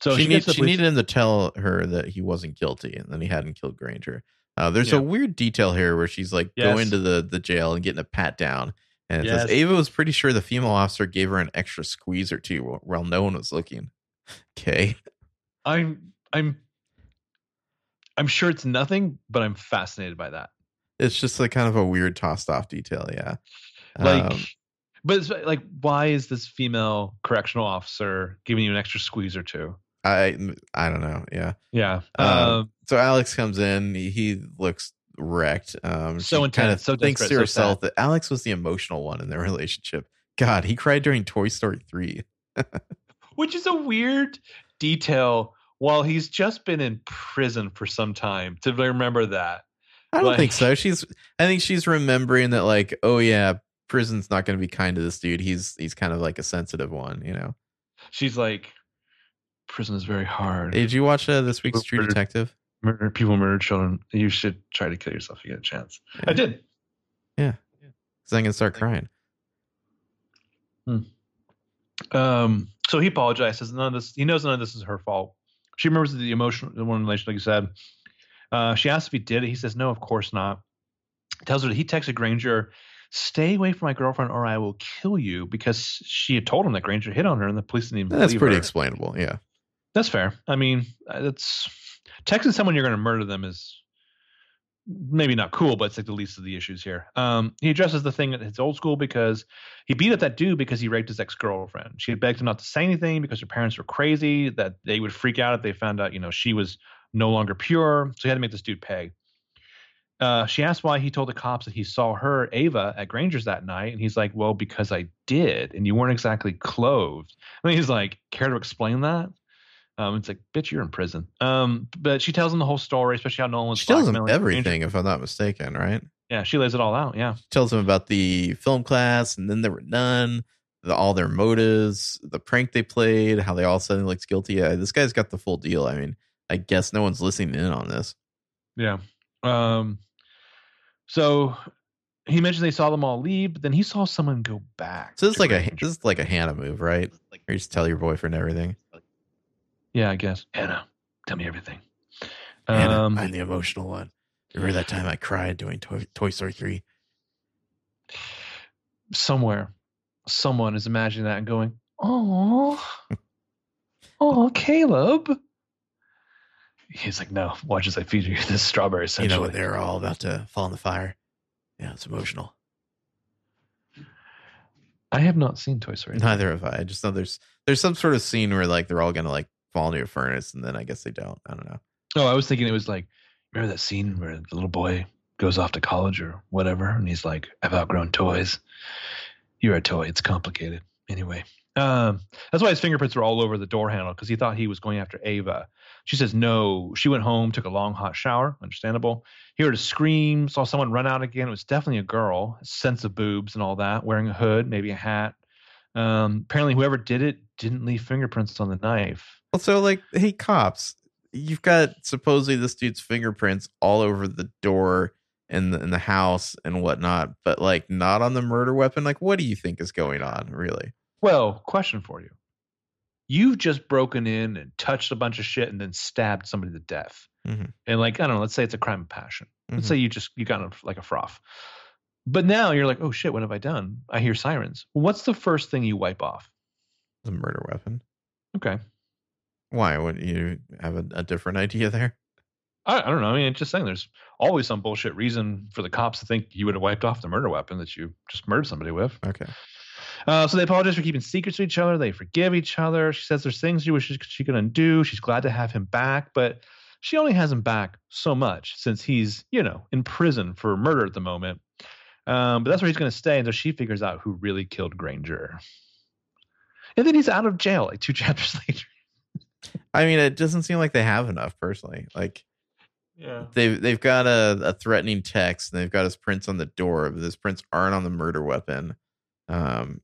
So she, she, need- gets to the she needed him to tell her that he wasn't guilty and then he hadn't killed Granger. Uh, there's Yeah. a weird detail here where she's like Yes. going to the the jail and getting a pat down, And it Yes. says Ava was pretty sure the female officer gave her an extra squeeze or two while- while no one was looking. [laughs] Okay. I'm I'm I'm sure it's nothing, but I'm fascinated by that. It's just like kind of a weird tossed off detail. Yeah. Like, Um, but it's like, why is this female correctional officer giving you an extra squeeze or two? I I don't know. Yeah. Yeah. Um, Um, So Alex comes in. He, he looks wrecked. Um, So intense, kind of so thinks to so herself sad. that Alex was the emotional one in their [laughs] relationship. God, he cried during Toy Story three. [laughs] which is a weird detail while he's just been in prison for some time to remember that. I don't Like- think so. She's. I think she's remembering that. Like, oh yeah, prison's not going to be kind to this dude. He's he's kind of like a sensitive one. You know. She's like, prison is very hard. Hey, did you watch uh, this week's True Murder- Detective? murder people murder children. You should try to kill yourself if you get a chance. I did. Yeah, because I can start crying. Um, so he apologizes. None of this. He knows none of this is her fault. She remembers the emotional the one relation, like you said. Uh, she asks if he did it. He says no, of course not. Tells her that he texted Granger, "Stay away from my girlfriend, or I will kill you," because she had told him that Granger hit on her, and the police didn't even. That's believe pretty her. explainable. Yeah. That's fair. I mean, uh, that's texting someone you're going to murder them is maybe not cool, but it's like the least of the issues here. Um, he addresses the thing at his old school because he beat up that dude because he raped his ex girlfriend. She had begged him not to say anything because her parents were crazy, that they would freak out if they found out, you know, she was no longer pure. So he had to make this dude pay. Uh, she asked why he told the cops that he saw her, Ava, at Granger's that night. And he's like, Well, because I did. And you weren't exactly clothed. And he's like, Care to explain that? Um, it's like, bitch, you're in prison. Um, but she tells him the whole story, especially how Nolan was She tells him everything, if I'm not mistaken, right? Yeah, she lays it all out. Yeah. tells him about the film class and then there were none the, all their motives the prank they played how they all suddenly looks guilty yeah this guy's got the full deal i mean i guess no one's listening in on this Yeah. Um, so he mentioned they saw them all leave, but then he saw someone go back. so this is like a this is like a hannah move right like you just tell your boyfriend everything yeah, I guess. Anna, tell me everything. Hannah, Um, i'm the emotional one remember that time i cried doing toy, toy story 3 somewhere, someone is imagining that and going, "Oh, [laughs] oh, Caleb." He's like, "No, watch as I feed you [laughs] this strawberry." you know they're all about to fall in the fire yeah it's emotional I have not seen Toy Story. neither have i I just know there's there's some sort of scene where like they're all gonna like fall into a furnace and then i guess they don't i don't know Oh, I was thinking it was like, remember that scene where the little boy goes off to college or whatever, and he's like, "I've outgrown toys." You're a toy. It's complicated. Anyway, um, that's why his fingerprints were all over the door handle because he thought he was going after Ava. She says no. She went home, took a long hot shower. Understandable. He heard a scream, saw someone run out again. It was definitely a girl. Sense of boobs and all that. Wearing a hood, maybe a hat. Um, apparently, whoever did it didn't leave fingerprints on the knife. Well, so like, hey, cops, you've got supposedly this dude's fingerprints all over the door and the, in the house and whatnot, but like not on the murder weapon. Like, what do you think is going on, really? Well, question for you. You've just broken in and touched a bunch of shit and then stabbed somebody to death. Mhm. And like, I don't know, let's say it's a crime of passion. Let's Mhm. say you just you got a, like a froth. But now you're like, oh shit, what have I done? I hear sirens. What's the first thing you wipe off? The murder weapon. Okay. Why would you have a, a different idea there? I, I don't know. I mean, it's just saying there's always some bullshit reason for the cops to think you would have wiped off the murder weapon that you just murdered somebody with. Okay. Uh, so they apologize for keeping secrets to each other. They forgive each other. She says there's things she wishes she could undo. She's glad to have him back, but she only has him back so much since he's, you know, in prison for murder at the moment. Um, but that's where he's going to stay until she figures out who really killed Granger. And then he's out of jail like two [laughs] chapters later. I mean, it doesn't seem like they have enough personally. Like Yeah. they've they've got a, a threatening text and they've got his prints on the door, but his prints aren't on the murder weapon. Um,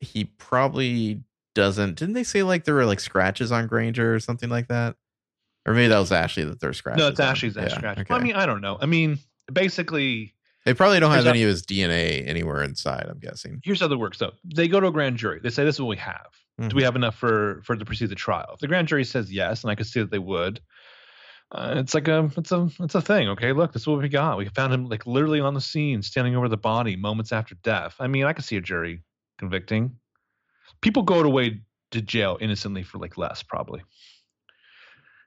he probably doesn't. Didn't they say like there were like scratches on Granger or something like that? Or maybe that was Ashley that there's scratches. No, it's. Ashley's that Yeah, scratch. okay. I mean, I don't know. I mean, basically, they probably don't have any of his DNA anywhere inside. I'm guessing. here's how that works though. They go to a grand jury. They say this is what we have. Mhm. Do we have enough for for to proceed the trial? If the grand jury says yes, and I could see that they would, Uh, it's like a it's a it's a thing. Okay, look, this is what we got. We found him like literally on the scene, standing over the body moments after death. I mean, I could see a jury convicting. People go away to jail innocently for like less, probably.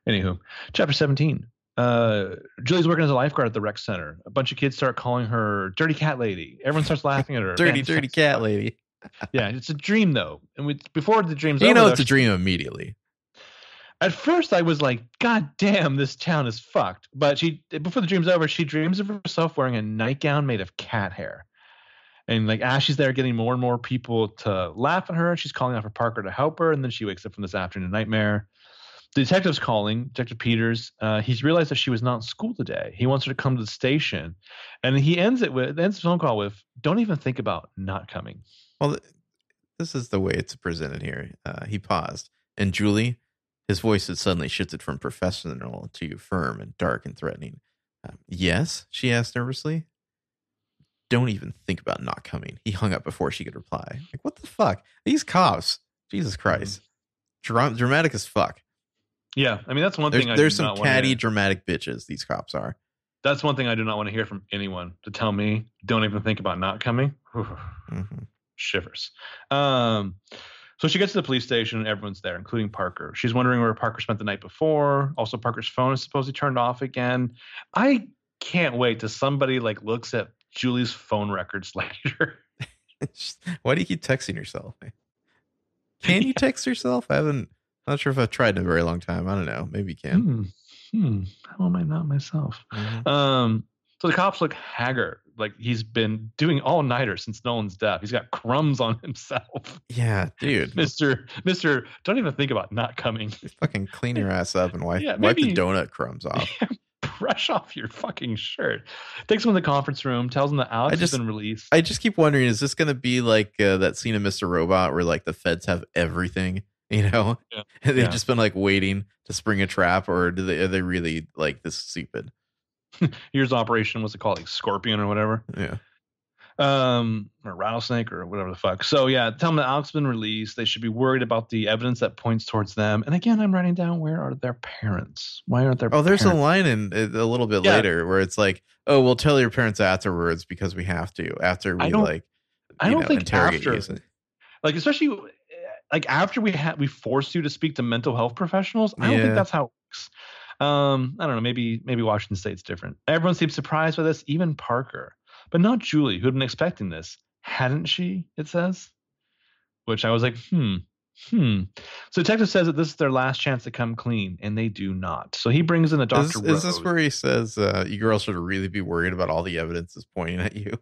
Anywho, chapter seventeen. Uh, Julie's working as a lifeguard at the rec center. A bunch of kids start calling her "dirty cat lady." Everyone starts laughing at her. [laughs] dirty, Man, dirty [laughs] cat lady. [laughs] Yeah, it's a dream though, and we, before the dream's You over, know though, it's a dream immediately. at first I was like, God damn, this town is fucked. But she before the dream's over, she dreams of herself wearing a nightgown made of cat hair. And like as she's there getting more and more people to laugh at her, she's calling out for Parker to help her, and then she wakes up from this afternoon nightmare. The detective's calling, Detective Peters. Uh, he's realized that she was not in school today. He wants her to come to the station. And he ends it with ends the phone call with, Don't even think about not coming. Well, this is the way it's presented here. Uh, he paused, and Julie, his voice had suddenly shifted from professional to firm and dark and threatening. Um, yes, she asked nervously. Don't even think about not coming. He hung up before she could reply. Like, what the fuck? These cops. Jesus Christ. Dra- dramatic as fuck. Yeah, I mean that's one There's, thing I there's do some catty, dramatic bitches, these cops are. That's one thing I do not want to hear from anyone to tell me don't even think about not coming. [sighs] Mhm. Shivers. Um, so she gets to the police station and everyone's there, including Parker. She's wondering where Parker spent the night before. Also, Parker's phone is supposedly turned off again. I can't wait till somebody like looks at Julie's phone records [laughs] later. [laughs] Why do you keep texting yourself? Can you [laughs] text yourself? I haven't. I'm Not sure if I've tried in a very long time. I don't know. Maybe you can. Hmm. Hmm. How am I not myself? Mhm. Um, so the cops look haggard, like he's been doing all nighter since Nolan's death. He's got crumbs on [laughs] himself. Yeah, dude. Mister, Mister, don't even think about not coming. fucking clean your ass up and wipe, Yeah, wipe the donut crumbs off. [laughs] Brush off your fucking shirt. Takes him in the conference room, tells him that Alex I just- has been released. I just keep wondering, is this going to be like uh, that scene of Mr. Robot where like the feds have everything, you know, Yeah. [laughs] they've Yeah. just been like waiting to spring a trap, or do they are they really like this stupid? [laughs] Here's operation, what's it called, like Scorpion or whatever, Yeah, um, or rattlesnake or whatever the fuck. So yeah, tell them that Alex has been released. They should be worried about the evidence that points towards them. And again, I'm writing down where are their parents? Why aren't their Oh, there's a line in a little bit Yeah. later where it's like, "Oh, we'll tell your parents afterwards because we have to." After we like, I don't know, think after. you. like especially uh, like after we had we forced you to speak to mental health professionals i don't Yeah. think that's how it works um i don't know maybe maybe washington state's different everyone seems surprised by this even parker but not julie who had been expecting this hadn't she it says which i was like hmm hmm so detective says that this is their last chance to come clean and they do not so he brings in a doctor is this Rose. where he says uh, you girls should really be worried about all the evidence that's pointing at you?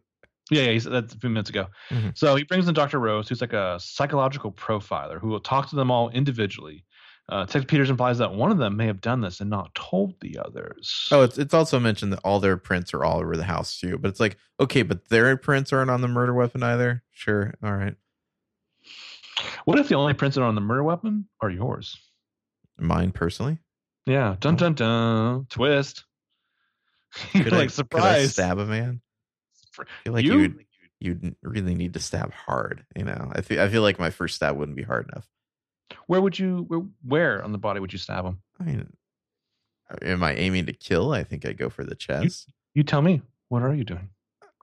Yeah, yeah, he said that a few minutes ago. Mhm. So he brings in Dr. Rose, who's like a psychological profiler who will talk to them all individually. Uh, Detective Peters implies that one of them may have done this and not told the others. Oh, it's it's also mentioned that all their prints are all over the house too. But it's like, okay, but their prints aren't on the murder weapon either. Sure, all right, what if the only prints that are on the murder weapon are yours? mine personally. Yeah, dun dun dun, twist. [laughs] You're Could like I surprise. stab a man. I feel like you? you really need to stab hard. You know, I feel I feel like my first stab wouldn't be hard enough. Where would you? Where, where on the body would you stab him? I mean, am I aiming to kill? I think I go for the chest. You tell me. What are you doing?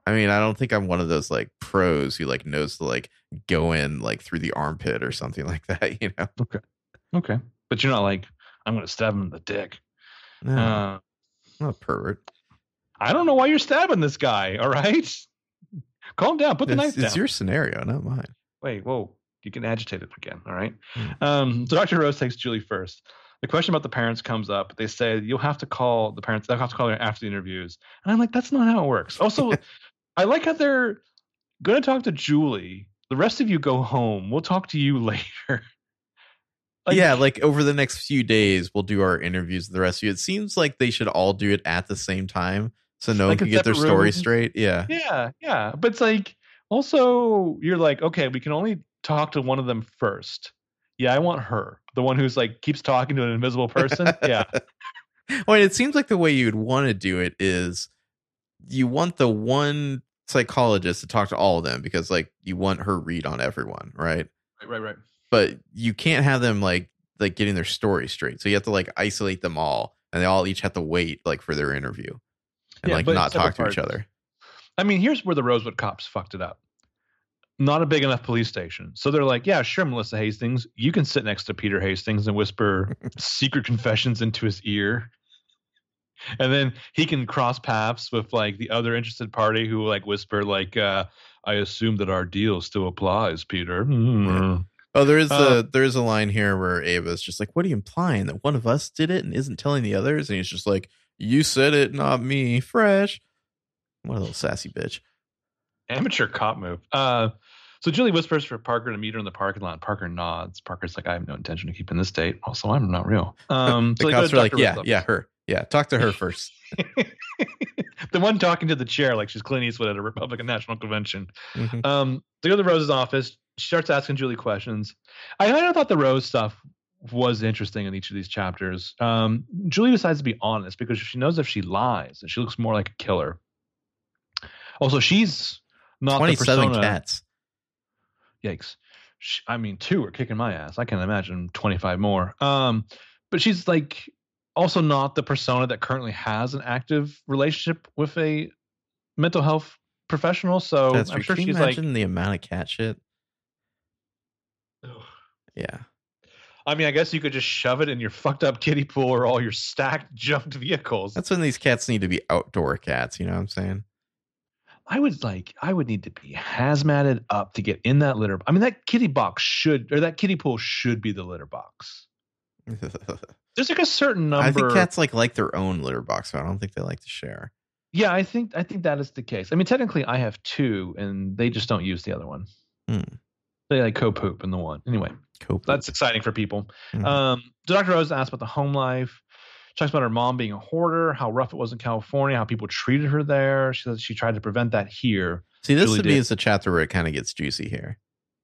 I mean, I don't think I'm one of those like pros who like knows to like go in like through the armpit or something [laughs] like that. You know, Okay, but you're not like I'm going to stab him in the dick. no, Uh, I'm not a pervert. I don't know why you're stabbing this guy. All right, [laughs] calm down. Put the It's, knife down. it's your scenario, not mine. Wait, whoa. You can agitate it again. All right. Hmm. Um, so Dr. Rose takes Julie first. The question about the parents comes up. They say you'll have to call the parents. They'll have to call her after the interviews. And I'm like, that's not how it works. Also, [laughs] I like how they're going to talk to Julie. The rest of you go home. We'll talk to you [laughs] later. Like- yeah, like over the next few days, we'll do our interviews with the rest of you. It seems like they should all do it at the same time so no Like one can get their separate story straight. Yeah. Yeah, yeah. But it's like also you're like, okay, we can only talk to one of them first. Yeah, I want her. The one who's like keeps talking to an invisible person. Yeah. [laughs] well, it seems like the way you'd want to do it is you want the one psychologist to talk to all of them because like you want her read on everyone, right? Right, right, right. But you can't have them like like getting their story straight. So you have to like isolate them all and they all each have to wait like for their interview and Yeah, like not talk to each other. I mean, here's where the Rosewood cops fucked it up. Not a big enough police station. So they're like, yeah, sure, Melissa Hastings, you can sit next to Peter Hastings and whisper [laughs] secret confessions into his ear. And then he can cross paths with like the other interested party who like whisper like uh I assume that our deal still applies, Peter. Mm. Oh, there is Uh, a there is a line here where Ava's just like, "What are you implying that one of us did it and isn't telling the others?" And he's just like, "You said it, not me." Fresh. What a little sassy bitch. Amateur cop move. Uh so Julie whispers for Parker to meet her in the parking lot. Parker nods. Parker's like, I have no intention of keeping this date. Also, I'm not real. [laughs] Um, The so cops are like, "Yeah, yeah, her, yeah, talk to her first. [laughs] the one talking to the chair like she's Clint Eastwood at a Republican National Convention. Mhm. Um, they go to Rose's office. She starts asking Julie questions. I kind of thought the Rose stuff was interesting in each of these chapters. Um, Julie decides to be honest because she knows if she lies, that she looks more like a killer. Also, she's not the Twenty-seven persona. cats. Yikes! I mean, two are kicking my ass. I can't imagine twenty-five more. Um, but she's like also not the persona that currently has an active relationship with a mental health professional. So That's I'm sure Can you she's like, the amount of cat shit. Yeah, I mean, I guess you could just shove it in your fucked up kiddie pool or all your stacked [laughs] junked vehicles. that's when these cats need to be outdoor cats. You know what I'm saying? I would like, I would need to be hazmated up to get in that litter. I mean, that kitty box should, or that kitty pool should be the litter box. [laughs] There's like a certain number. I think cats like like their own litter box. But I don't think they like to share. Yeah, I think I think that is the case. I mean, technically, I have two, and they just don't use the other one. Hmm. They like co-poop in the one. Anyway, Cope. that's exciting for people. Mhm. Um, Dr. Rose asked about the home life. Talks about her mom being a hoarder, how rough it was in California, how people treated her there. She says she tried to prevent that here. See, this to me did. is the chapter where it kind of gets juicy here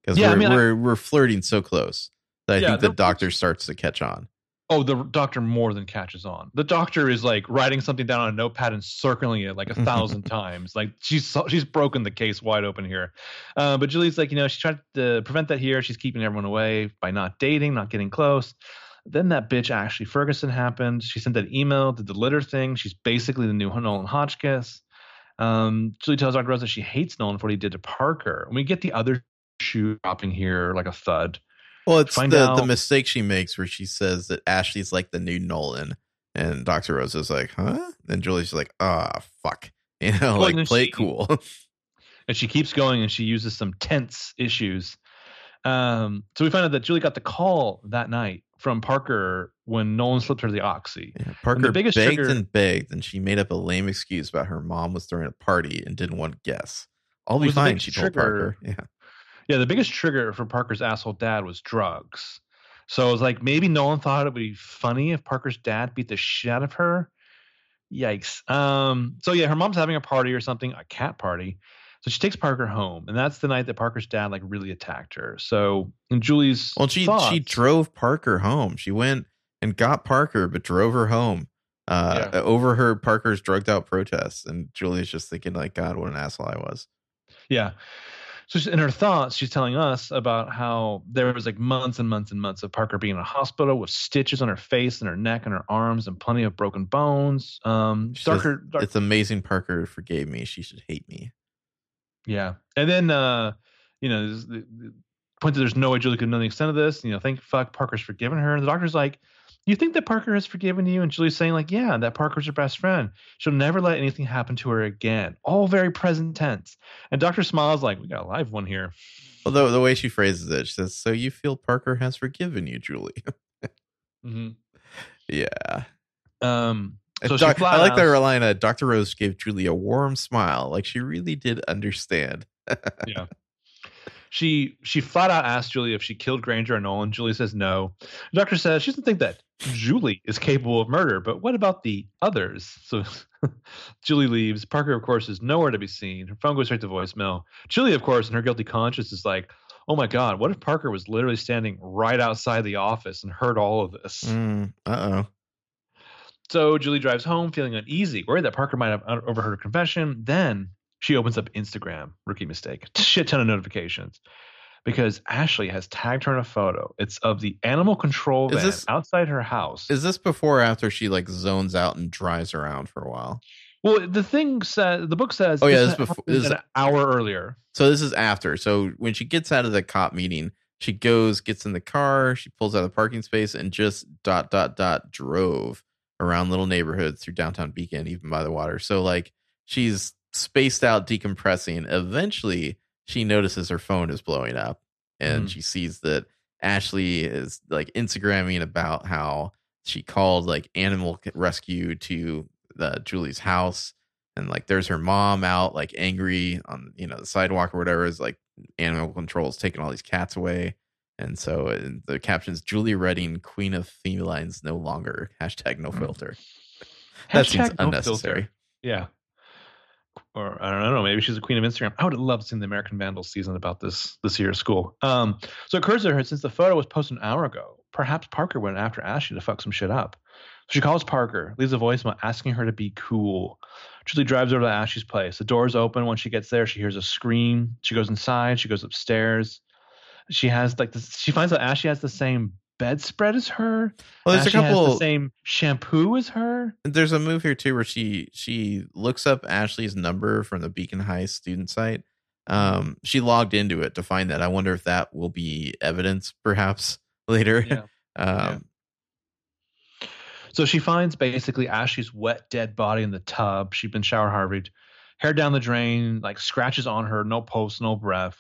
because Yeah, we're mean, we're we're flirting so close that I Yeah, think the the- doctor starts to catch on. Oh, the doctor more than catches on. The doctor is like writing something down on a notepad and circling it like a thousand [laughs] times. Like she's she's broken the case wide open here. Uh, but Julie's like, you know, she tried to prevent that here. She's keeping everyone away by not dating, not getting close. Then that bitch Ashley Ferguson happened. She sent that email, did the litter thing. She's basically the new Nolan Hotchkiss. Um, Julie tells Dr. Rose that she hates Nolan for what he did to Parker. And we get the other shoe dropping here like a thud. Well, it's Find the the mistake she makes where she says that Ashley's like the new Nolan, and Doctor Rose is like, huh? And Julie's like, ah, fuck, [laughs] you know, Well, like play she- cool. [laughs] and she keeps going and she uses some tense issues. Um, so we find out that Julie got the call that night from Parker when Nolan slipped her the oxy. Yeah, Parker biggest begged trigger- and begged, and she made up a lame excuse about her mom was throwing a party and didn't want to guess. I'll be fine, she told trigger- Parker. Yeah. Yeah, the biggest trigger for Parker's asshole dad was drugs. So it was like maybe Nolan thought it would be funny if Parker's dad beat the shit out of her. Yikes. Um, so yeah, her mom's having a party or something, a cat party. So she takes Parker home, and that's the night that Parker's dad like really attacked her. So in Julie's Well, she she drove Parker home. She went and got Parker, but drove her home. Uh, Yeah. overheard Parker's drugged out protests, and Julie's just thinking like, God, what an asshole I was. Yeah. So in her thoughts, she's telling us about how there was like months and months and months of Parker being in a hospital with stitches on her face and her neck and her arms and plenty of broken bones. Um, says, darker, dark, It's amazing Parker forgave me. She should hate me. Yeah. And then, uh, you know, there's the, the point that there's no way Julie could know the extent of this. You know, thank fuck Parker's forgiven her. And the doctor's like, you think that Parker has forgiven you? And Julie's saying, like, yeah, that Parker's her best friend. She'll never let anything happen to her again. All very present tense. And Doctor smiles like, we got a live one here. Although the way she phrases it, she says, "So you feel Parker has forgiven you, Julie?" [laughs] Mm-hmm. yeah. Um, So doc- I like that line. Uh, Doctor Rose gave Julie a warm smile, like she really did understand. yeah. [laughs] She she flat out asked Julie if she killed Granger or Nolan. Julie says no. The doctor says she doesn't think that Julie is capable of murder, but what about the others? So [laughs] Julie leaves. Parker, of course, is nowhere to be seen. Her phone goes straight to voicemail. Julie, of course, in her guilty conscience, is like, "Oh my God, what if Parker was literally standing right outside the office and heard all of this?" Mm, uh oh. So Julie drives home feeling uneasy, worried that Parker might have overheard her confession. Then she opens up Instagram. Rookie mistake. [laughs] Shit ton of notifications. because Ashley has tagged her in a photo. It's of the animal control Is van this- outside her house. Is this before or after she like zones out and drives around for a while? well, the thing says the book says. Oh, yeah, this this before- this is- an hour earlier. So this is after. So when she gets out of the cop meeting, she goes, gets in the car, she pulls out of the parking space, and just dot dot dot drove around little neighborhoods through downtown Beacon, even by the water. So like she's spaced out, decompressing. Eventually, she notices her phone is blowing up, and Mhm. she sees that Ashley is like Instagramming about how she called like animal rescue to the Julie's house and like there's her mom out like angry on you know the sidewalk or whatever is like animal control is taking all these cats away and so uh, the captions julie redding queen of felines no longer hashtag no Mm. filter [laughs] that seems Hashtag no unnecessary filter. Yeah. Or I don't know, maybe she's a queen of Instagram. I would have loved seeing the American Vandal season about this this year at school. Um, so it occurs to her since the photo was posted an hour ago, perhaps Parker went after Ashley to fuck some shit up. So she calls Parker, leaves a voicemail asking her to be cool. Julie drives over to Ashley's place. The door's open. When she gets there, she hears a scream. She goes inside. She goes upstairs. She has like this. She finds out Ashley has the same bedspread as her. well there's Ashley a has couple the same shampoo as her. there's a move here too where she she looks up ashley's number from the beacon high student site um she logged into it to find that i wonder if that will be evidence perhaps [laughs] later Yeah. um So she finds basically Ashley's wet, dead body in the tub. She'd been shower harveyed, hair down the drain, like scratches on her, no pulse, no breath.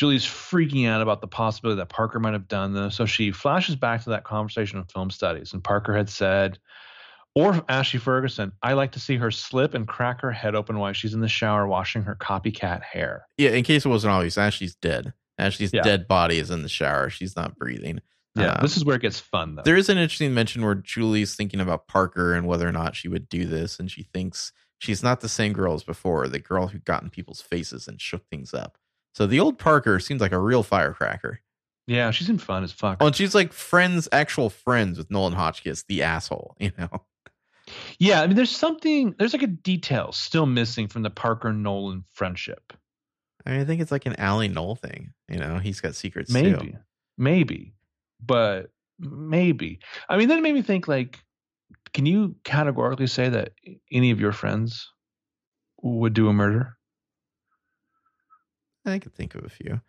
Julie's freaking out about the possibility that Parker might have done this. So she flashes back to that conversation in film studies. And Parker had said, or Ashley Ferguson, I like to see her slip and crack her head open while she's in the shower washing her copycat hair. Yeah, in case it wasn't obvious, Ashley's dead. Ashley's Yeah. dead body is in the shower. She's not breathing. Yeah, Um, this is where it gets fun, though. There is an interesting mention where Julie's thinking about Parker and whether or not she would do this, and she thinks she's not the same girl as before, the girl who got in people's faces and shook things up. So the old Parker seems like a real firecracker. yeah, she's in fun as fuck. Oh, and she's like friends, actual friends with Nolan Hotchkiss, the asshole, you know? Yeah, I mean, there's something, there's like a detail still missing from the Parker Nolan friendship. I mean, I think it's like an Ali Noel thing. You know, he's got secrets Maybe, too. maybe, but maybe. I mean, then it made me think like, can you categorically say that any of your friends would do a murder? I could think of a few.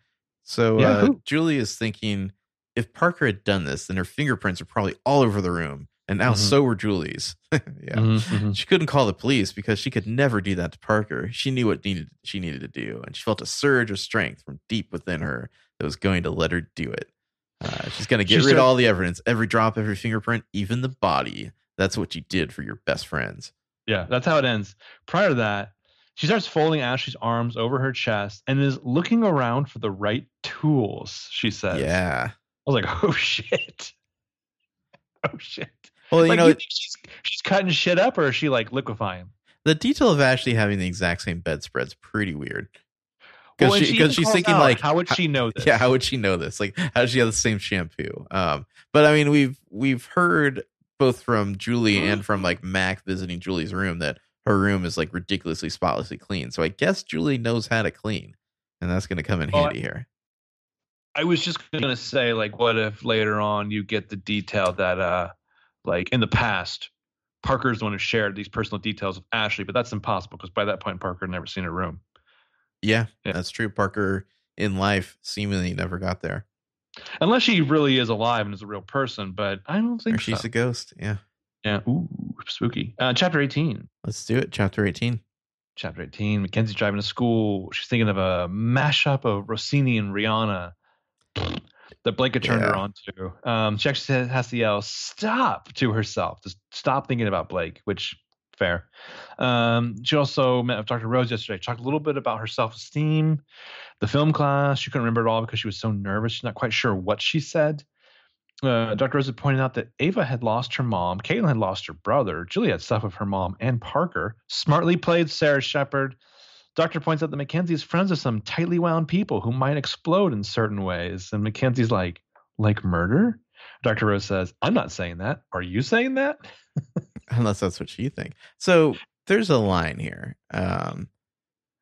So Yeah, uh. Julie is thinking if Parker had done this, then her fingerprints are probably all over the room. And now Mhm. so were Julie's. [laughs] yeah. Mhm, mhm. She couldn't call the police because she could never do that to Parker. She knew what needed she needed to do, and she felt a surge of strength from deep within her that was going to let her do it. Uh, she's going to get She rid of all the evidence, every drop, every fingerprint, even the body. That's what you did for your best friends. Yeah, that's how it ends. Prior to that, she starts folding Ashley's arms over her chest and is looking around for the right tools. She says, Yeah. I was like, [laughs] oh shit. [laughs] Oh shit. Well, you like, know, you think she's, she's cutting shit up or is she like liquefying? the detail of Ashley having the exact same bedspread's pretty weird. Well, Because and she, because she's thinking out, like, how would she know [laughs] this? yeah, how would she know this? Like, how does she have the same shampoo? Um, but I mean, we've we've heard both from Julie and from like Mac visiting Julie's room that her room is like ridiculously spotlessly clean. So I guess Julie knows how to clean, and that's going to come in Oh, handy here. I was just gonna say, like, what if later on you get the detail that, uh, like in the past, Parker's the one who shared these personal details of Ashley, but that's impossible because by that point Parker had never seen her room. Yeah, Yeah. that's true. Parker in life seemingly never got there, Unless she really is alive and is a real person, but I don't think or she's so. a ghost. Yeah, yeah. Ooh, spooky. Uh, chapter 18. let's do it. Chapter eighteen. Chapter 18. Mackenzie's driving to school. She's thinking of a mashup of Rossini and Rihanna that Blake had turned her Yeah. on to. Um, she actually has to yell, stop to herself. Just stop thinking about Blake, which fair. Um, she also met with Dr. Rose yesterday, talked a little bit about her self esteem, the film class. She couldn't remember it all because she was so nervous. She's not quite sure what she said. Uh, Dr. Rose had pointed out that Ava had lost her mom, Caitlin had lost her brother, Julie had stuff with her mom and Parker. Smartly played Sara Shepard. Doctor points out that Mackenzie is friends are some tightly wound people who might explode in certain ways. And Mackenzie's like, like murder? Dr. Rose says, I'm not saying that. Are you saying that? [laughs] unless that's what you think. So there's a line here. Um,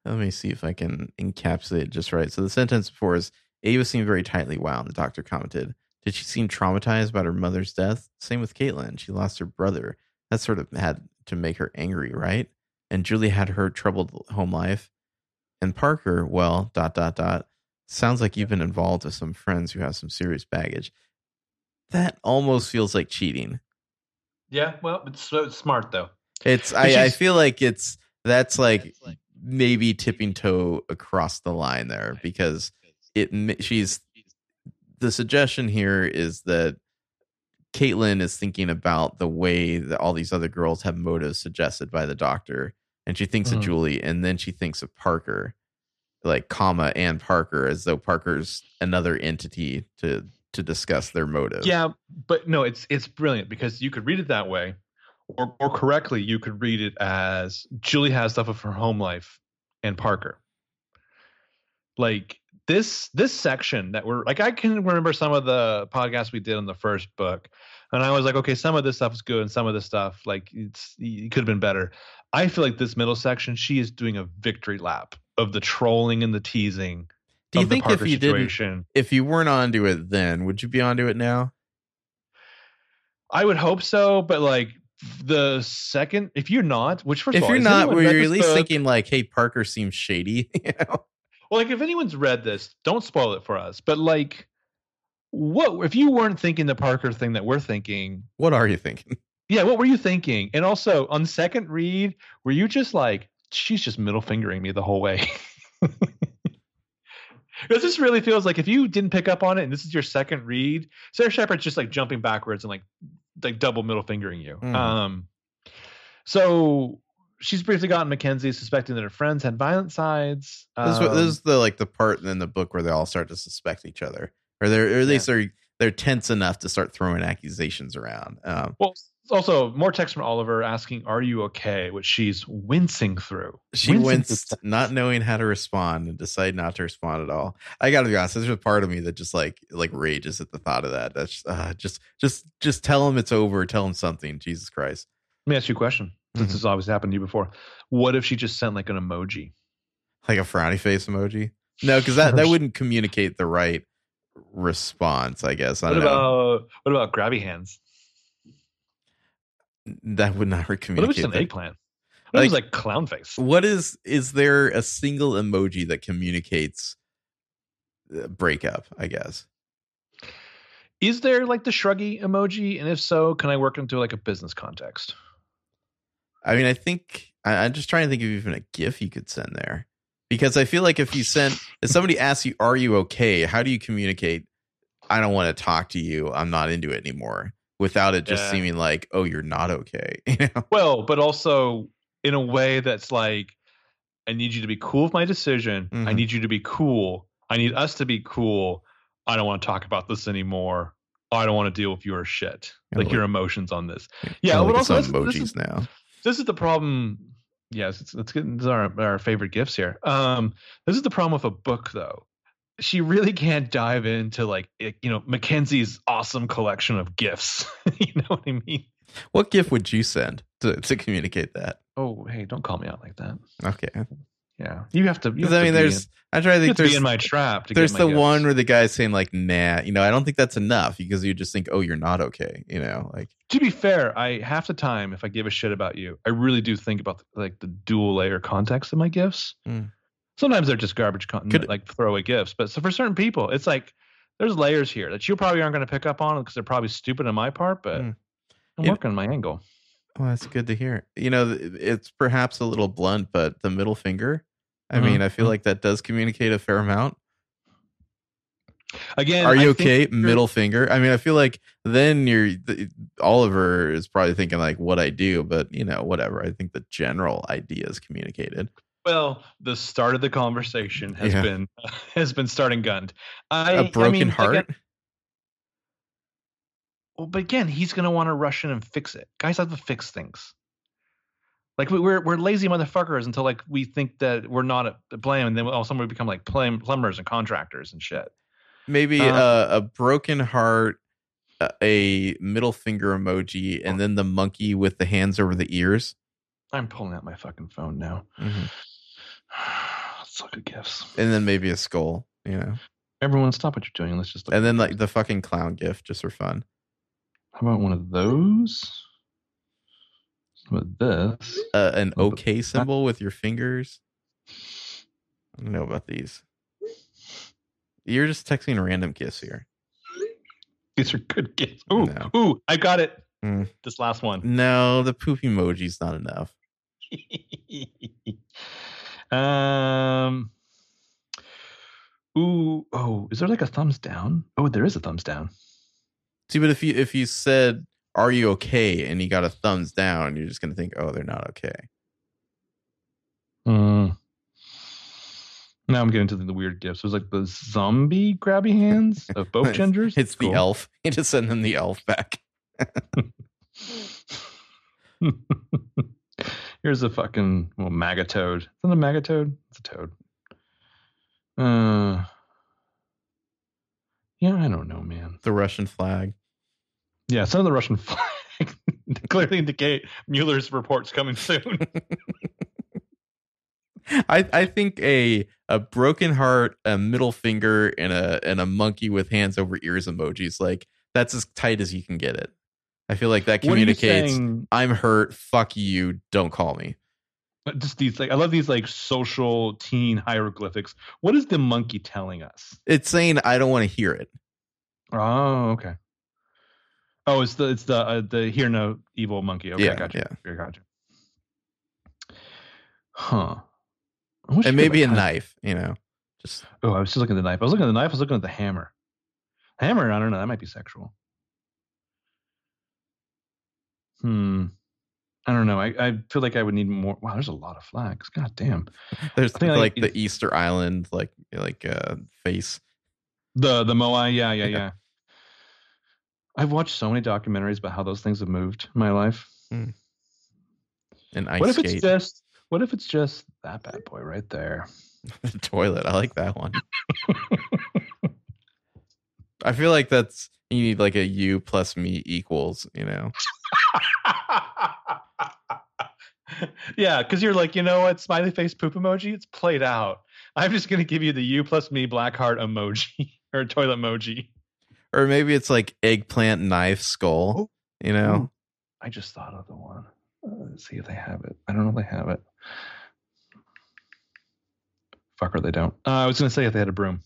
let me see if I can encapsulate it just right. So the sentence before is Ava seemed very tightly wound, the doctor commented. Did she seem traumatized about her mother's death? Same with Caitlin. She lost her brother. That sort of had to make her angry, right? And Julie had her troubled home life. And Parker, well, dot, dot, dot. Sounds like you've been involved with some friends who have some serious baggage. That almost feels like cheating. Yeah, well, it's, it's smart though. It's I, I feel like it's that's like maybe tipping toe across the line there because it she's the suggestion here is that Caitlin is thinking about the way that all these other girls have motives suggested by the doctor, and she thinks of Mhm. Julie, and then she thinks of Parker, like comma and Parker, as though Parker's another entity to to discuss their motives. Yeah, but no, it's it's brilliant because you could read it that way, or or correctly, you could read it as Julie has stuff of her home life and Parker. Like this this section that we're like I can remember some of the podcasts we did on the first book, and I was like, okay, some of this stuff is good, and some of this stuff like it's it could have been better. I feel like this middle section, she is doing a victory lap of the trolling and the teasing. Do you think if you didn't if you weren't onto it then, would you be onto it now? I would hope so, but like the second, if you're not, which first if all, you're not, were you at least book? thinking like, "Hey, Parker seems shady"? [laughs] you know? Well, like if anyone's read this, don't spoil it for us. But like, what if you weren't thinking the Parker thing that we're thinking? What are you thinking? [laughs] Yeah, what were you thinking? And also on second read, were you just like, she's just middle fingering me the whole way? Because [laughs] this really feels like if you didn't pick up on it and this is your second read, Sara Shepard's just like jumping backwards and like like double middle fingering you. Mhm. Um so she's briefly gotten Mackenzie suspecting that her friends had violent sides. This, is this Um, is the like the part in the book where they all start to suspect each other, or they're or at least they're they're tense enough to start throwing accusations around. Um, Well, also more text from Oliver asking, "Are you okay?" Which she's wincing through. she winced, not knowing how to respond, and decide not to respond at all. I got to be honest. There's a part of me that just like like rages at the thought of that. That's uh, just just just tell him it's over. Tell him something. Jesus Christ. Let me ask you a question. Since this has obviously happened to you before, what if she just sent like an emoji? like a frowny face emoji. No, because that that [laughs] wouldn't communicate the right response. I guess I What don't know. about what about grabby hands? That would not communicate. What if it's an eggplant? What if it's like clown face? What is is there a single emoji that communicates uh, breakup? I guess. Is there like the shruggy emoji? And if so, can I work into like a business context? I mean, I think I, I'm just trying to think of even a GIF you could send there, because I feel like if you sent if somebody asks you, "Are you okay?" How do you communicate? I don't want to talk to you. I'm not into it anymore. Without it just Yeah. seeming like, "Oh, you're not okay." [laughs] You know. Well, but also in a way that's like, I need you to be cool with my decision. I Mhm. need you to be cool. I need us to be cool. I don't want to talk about this anymore. I don't want to deal with your shit, Yeah, like like- your emotions on this. Yeah, but like also it's on emojis this is- now. This is the problem. Yes, it's, let's get our, our favorite gifts here. Um, this is the problem with a book, though. She really can't dive into like it, you know Mackenzie's awesome collection of gifts. [laughs] you know what I mean? What GIF would you send to to communicate that? Oh, hey, don't call me out like that. Okay. Yeah, you have to. You have I mean, there's. in, I try to think have to be in my trap. To there's my the gifts. one where the guy's saying like nah you know i don't think that's enough because you just think oh you're not okay you know like to be fair, I half the time if I give a shit about you, I really do think about like the dual layer context of my gifts. Hmm. Sometimes they're just garbage, con- Could- like throwaway gifts. But so for certain people, it's like there's layers here that you probably aren't going to pick up on because they're probably stupid on my part. But Hmm. I'm Yeah. working on my angle. oh that's good to hear you know it's perhaps a little blunt but the middle finger i mean mm-hmm. i feel like that does communicate a fair amount Again, are you think okay you're- middle finger i mean i feel like then you're th- oliver is probably thinking like what i do but you know whatever i think the general idea is communicated Well, the start of the conversation has Yeah. been [laughs] has been starting gunned. I, a broken I mean, heart Again, well, but again, he's going to want to rush in and fix it. Guys have to fix things. Like we- we're we're lazy motherfuckers until like we think that we're not at blame, and then all of a sudden we become like plum- plumbers and contractors and shit. maybe Uh, uh, a broken heart a- middle finger emoji and then the monkey with the hands over the ears I'm pulling out my fucking phone now. Mhm. [sighs] Let's look at gifts. and then maybe a skull you know Everyone, stop what you're doing. Let's just. Look And then like the fucking clown gift just for fun. how about one of those? With this, Uh, an OK symbol with your fingers. I don't know about these. You're just texting random gifts here. these are good gifts. Ooh, No. ooh, I got it. Mm. This last one. No, the poop emoji's not enough. [laughs] um. Ooh, oh, is there like a thumbs down? Oh, there is a thumbs down. See, but if you if you said, "Are you okay?" and you got a thumbs down, you're just gonna think, "Oh, they're not okay." Mm. Now I'm getting to the, weird gifts. It was like the zombie grabby hands of [laughs] both genders. It's the elf. [laughs] You just send them the elf back. [laughs] Here's a fucking well, MAGA toad. Isn't it a MAGA toad? It's a toad. Uh, yeah, I don't know, man. The Russian flag. Yeah, some of the Russian [laughs] flag [laughs] clearly indicate Mueller's reports coming soon. [laughs] I I think a a broken heart, a middle finger, and a and a monkey with hands over ears emojis like that's as tight as you can get it. I feel like that What are you communicates. I'm hurt. Fuck you. Don't call me. But Just these like I love these like social teen hieroglyphics. What is the monkey telling us? It's saying I don't want to hear it. Oh, okay. Oh, it's the it's the uh, the hear no evil monkey. Okay, Yeah, gotcha. yeah. Gotcha. Huh. I wish I And maybe a like, knife. You know, just Oh, I was just looking at the knife. I was looking at the knife. I was looking at the hammer. Hammer. I don't know. That might be sexual. Hmm. I don't know. I, I feel like I would need more. Wow, there's a lot of flags. God damn. [laughs] there's like like, the Easter Island like like uh face. The the moai. Yeah, yeah, Yeah. yeah. I've watched so many documentaries about how those things have moved my life. Hmm. And ice what if skate. it's just what if it's just that bad boy right there? [laughs] the toilet. I like that one. I feel like that's you need like a you plus me equals, you know. [laughs] yeah, because you're like, you know what, smiley face poop emoji, it's played out. I'm just gonna give you the you plus me black heart emoji [laughs] or toilet emoji. Or maybe it's like eggplant knife skull, you know. Ooh, I just thought of the one. Uh, let's see if they have it. I don't know if they have it. Fuck or they don't. Uh, I was gonna say if they had a broom,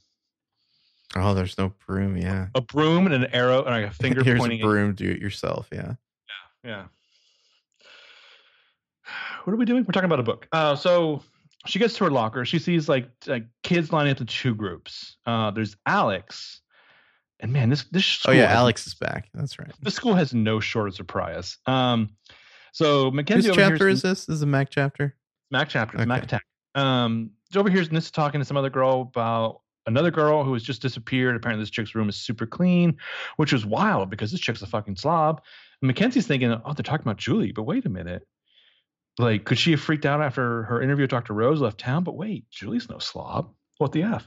Oh, there's no broom, yeah. a broom and an arrow and like a [laughs] finger Here's pointing. a broom, do it yourself, yeah. Yeah. Yeah. What are we doing? We're talking about a book. Uh, so she gets to her locker. She sees like, like kids lining up in two groups. Uh, there's Alex, and man, this this Oh yeah, has- Alex is back. That's right. This school has no shortage of surprise. Um, so Mackenzie Whose chapter is this? This is a Mac chapter? Mac chapter, Okay. Mac Tech. Um, so over here's Nissa talking to some other girl about another girl who has just disappeared. Apparently, this chick's room is super clean, which was wild because this chick's a fucking slob. And Mackenzie's thinking, oh, they're talking about Julie, but wait a minute. Like, could she have freaked out after her interview with Dr. Rose left town? But wait, Julie's no slob. What the F?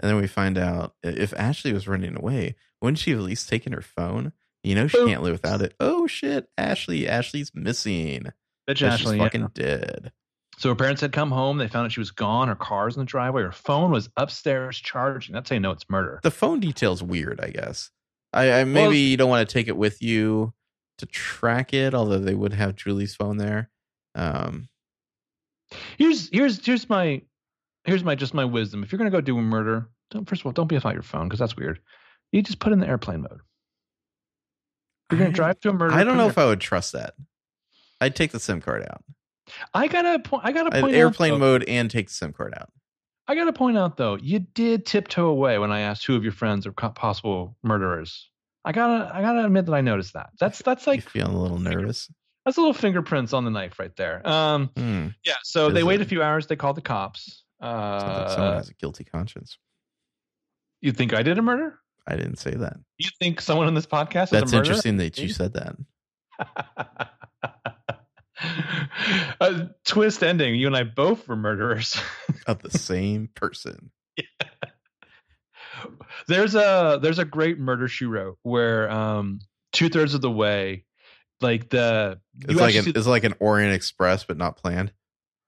And then we find out if Ashley was running away, wouldn't she have at least taken her phone? You know she Boom. can't live without it. Oh shit, Ashley. Ashley's missing. Bitch, Ashley. she's yeah. fucking dead. So her parents had come home. They found out she was gone. Her car's in the driveway. Her phone was upstairs charging. That's how you know it's murder. The phone detail's weird, I guess. I, I maybe Well, you don't want to take it with you to track it, although they would have Julie's phone there. Um, Here's here's here's my here's my just my wisdom. If you're gonna go do a murder, don't first of all don't be without your phone because that's weird. You just put in the airplane mode. You're gonna drive to a murder. I don't know if I would trust that. I'd take the SIM card out. I gotta point. I gotta point airplane out, though- mode and take the SIM card out. I gotta point out though, you did tiptoe away when I asked who of your friends are possible murderers. I gotta I gotta admit that I noticed that. That's that's you like feeling a little nervous? that's a little fingerprints on the knife right there. Um, Hmm. yeah. So they wait a few hours. They call the cops. Like someone Uh, has a guilty conscience. you think I did a murder? I didn't say that. You think someone on this podcast is That's a murderer? interesting that you said that. a [laughs] twist ending. You and I both were murderers. [laughs] Of the same person. there's a there's a great murder she wrote where um two thirds of the way, like the It's like an see- it's like an Orient Express, but not planned.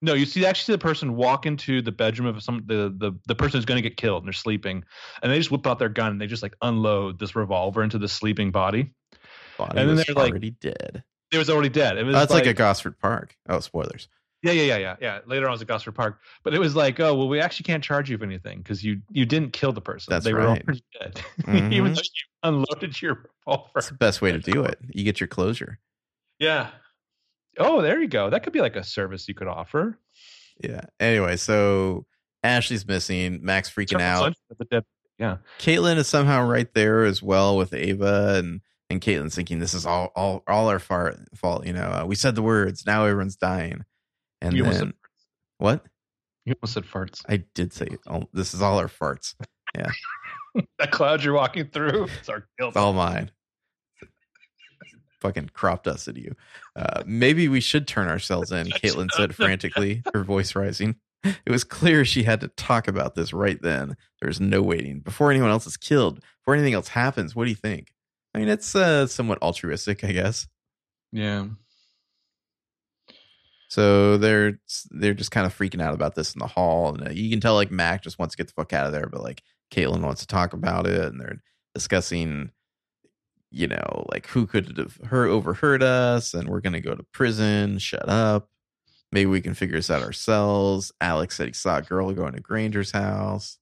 No, you see actually see the person walk into the bedroom of some the the, the person who's going to get killed and they're sleeping, and they just whip out their gun and they just like unload this revolver into the sleeping body. Body And then they're like- already dead. It was already dead. It was That's like, a Gosford Park. Oh, spoilers. yeah yeah yeah yeah yeah. Later on, it was at Gosford Park, but it was like oh well, we actually can't charge you for anything because you you didn't kill the person. That's they were right. already dead, Mhm. [laughs] even though you unloaded your revolver. That's the best way to do it. You get your closure. Yeah. Oh, there you go. That could be like a service you could offer. Yeah. Anyway, so Ashley's missing. Max freaking out. Lunch with the dead- Yeah. Caitlin is somehow right there as well with Ava, and and Caitlin's thinking this is all all all our far, fault. You know, uh, we said the words. Now everyone's dying. And You then said- what? You almost said farts. I did say oh, this is all our farts. Yeah. [laughs] that cloud you're walking through. It's our guilt. It's all mine. Fucking crop dusted you. Uh, maybe we should turn ourselves in, Caitlin said [laughs] frantically, her voice rising. It was clear she had to talk about this right then. There's no waiting. Before anyone else is killed, before anything else happens, what do you think? I mean, it's uh, somewhat altruistic, I guess. Yeah. So they're they're just kind of freaking out about this in the hall, and uh, you can tell like Mac just wants to get the fuck out of there, but like Caitlin wants to talk about it, and they're discussing, you know, like who could have her overheard us, and we're gonna go to prison. Shut up. Maybe we can figure this out ourselves. Alex said he saw a girl going to Granger's house,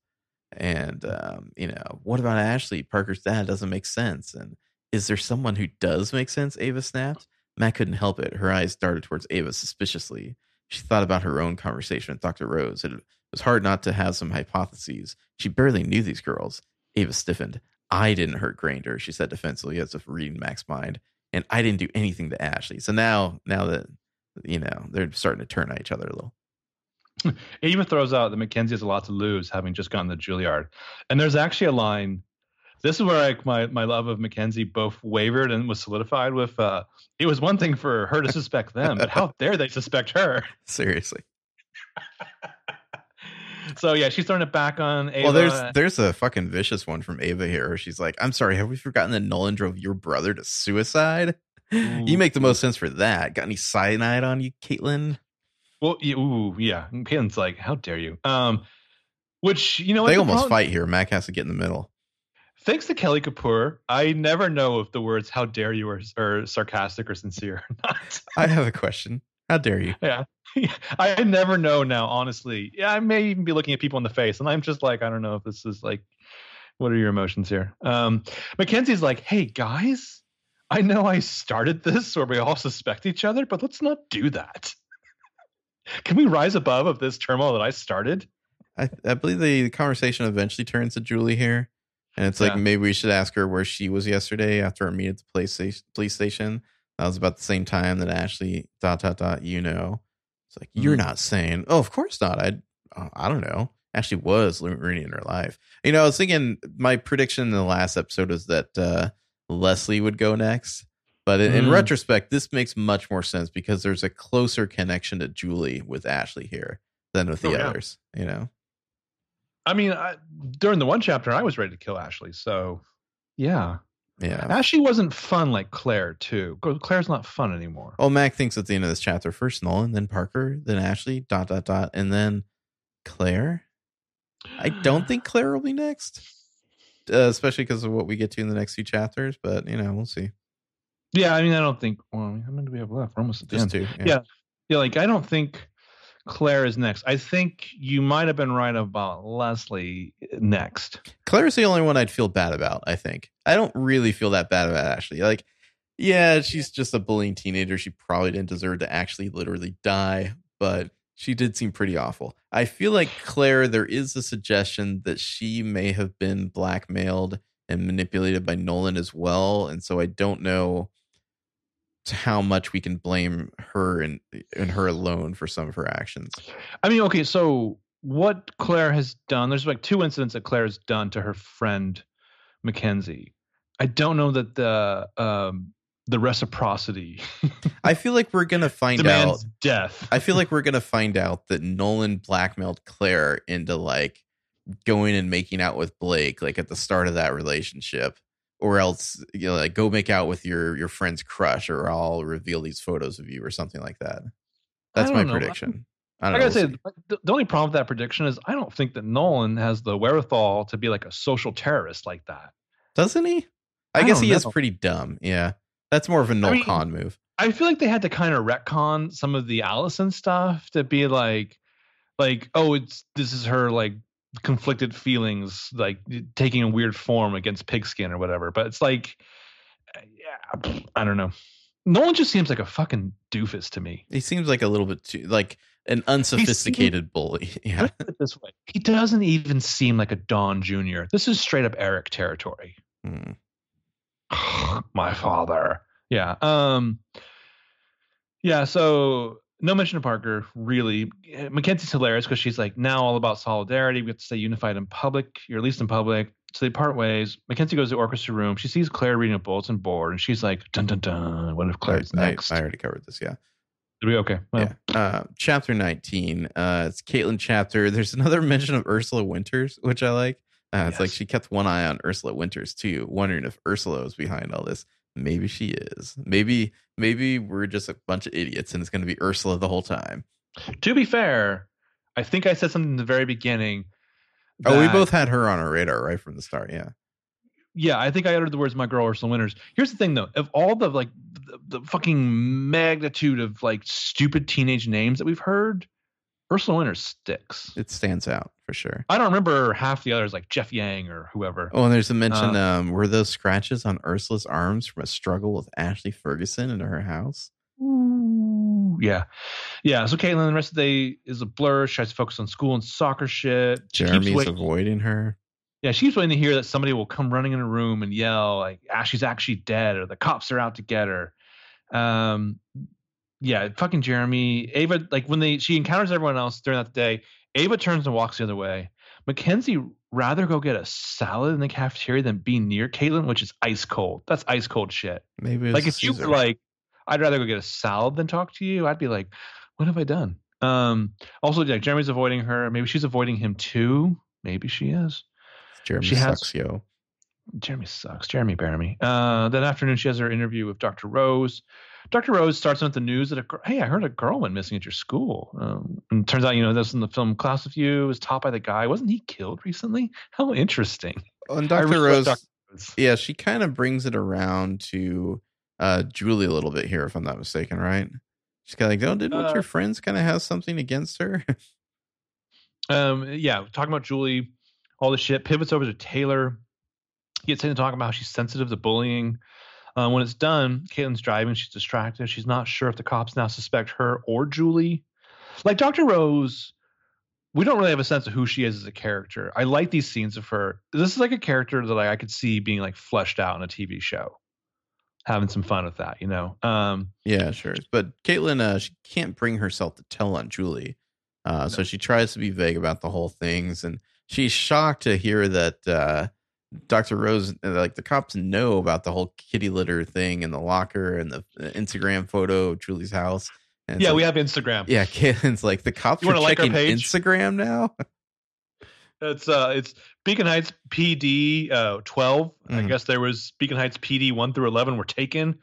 and um, you know, what about Ashley? Parker's dad doesn't make sense, and is there someone who does make sense? Ava snapped. Matt couldn't help it. Her eyes darted towards Ava suspiciously. She thought about her own conversation with Dr. Rose. It was hard not to have some hypotheses. She barely knew these girls. Ava stiffened. I didn't hurt Granger, she said defensively as if reading Mac's mind. And I didn't do anything to Ashley. So now now that you know, they're starting to turn on each other a little. [laughs] It even throws out that Mackenzie has a lot to lose having just gotten the Juilliard. And there's actually a line. This is where like my, my love of Mackenzie both wavered and was solidified with uh it was one thing for her to suspect them, but how [laughs] dare they suspect her? Seriously. [laughs] So yeah, she's throwing it back on Ava. Well, there's there's a fucking vicious one from Ava here. Where she's like, "I'm sorry, have we forgotten that Nolan drove your brother to suicide? You make the most sense for that. Got any cyanide on you, Caitlin? well, yeah, ooh, yeah. And Caitlin's like, how dare you? Um, which you know, they the almost problem- fight here. Mac has to get in the middle. Thanks to Kelly Kapoor, I never know if the words "how dare you" are, are sarcastic or sincere or [laughs] not. I have a question. How dare you? yeah, [laughs] I never know now. Honestly, yeah, I may even be looking at people in the face, and I'm just like, I don't know if this is like, what are your emotions here? Um, Mackenzie's like, hey guys, I know I started this where we all suspect each other, but let's not do that. [laughs] Can we rise above of this turmoil that I started? I, I believe the conversation eventually turns to Julie here. And it's like Yeah. maybe we should ask her where she was yesterday after our meet at the police station. Police station. That was about the same time that Ashley dot dot dot. You know, it's like you're Mhm. not saying. Oh, of course not. I uh, I don't know. Actually, was ruining her life. You know, I was thinking my prediction in the last episode was that uh, Leslie would go next. But in, in Mm. retrospect, this makes much more sense because there's a closer connection to Julie with Ashley here than with the Oh, yeah. others. You know. I mean, I, during the one chapter, I was ready to kill Ashley. So, yeah, Yeah. Ashley wasn't fun like Claire too. Claire's not fun anymore. Oh, Mac thinks at the end of this chapter, first Nolan, then Parker, then Ashley, dot dot dot, and then Claire. I don't think [sighs] Claire will be next, uh, especially because of what we get to in the next few chapters. But you know, we'll see. Yeah, I mean, I don't think. Well, I mean, how many do we have left? We're almost at the Just end. two. Yeah. Yeah, like I don't think Claire is next. I think you might have been right about Leslie next. Claire is the only one I'd feel bad about. I think I don't really feel that bad about Ashley. Like, yeah, she's just a bullying teenager. She probably didn't deserve to actually literally die, but she did seem pretty awful. I feel like Claire. There is a suggestion that she may have been blackmailed and manipulated by Nolan as well, and so I don't know how much we can blame her and and her alone for some of her actions. I mean, okay, so what Claire has done, there's like two incidents that Claire has done to her friend Mackenzie. I don't know that the um the reciprocity [laughs] I feel like we're gonna find out. death. I feel like we're gonna find out that Nolan blackmailed Claire into like going and making out with Blake, like at the start of that relationship, or else you know, like go make out with your your friend's crush, or I'll reveal these photos of you, or something like that. That's my know. prediction. I don't I know. gotta say, the, the only problem with that prediction is I don't think that Nolan has the wherewithal to be like a social terrorist like that. doesn't he? I, I guess he is pretty dumb. Yeah, that's more of a Noel mean- Kahn move. I feel like they had to kind of retcon some of the Allison stuff to be like, like, oh, it's this is her like conflicted feelings, like taking a weird form against pigskin or whatever. But it's like, yeah, I don't know. Nolan just seems like a fucking doofus to me. He seems like a little bit too like an unsophisticated bully. [laughs] Yeah, this way: he doesn't even seem like a Don Jr. This is straight up Eric territory. Hmm. [sighs] my father. Yeah. Um Yeah, so no mention of Parker, really. Mackenzie's hilarious because she's like, now all about solidarity. We have to stay unified in public, or at least in public. So they part ways. Mackenzie goes to the orchestra room. She sees Claire reading a bulletin board, and she's like, dun dun dun. What if Claire's I, next? I already covered this. Yeah. Did we? Okay. Well, yeah. Uh, chapter 19. Uh, it's Caitlin chapter. There's another [laughs] mention of Ursula Winters, which I like. Uh, it's like she kept one eye on Ursula Winters too, wondering if Ursula was behind all this. Maybe she is. Maybe maybe we're just a bunch of idiots and it's going to be Ursula the whole time. to be fair, I think I said something in the very beginning. Oh, we both had her on our radar right from the start. Yeah. yeah, I think I uttered the words "my girl" Ursula Winters. Here's the thing, though: of all the like the, the fucking magnitude of like stupid teenage names that we've heard, Ursula Winters sticks. It stands out for sure. I don't remember half the others, like Jeff Yang or whoever. Oh, and there's a mention. Uh, um, were those scratches on Ursula's arms from a struggle with Ashley Ferguson in her house? Ooh, yeah, yeah. So Caitlin, the rest of the day is a blur. She tries to focus on school and soccer shit. She Jeremy's avoiding her. Yeah, she's waiting to hear that somebody will come running in a room and yell like Ashley's actually dead or the cops are out to get her. Um yeah, fucking Jeremy. Ava like when they she encounters everyone else during that day, Ava turns and walks the other way. Mackenzie rather go get a salad in the cafeteria than be near Caitlin, which is ice cold. That's ice cold shit. Maybe Like if you were like, I'd rather go get a salad than talk to you, I'd be like, what have I done? Um also like Jeremy's avoiding her. Maybe she's avoiding him too. Maybe she is. Jeremy she has- sucks, yo. Jeremy sucks. Jeremy Baramy. Uh, that afternoon, she has her interview with Dr. Rose. Dr. Rose starts with the news that a hey, I heard a girl went missing at your school. Um, and turns out, you know, this in the film Class of You was taught by the guy. Wasn't he killed recently? How interesting. And Dr. really Rose, Dr. Rose. yeah, she kind of brings it around to uh, Julie a little bit here, if I'm not mistaken, right? She's kind of like, oh, didn't one Uh, your friends kind of have something against her? [laughs] Um, yeah, talking about Julie, all the shit. Pivots over to Taylor. He Gets into talking about how she's sensitive to bullying. Uh, when it's done, Caitlin's driving. She's distracted. She's not sure if the cops now suspect her or Julie. Like Dr. Rose, we don't really have a sense of who she is as a character. I like these scenes of her. This is like a character that I, I could see being like fleshed out in a TV show, having some fun with that. You know. Um, yeah, sure. But Caitlin, uh, she can't bring herself to tell on Julie. Uh, So she tries to be vague about the whole things. And she's shocked to hear that uh, Dr. Rose, like the cops know about the whole kitty litter thing and the locker and the uh, Instagram photo of Julie's house. And yeah, like- we have Instagram. Yeah, Caitlin's like the cops You are like checking page? Instagram now. [laughs] It's uh it's Beacon Heights PD uh 12. I Mhm. guess there was Beacon Heights PD 1 through 11 were taken.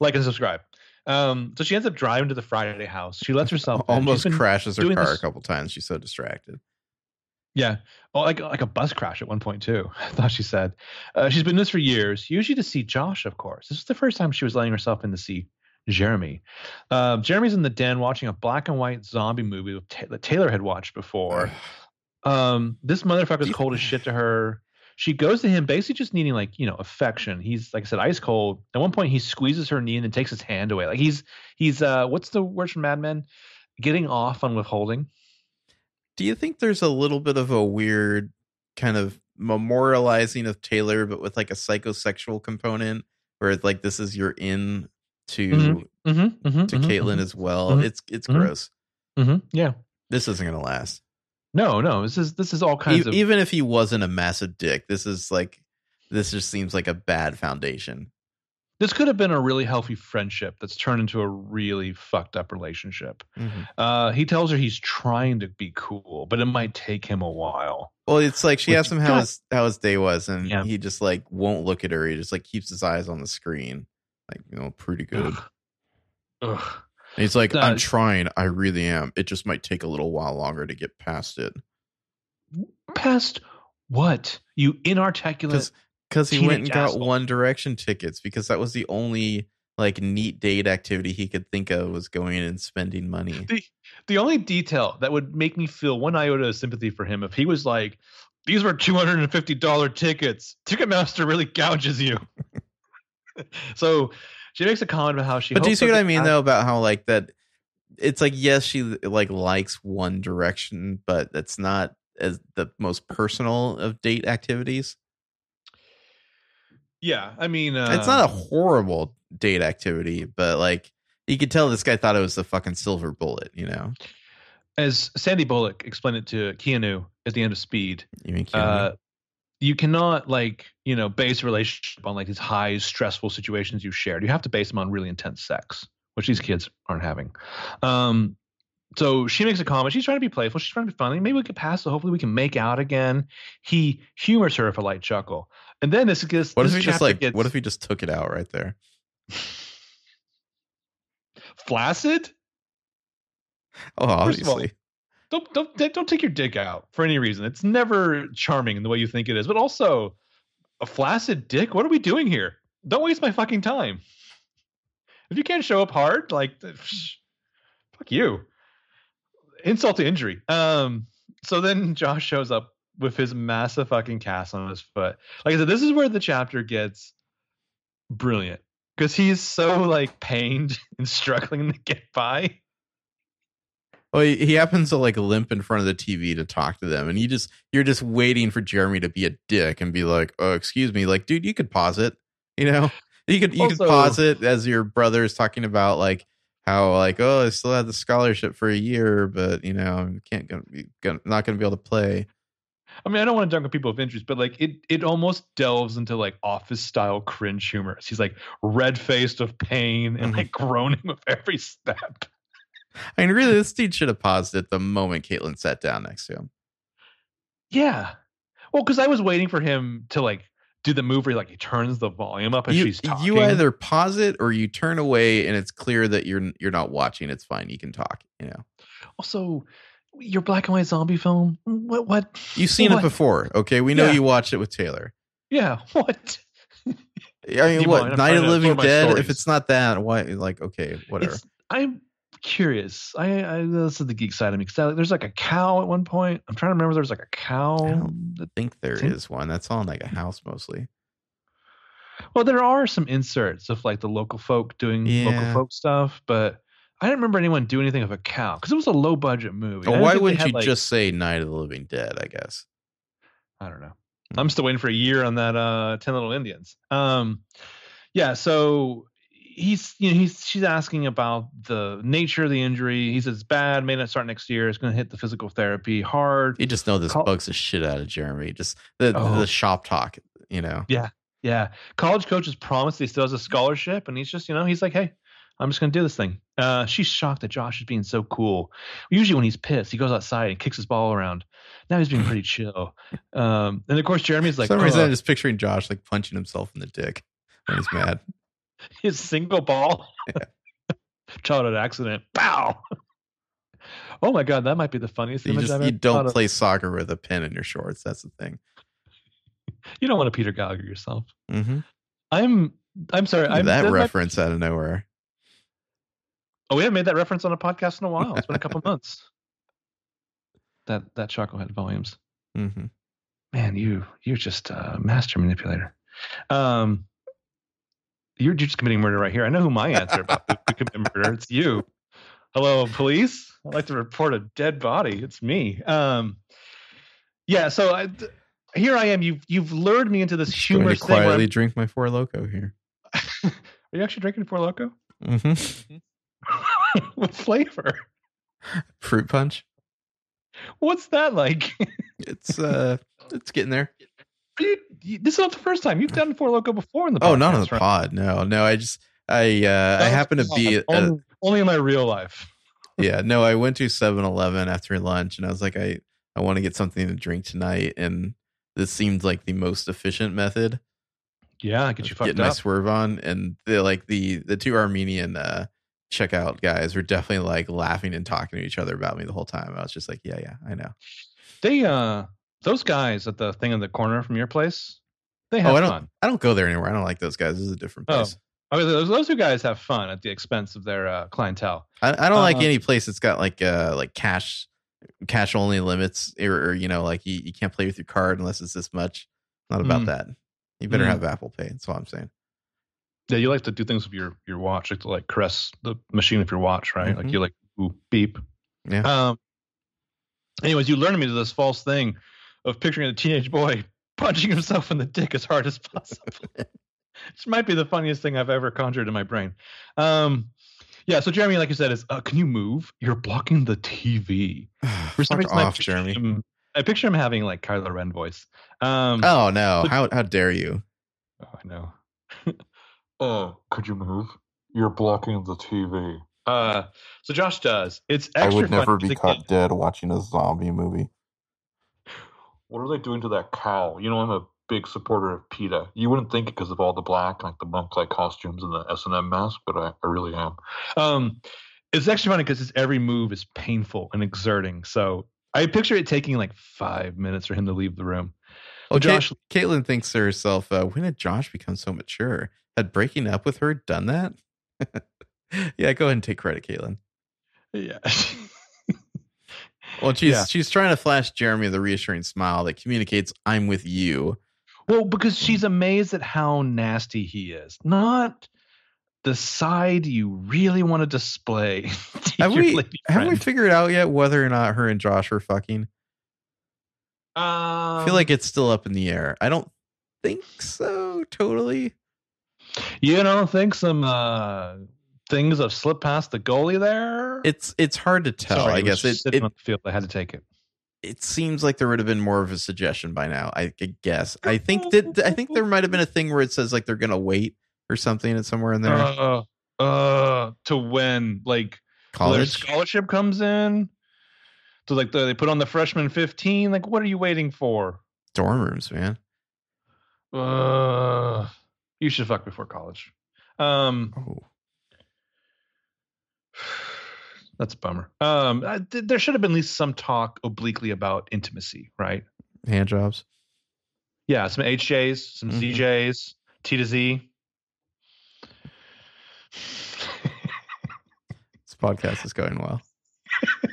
Like and subscribe. Um so she ends up driving to the Friday house. She lets herself Almost crashes her car this- a couple times. She's so distracted. Yeah. Oh, like like a bus crash at one point too. [laughs] I thought she said. Uh, she's been this for years. Usually to see Josh, of course. This is the first time she was letting herself in to see Jeremy. Uh, Jeremy's in the den watching a black and white zombie movie that Taylor had watched before. [sighs] Um, this motherfucker's cold as shit to her. She goes to him basically just needing like, you know, affection. He's like I said, ice cold. At one point he squeezes her knee and then takes his hand away. Like he's he's uh what's the word from Mad Men? Getting off on withholding. Do you think there's a little bit of a weird kind of memorializing of Taylor, but with like a psychosexual component, where it's like this is your in to Mm-hmm, mm-hmm, to Caitlin as well? mhm, It's it's gross. Yeah. This isn't gonna last. No, no. This is this is all kinds E- of even if he wasn't a massive dick, this is like this just seems like a bad foundation. This could have been a really healthy friendship that's turned into a really fucked up relationship. Uh, he tells her he's trying to be cool, but it might take him a while. Well, it's like she Which- asked him how God. his how his day was, and Yeah. he just like won't look at her. He just like keeps his eyes on the screen, like you know, pretty good. Ugh. Ugh. He's like, I'm trying. I really am. It just might take a little while longer to get past it. Past what? You inarticulate. Because he went and got asshole. One Direction tickets because that was the only like neat date activity he could think of was going and spending money. the the only detail that would make me feel one iota of sympathy for him if he was like, "These were two hundred and fifty dollar tickets." Ticketmaster really gouges you. [laughs] so she makes a comment about how she. But do you see what I mean cast- though about how like that? It's like yes, she like likes One Direction, but that's not as the most personal of date activities. Yeah, I mean, uh, it's not a horrible date activity, but like you could tell this guy thought it was the fucking silver bullet. You know, as Sandy Bullock explained it to Keanu at the end of Speed. you? Uh, you cannot like you know base a relationship on like these high stressful situations you shared. You have to base them on really intense sex, which these kids aren't having. Um, so she makes a comment. She's trying to be playful. She's trying to be funny. Maybe we could pass. So hopefully we can make out again. He humors her with a light chuckle, and then this gets. what if this he just like? gets What if he just took it out right there? flaccid? Oh, all, obviously. don't don't don't take your dick out for any reason. It's never charming in the way you think it is. But also, a flaccid dick. What are we doing here? Don't waste my fucking time. If you can't show up hard, like, psh, fuck you. Insult to injury. Um. So then Josh shows up with his massive fucking cast on his foot. Like I said, this is where the chapter gets brilliant because he's so like pained [laughs] and struggling to get by. Well, he, he happens to like limp in front of the TV to talk to them, and you just you're just waiting for Jeremy to be a dick and be like, "Oh, excuse me, like, dude, you could pause it, you know, [laughs] you could you could pause it as your brother is talking about like how like, oh, I still had the scholarship for a year, but you know, I can't gonna be gonna, not gonna be able to play." I mean, I don't want to dunk on people of interest, but like it, it almost delves into like office style cringe humor. He's like red faced of pain and like mm-hmm. groaning with every step. I mean, really, this dude should have paused it the moment Caitlin sat down next to him. Yeah. Well, because I was waiting for him to like do the move where he, like he turns the volume up and she's talking. you either pause it or you turn away, and it's clear that you're you're not watching. It's fine. You can talk. You know, also your black and white zombie film. What? What? you've seen What? it before. Okay, we know Yeah. you watched it with Taylor. Yeah. [laughs] What? I mean, Keep what going, I'm Night of Living absorb my Dead? If it's not that, why? Like, okay, whatever. It's, I'm curious. I, I this is the geek side of me. 'cause I- there's like a cow at one point. I'm trying to remember. There's like a cow. don't I think there Think- is one. That's on like a house mostly. Well, there are some inserts of like the local folk doing local folk stuff, but I didn't remember anyone do anything of a cow because it was a low budget movie. I why wouldn't you like- just say Night of the Living Dead? I guess. I don't know. I'm still waiting for a year on that uh 10 little Indians. Um yeah, so he's you know he's she's asking about the nature of the injury. He says it's bad, may not start next year. It's gonna hit the physical therapy hard. You just know this Col- bugs the shit out of Jeremy. Just the Oh. the shop talk. You know. Yeah. Yeah. College coaches promised he still has a scholarship, and he's just, you know, he's like, hey, I'm just gonna do this thing. Uh she's shocked that Josh is being so cool. Usually when he's pissed, he goes outside and kicks his ball around. Now he's being pretty chill. Um and of course Jeremy's like For some reason, "Ugh." I'm just picturing Josh like punching himself in the dick when he's mad. [laughs] his single ball. [laughs] Childhood accident. Bow. [laughs] Oh my god, that might be the funniest You image just I've you don't thought of. play soccer with a pin in your shorts. That's the thing. You don't want to Peter Gallagher yourself. Mm-hmm. I'm. I'm sorry. I'm that might- reference out of nowhere. Oh, we haven't made that reference on a podcast in a while. It's been a couple [laughs] months. That that chocolate head volumes. hmm Man, you you're just a master manipulator. Um, you're, you're just committing murder right here. I know who my answer about who who commit murder. It's you. Hello, police. I'd like to report a dead body. It's me. Um, yeah. So I, th- here I am. You've you've lured me into this Just going to humorous thing. quietly drink my four loco here. [laughs] Are you actually drinking Four Loco hmm [laughs] with flavor? Fruit punch. What's that like? It's uh, it's getting there. You- you- this is not the first time you've done Four Loco before in the. Oh, not on the right? pod. No, no. I just I uh, I happen to be uh, only, only in my real life. yeah no i went to 7-eleven after lunch and i was like i i want to get something to drink tonight and this seemed like the most efficient method Yeah, I get you fucked getting my swerve on and the like the the two armenian uh checkout guys were definitely like laughing and talking to each other about me the whole time. I was just like, yeah, yeah, I know. They uh those guys at the thing in the corner from your place, they have oh, I don't, fun. I don't go there anymore. I don't like those guys. This is a different Oh. place. I mean, those, those two guys have fun at the expense of their uh, clientele. I, I don't like Uh, any place that's got like uh like cash cash only limits or, or you know like you, you can't play with your card unless it's this much. Not about Mm. that. You better Mm. have Apple Pay. That's what I'm saying. Yeah, you like to do things with your your watch, like to like caress the machine of your watch, right? Like Mhm. you like ooh, beep. Yeah. Um. Anyways, you learned me to this false thing of picturing a teenage boy [laughs] punching himself in the dick as hard as possible. [laughs] Which might be the funniest thing I've ever conjured in my brain. Um. Yeah, so Jeremy, like you said, is uh, can you move? You're blocking the TV. [sighs] For some reason, I off, picture Jeremy. him- I picture him having like Kylo Ren voice. Um, Oh no! How how dare you? Oh, I know. Uh, could you move? You're blocking the TV. Uh, so Josh does. It's I would never be to caught get- dead watching a zombie movie. What are they doing to that cow? You know, I'm a big supporter of PETA. You wouldn't think it because of all the black, like the monk-like costumes and the S&M mask, but I, I really am. Um, it's extra funny because his every move is painful and exerting. So I picture it taking like five minutes for him to leave the room. So Josh, Josh- Caitlin thinks to herself, uh, "When did Josh become so mature? Had breaking up with her done that?" [laughs] yeah, go ahead and take credit, Caitlin. Yeah. Well, [laughs] she's Yeah. she's trying to flash Jeremy the reassuring smile that communicates, "I'm with you." well, because she's amazed at how nasty he is, not the side you really want to display. [laughs] to Have we have we figured out yet whether or not her and Josh are fucking? I feel Um, like it's still up in the air. I don't think so. Totally. You don't think some uh, things have slipped past the goalie there? It's it's hard to tell. Sorry, I guess it, sitting it on the field. I had to take it. it seems like there would have been more of a suggestion by now. I could guess. I [laughs] think that I think there might have been a thing where it says like they're gonna wait or something. It's somewhere in there. Uh, uh, to when like College. scholarship comes in. So like the, they put on the freshman fifteen. Like, what are you waiting for? dorm rooms, man. Uh, you should fuck before college. Um, Oh, [sighs] that's a bummer. Um, I- th- there should have been at least some talk obliquely about intimacy, right? hand jobs. Yeah, some HJs, some Mhm. ZJs, T to Z. This podcast is going well. [laughs]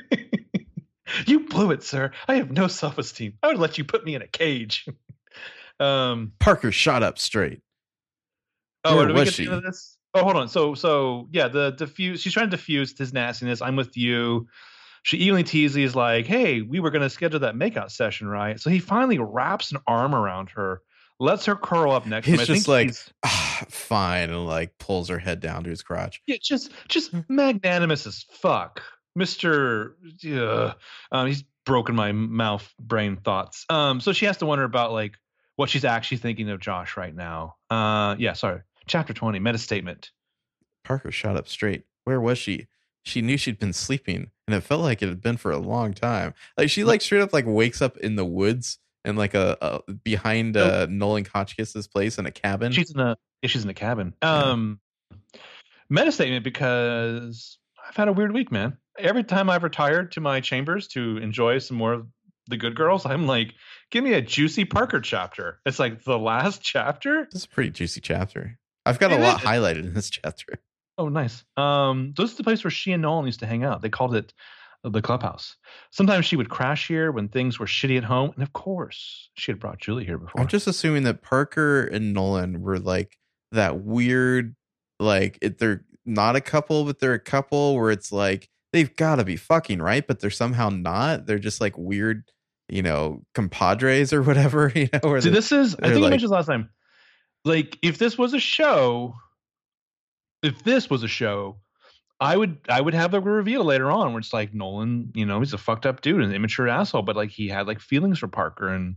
you blew it, sir. I have no self esteem. I would let you put me in a cage. [laughs] um. Parker shot up straight. Oh, Where did we get she? this? Oh, hold on. So, so yeah, the diffuse. She's trying to diffuse his nastiness. I'm with you. She evenly teases like, "Hey, we were going to schedule that makeout session, right?" So he finally wraps an arm around her, lets her curl up next to him. He's just like, he's- ah, fine, and like pulls her head down to his crotch. Yeah, just just magnanimous as fuck, Mister. Uh, um, he's broken my mouth brain thoughts. Um, so she has to wonder about like what she's actually thinking of Josh right now. Uh, yeah, sorry. Chapter twenty, meta statement. Parker shot up straight. Where was she? She knew she'd been sleeping, and it felt like it had been for a long time. Like she like straight up like wakes up in the woods and like a, a behind uh, Nolan Hotchkiss's place in a cabin. She's in a yeah, she's in a cabin. Um, meta statement because I've had a weird week, man. Every time I've retired to my chambers to enjoy some more of the Good Girls, I'm like, give me a juicy Parker chapter. It's like the last [laughs] chapter. This is a pretty juicy chapter. I've got a lot highlighted in this [laughs] chapter. Oh, nice. Um, this is the place where she and Nolan used to hang out. They called it the clubhouse. Sometimes she would crash here when things were shitty at home, and of course, she had brought Julie here before. I'm just assuming that Parker and Nolan were like that weird, like it, they're not a couple, but they're a couple where it's like they've got to be fucking right, but they're somehow not. They're just like weird, you know, compadres or [laughs] whatever. You know, See, this is. I think I like- mentioned last time. Like, if this was a show, if this was a show, I would I would have the reveal later on where it's like Nolan, you know, he's a fucked up dude, an immature asshole, but like he had like feelings for Parker, and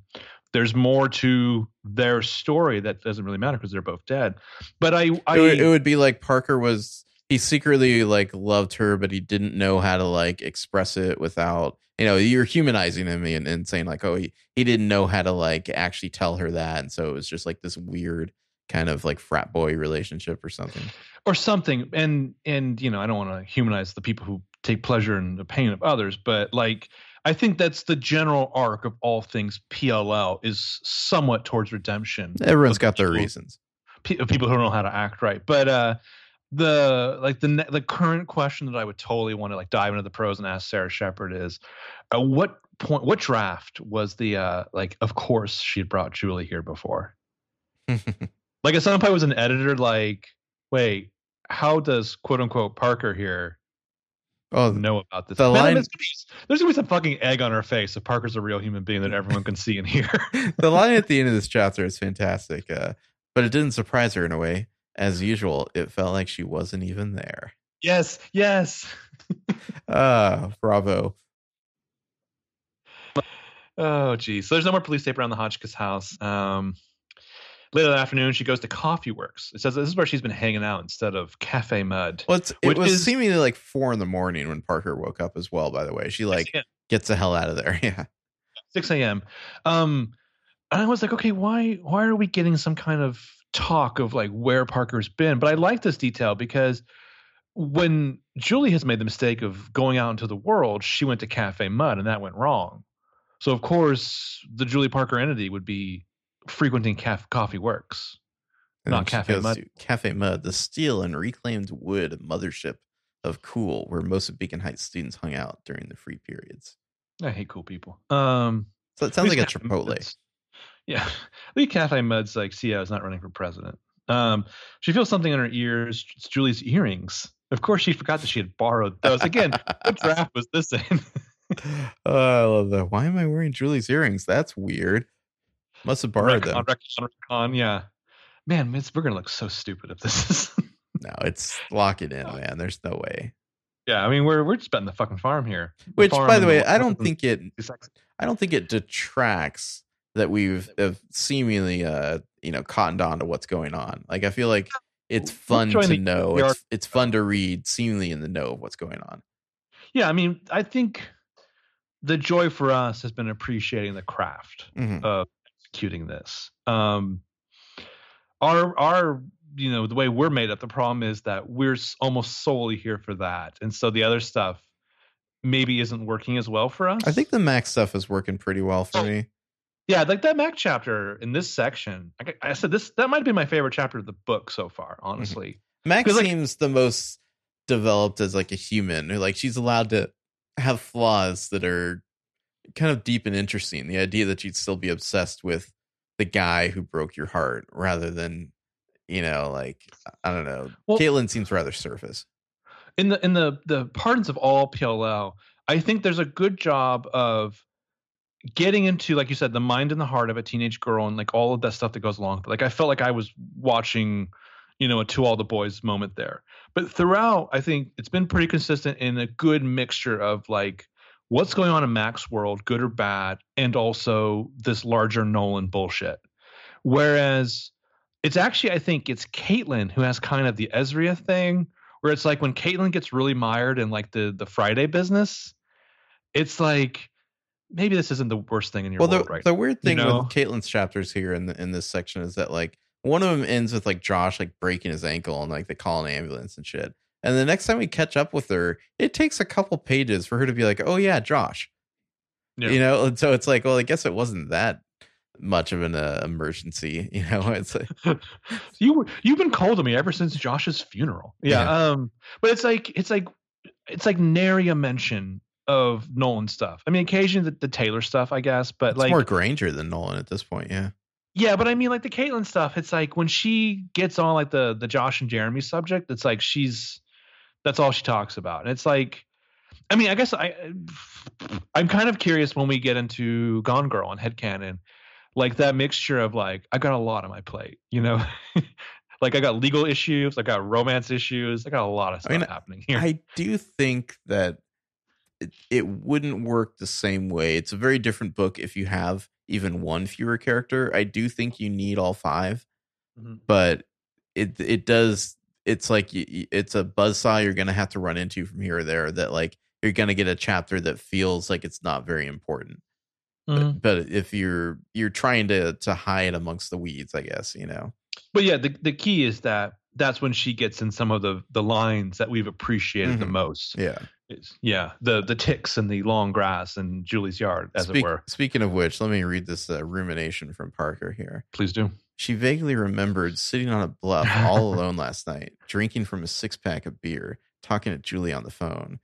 there's more to their story that doesn't really matter because they're both dead. But I, I it, would, it would be like Parker was he secretly like loved her, but he didn't know how to like express it without you know you're humanizing him and, and saying like oh he he didn't know how to like actually tell her that, and so it was just like this weird kind of like frat boy relationship or something. or something and and you know i don't want to humanize the people who take pleasure in the pain of others but like i think that's the general arc of all things pll is somewhat towards redemption everyone's got their people- reasons. pe- people who don't know how to act right but uh the like the the current question that i would totally want to like dive into the pros and ask sara shepard is uh, what point what draft was the uh like of course she had brought julie here before? [laughs] Like at some point was an editor like wait how does quote unquote parker here oh, know about this? the Man, line- there's, gonna be, there's gonna be some fucking egg on her face if parker's a real human being that [laughs] everyone can see and hear. The line at the end of this chapter is fantastic, uh, but it didn't surprise her in a way. As usual, it felt like she wasn't even there. yes yes [laughs] Ah, bravo. oh geez so there's no more police tape around the hotchkiss house um later that afternoon she goes to coffee works it says this is where she's been hanging out instead of cafe mud Well, it's, it was is- seemingly like four in the morning when Parker woke up as well. By the way, she like gets the hell out of there. [laughs] Yeah. 6 a.m. Um, and I was like, okay, why why are we getting some kind of talk of like where Parker's been? But I like this detail because when Julie has made the mistake of going out into the world, she went to Cafe Mud and that went wrong. So of course, the Julie Parker entity would be frequenting Caf- Coffee Works. And Not Cafe Mud. Cafe Mud, the steel and reclaimed wood mothership of Cool, where most of Beacon Heights students hung out during the free periods. I hate cool people. Um, So it sounds like a Chipotle. Yeah, I think Cafe Mud's like, see, I was not running for president. Um, she feels something in her ears. It's Julie's earrings. Of course, she forgot that she had borrowed those. Again, what [laughs] draft was this in? [laughs] oh, I love that. Why am I wearing Julie's earrings? That's weird. Must have borrowed them. Recon, Recon, Recon, yeah. Man, we're gonna look so stupid if this is. [laughs] No, it's lock it in, man. There's no way. yeah, I mean, we're we're just betting the fucking farm here. The Which, farm by the way, I don't think it. I don't think it detracts that we've have seemingly, uh, you know, cottoned on to what's going on. Like, I feel like it's fun to the- know. It's art- it's fun to read, seemingly in the know of what's going on. Yeah, I mean, I think the joy for us has been appreciating the craft. Mhm. of executing this. Um, our our you know the way we're made up. The problem is that we're almost solely here for that, and so the other stuff maybe isn't working as well for us. I think the Mac stuff is working pretty well for me. Yeah, like that Mac chapter in this section. I, I said this that might be my favorite chapter of the book so far. Mm-hmm. Honestly, Mac like- seems the most developed as like a human. who, Like she's allowed to have flaws that are kind of deep and interesting. The idea that you'd still be obsessed with the guy who broke your heart rather than, you know, like I don't know. Well- Caitlin seems rather surface. in the in the the pardons of all PLL, I think there's a good job of getting into, like you said, the mind and the heart of a teenage girl and like all of that stuff that goes along. it. Like I felt like I was watching, you know, a to all the boys moment there. But throughout, I think it's been pretty consistent in a good mixture of like what's going on in Mac's world, good or bad, and also this larger Nolan bullshit. Whereas it's actually, I think it's Caitlin who has kind of the Ezria thing where it's like when caitlin gets really mired in like the the Friday business, it's like maybe this isn't the worst thing in your Well, the, world right the weird thing know? with Caitlin's chapters here in the, in this section is that like one of them ends with like Josh like breaking his ankle and like they call an ambulance and shit. And the next time we catch up with her, it takes a couple pages for her to be like, "Oh yeah, Josh." Yeah. You know, and so it's like, well, I guess it wasn't that much of an uh, emergency. [laughs] You know, it's like, [laughs] you were you've been cold to me ever since Josh's funeral. Yeah. Um, but it's like it's like it's like nary a mention of Nolan stuff. I mean, occasionally the, the Taylor stuff, I guess, but it's like more Granger than Nolan at this point. Yeah. Yeah, but I mean, like the Caitlin stuff. It's like when she gets on like the the Josh and Jeremy subject. It's like she's that's all she talks about, and it's like, I mean, I guess I I'm kind of curious when we get into Gone Girl and Headcanon, like that mixture of like I got a lot on my plate, you know. [laughs] like I got legal issues, I got romance issues, I got a lot of stuff I mean, happening here. I do think that it, it wouldn't work the same way. It's a very different book if you have even one fewer character. I do think you need all 5 Mhm. but it it does. It's like it's a buzzsaw you're gonna have to run into from here or there. That like you're gonna get a chapter that feels like it's not very important. Mhm. But, but if you're you're trying to to hide amongst the weeds, I guess you know. But yeah, the the key is that that's when she gets in some of the the lines that we've appreciated the Mhm. most. Yeah. It's- yeah, the the ticks and the long grass and Julie's yard, as Speak- it were. Speaking of which, let me read this uh, rumination from Parker here. Please do. She vaguely remembered sitting on a bluff all [laughs] alone last night, drinking from a six pack of beer, talking to Julie on the phone.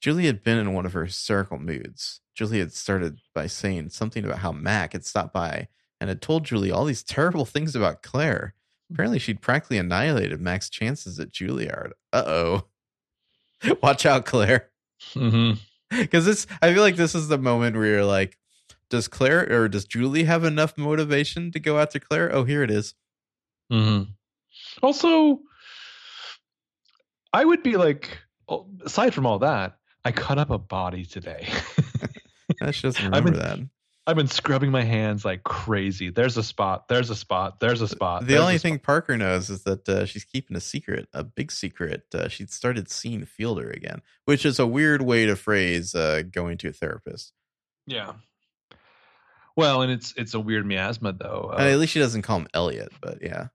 Julie had been in one of her hysterical moods. Julie had started by saying something about how Mac had stopped by and had told Julie all these terrible things about Claire. Apparently, she'd practically annihilated Mac's chances at Juilliard. Uh oh. [laughs] Watch out, Claire. [laughs] Because this, I feel like this is the moment where you're like, does Claire or does Julie have enough motivation to go after Claire? Oh, here it is. hmm Also, I would be like, oh, aside from all that, I cut up a body today. That she doesn't I've remember that. I've been scrubbing my hands like crazy. There's a spot. There's a spot. There's a spot. the only thing spot. Parker knows is that uh, she's keeping a secret, a big secret. Uh, she'd started seeing Fielder again, which is a weird way to phrase uh, going to a therapist. Yeah. Well, and it's it's a weird miasma though. And at least she doesn't call him Elliot, but yeah.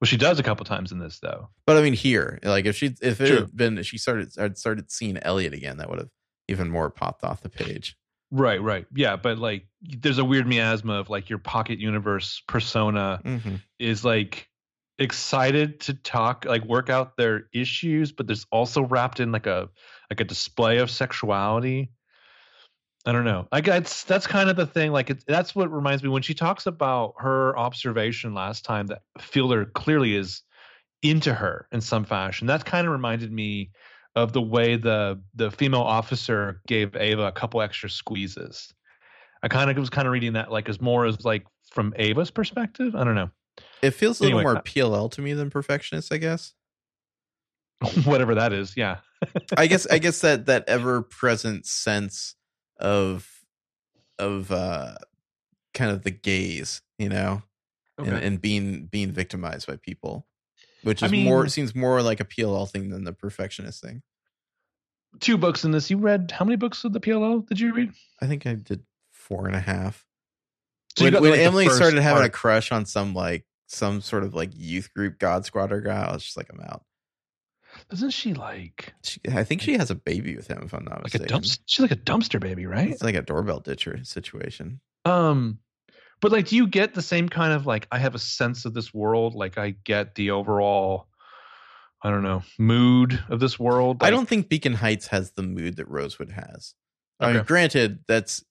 well, she does a couple times in this though. But I mean, here, like if she if it True. had been she started had started seeing Elliot again, that would have even more popped off the page. Right, right. Yeah, but like there's a weird miasma of like your pocket universe persona Mm-hmm. is like excited to talk like work out their issues but there's also wrapped in like a like a display of sexuality i don't know like that's that's kind of the thing like it, that's what reminds me when she talks about her observation last time that fielder clearly is into her in some fashion that kind of reminded me of the way the the female officer gave ava a couple extra squeezes i kind of was kind of reading that like as more as like from ava's perspective i don't know It feels a little Anyway, more uh, PLL to me than perfectionist, I guess. [laughs] whatever that is. Yeah. [laughs] I guess I guess that that ever present sense of of uh kind of the gaze, you know, and, and being being victimized by people, which I is more seems more like a PLL thing than the perfectionist thing. Two books in this. You read how many books of the PLO did you read? I think I did four and a half. So when got, when like, Emily started having a crush on some like some sort of like youth group God Squatter guy, I was just like, I'm out. Doesn't she like She, I think she has a baby with him, if I'm not like a mistaken. She's like a dumpster baby, right? It's like a doorbell ditcher situation. Um, but like, do you get the same kind of like I have a sense of this world? Like I get the overall, I don't know, mood of this world. I don't think Beacon Heights has the mood that Rosewood has. I mean, granted, that's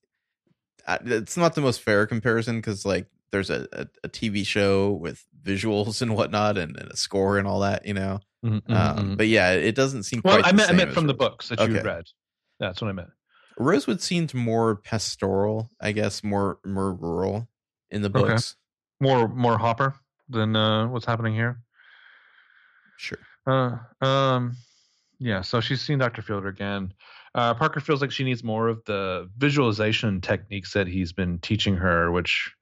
uh, it's not the most fair comparison because like there's a, a, a TV show with visuals and whatnot and, and a score and all that, you know. Mhm, mhm, Um, mhm. But yeah, it doesn't seem. well, I meant I meant from the books that you read. That's what I meant. Rosewood seemed more pastoral, I guess, more more rural in the Okay. books. More more Hopper than uh, what's happening here. Sure. Uh, um, yeah. So she's seen Dr. Fielder again. Uh, Parker feels like she needs more of the visualization techniques that he's been teaching her, which,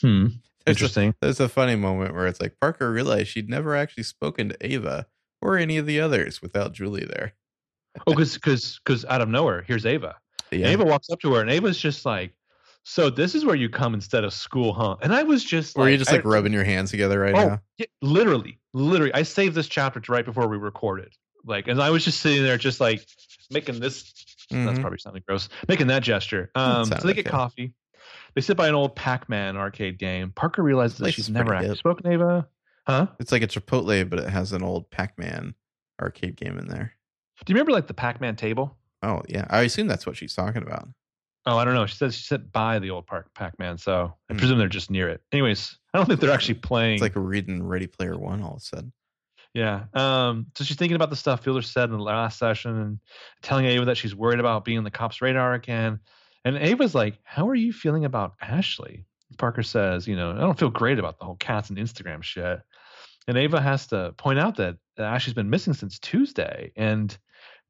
hmm, There's a- interesting. There's a funny moment where it's like Parker realized she'd never actually spoken to Ava or any of the others without Julie there. oh, because because because out of nowhere, here's Ava. Yeah. Ava walks up to her, and Ava's just like, "So this is where you come instead of school, huh?" And I was just Or like, you just like I- rubbing your hands together right oh, now. yeah, literally, literally. I saved this chapter to right before we recorded. Like, and I was just sitting there, just like making this. That's Mhm. probably sounding gross. Making that gesture. Um, so they get okay. coffee. They sit by an old Pac-Man arcade game. Parker realizes that she's never actually spoken Ava. Huh? It's like a Chipotle, but it has an old Pac-Man arcade game in there. Do you remember like the Pac-Man table? Oh yeah, I assume that's what she's talking about. Oh, I don't know. She says she sat by the old park Pac-Man, so I Hmm. presume they're just near it. Anyways, I don't think they're actually playing. It's like a reading Ready Player One all of a sudden. Yeah. Um, so she's thinking about the stuff Fielder said in the last session and telling Ava that she's worried about being on the cops' radar again. And Ava's like, How are you feeling about Ashley? Parker says, You know, I don't feel great about the whole cats and Instagram shit. And Ava has to point out that Ashley's been missing since Tuesday. And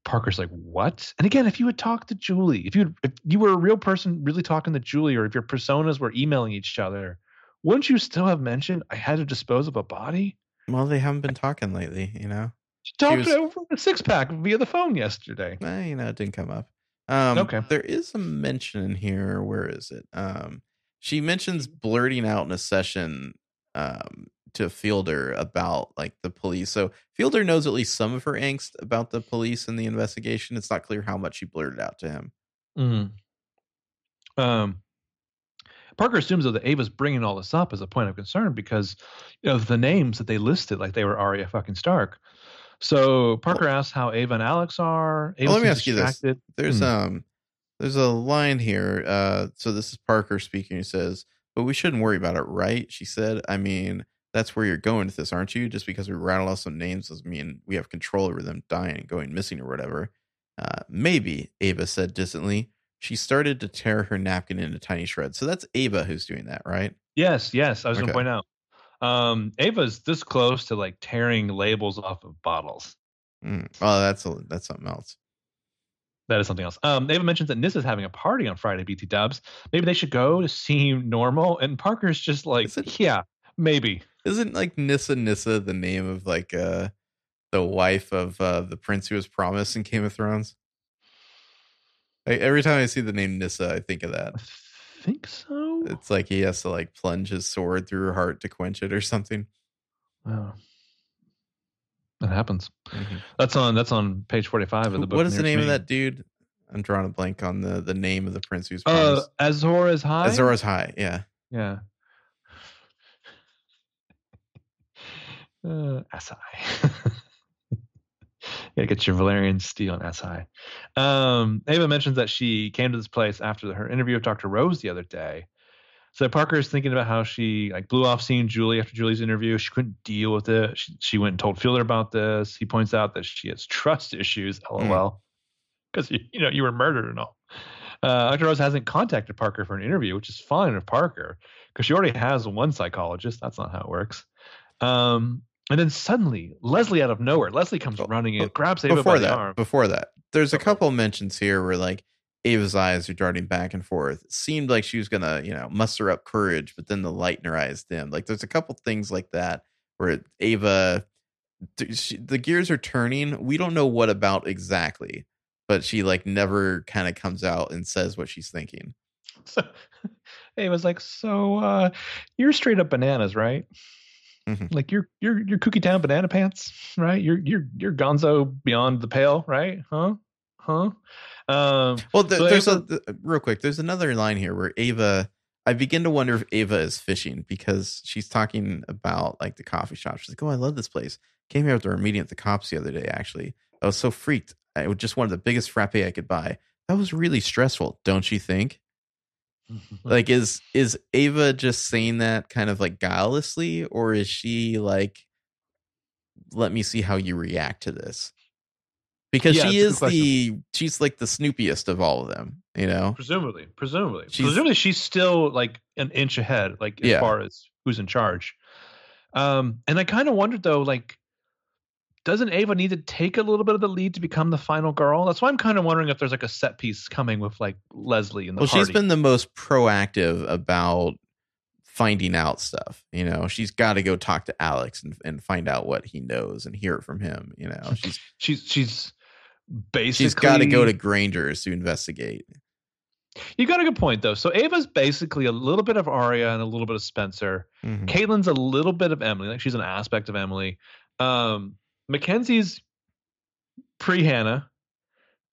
Parker's like, What? And again, if you had talked to Julie, if you if you were a real person really talking to Julie, or if your personas were emailing each other, wouldn't you still have mentioned I had to dispose of a body? Well, they haven't been talking lately, you know. She talked was- over a six pack via the phone yesterday. Eh, you know, it didn't come up. Um, Okay. There is a mention in here. Where is it? Um, she mentions blurting out in a session, um, to Fielder about like the police. So Fielder knows at least some of her angst about the police and the investigation. It's not clear how much she blurted out to him. Mm-hmm. Um, Parker assumes though that Ava's bringing all this up as a point of concern because of the names that they listed, like they were Arya fucking Stark. So Parker asks how Ava and Alex are. Ava Well, let me ask you this. distracted. There's Hmm. um there's a line here. Uh so this is Parker speaking who says, But we shouldn't worry about it, right? She said, I mean, that's where you're going with this, aren't you? Just because we rattle off some names doesn't mean we have control over them dying and going missing or whatever. Uh maybe, Ava said distantly. She started to tear her napkin into tiny shreds. So that's Ava who's doing that, right? Yes, yes. I was going to point out. Um, Ava's this close to like tearing labels off of bottles. Mm. Oh, that's a, that's something else. That is something else. Um, Ava mentions that Nissa's having a party on Friday, BT Dubs. Maybe they should go to seem normal. And Parker's just like, yeah, maybe. Isn't like Nissa Nissa the name of like uh the wife of uh the prince who was promised in Game of Thrones? I, every time I see the name Nissa, I think of that. I think so. It's like he has to like plunge his sword through her heart to quench it or something. Oh. That happens. That's on that's on page forty five of the book. What is the name of that dude? I'm drawing a blank on the the name of the prince who's Uh. Azor Ahai. Azor is High. Yeah. Yeah. Uh, SI. [laughs] [laughs] Gotta get your Valyrian steel on SI. Um, Ava mentions that she came to this place after her interview with Dr. Rose the other day. So Parker is thinking about how she like blew off seeing Julie after Julie's interview. She couldn't deal with it. She, she went and told Fielder about this. He points out that she has trust issues. [laughs] LOL. Because you, you know you were murdered and all. Uh, Dr. Rose hasn't contacted Parker for an interview, which is fine with Parker because she already has one psychologist. That's not how it works. Um, and then suddenly, Leslie out of nowhere, Leslie comes running in, grabs Ava before by the that, arm. before that, there's a couple mentions here where like Ava's eyes are darting back and forth. It seemed like she was gonna, you know, muster up courage, but then the light in her eyes dimmed. Like there's a couple things like that where Ava, she, the gears are turning. We don't know what about exactly, but she like never kind of comes out and says what she's thinking. [laughs] So, Ava's like, "So, uh, you're straight up bananas, right? Mhm. Like you're you're you're Cookie Town banana pants, right? You're you're you're Gonzo beyond the pale, right? Huh? Huh? Um, Well, th- So there's Ava- a th- real quick. There's another line here where Ava. I begin to wonder if Ava is fishing because she's talking about like the coffee shop. She's like, "Oh, I love this place. Came here after our meeting at the cops the other day. Actually, I was so freaked. I just wanted the biggest frappe I could buy. That was really stressful, don't you think? [laughs] Like, is is Ava just saying that kind of like guilelessly, or is she like, let me see how you react to this? Because Yeah, she it's a good is the she's like the snoopiest of all of them, you know. presumably, presumably, She's- presumably, she's still like an inch ahead, like as Yeah. far as who's in charge. Um, and I kind of wondered though, like, doesn't Ava need to take a little bit of the lead to become the final girl? That's why I'm kind of wondering if there's like a set piece coming with like Leslie in the Well, party. she's been the most proactive about finding out stuff. You know, she's got to go talk to Alex and, and find out what he knows and hear it from him. You know, [laughs] she's she's she's basically she's got to go to Granger's to investigate. You got a good point though. So Ava's basically a little bit of Aria and a little bit of Spencer. Mhm. Caitlin's a little bit of Emily, like she's an aspect of Emily. Um, Mackenzie's pre Hannah.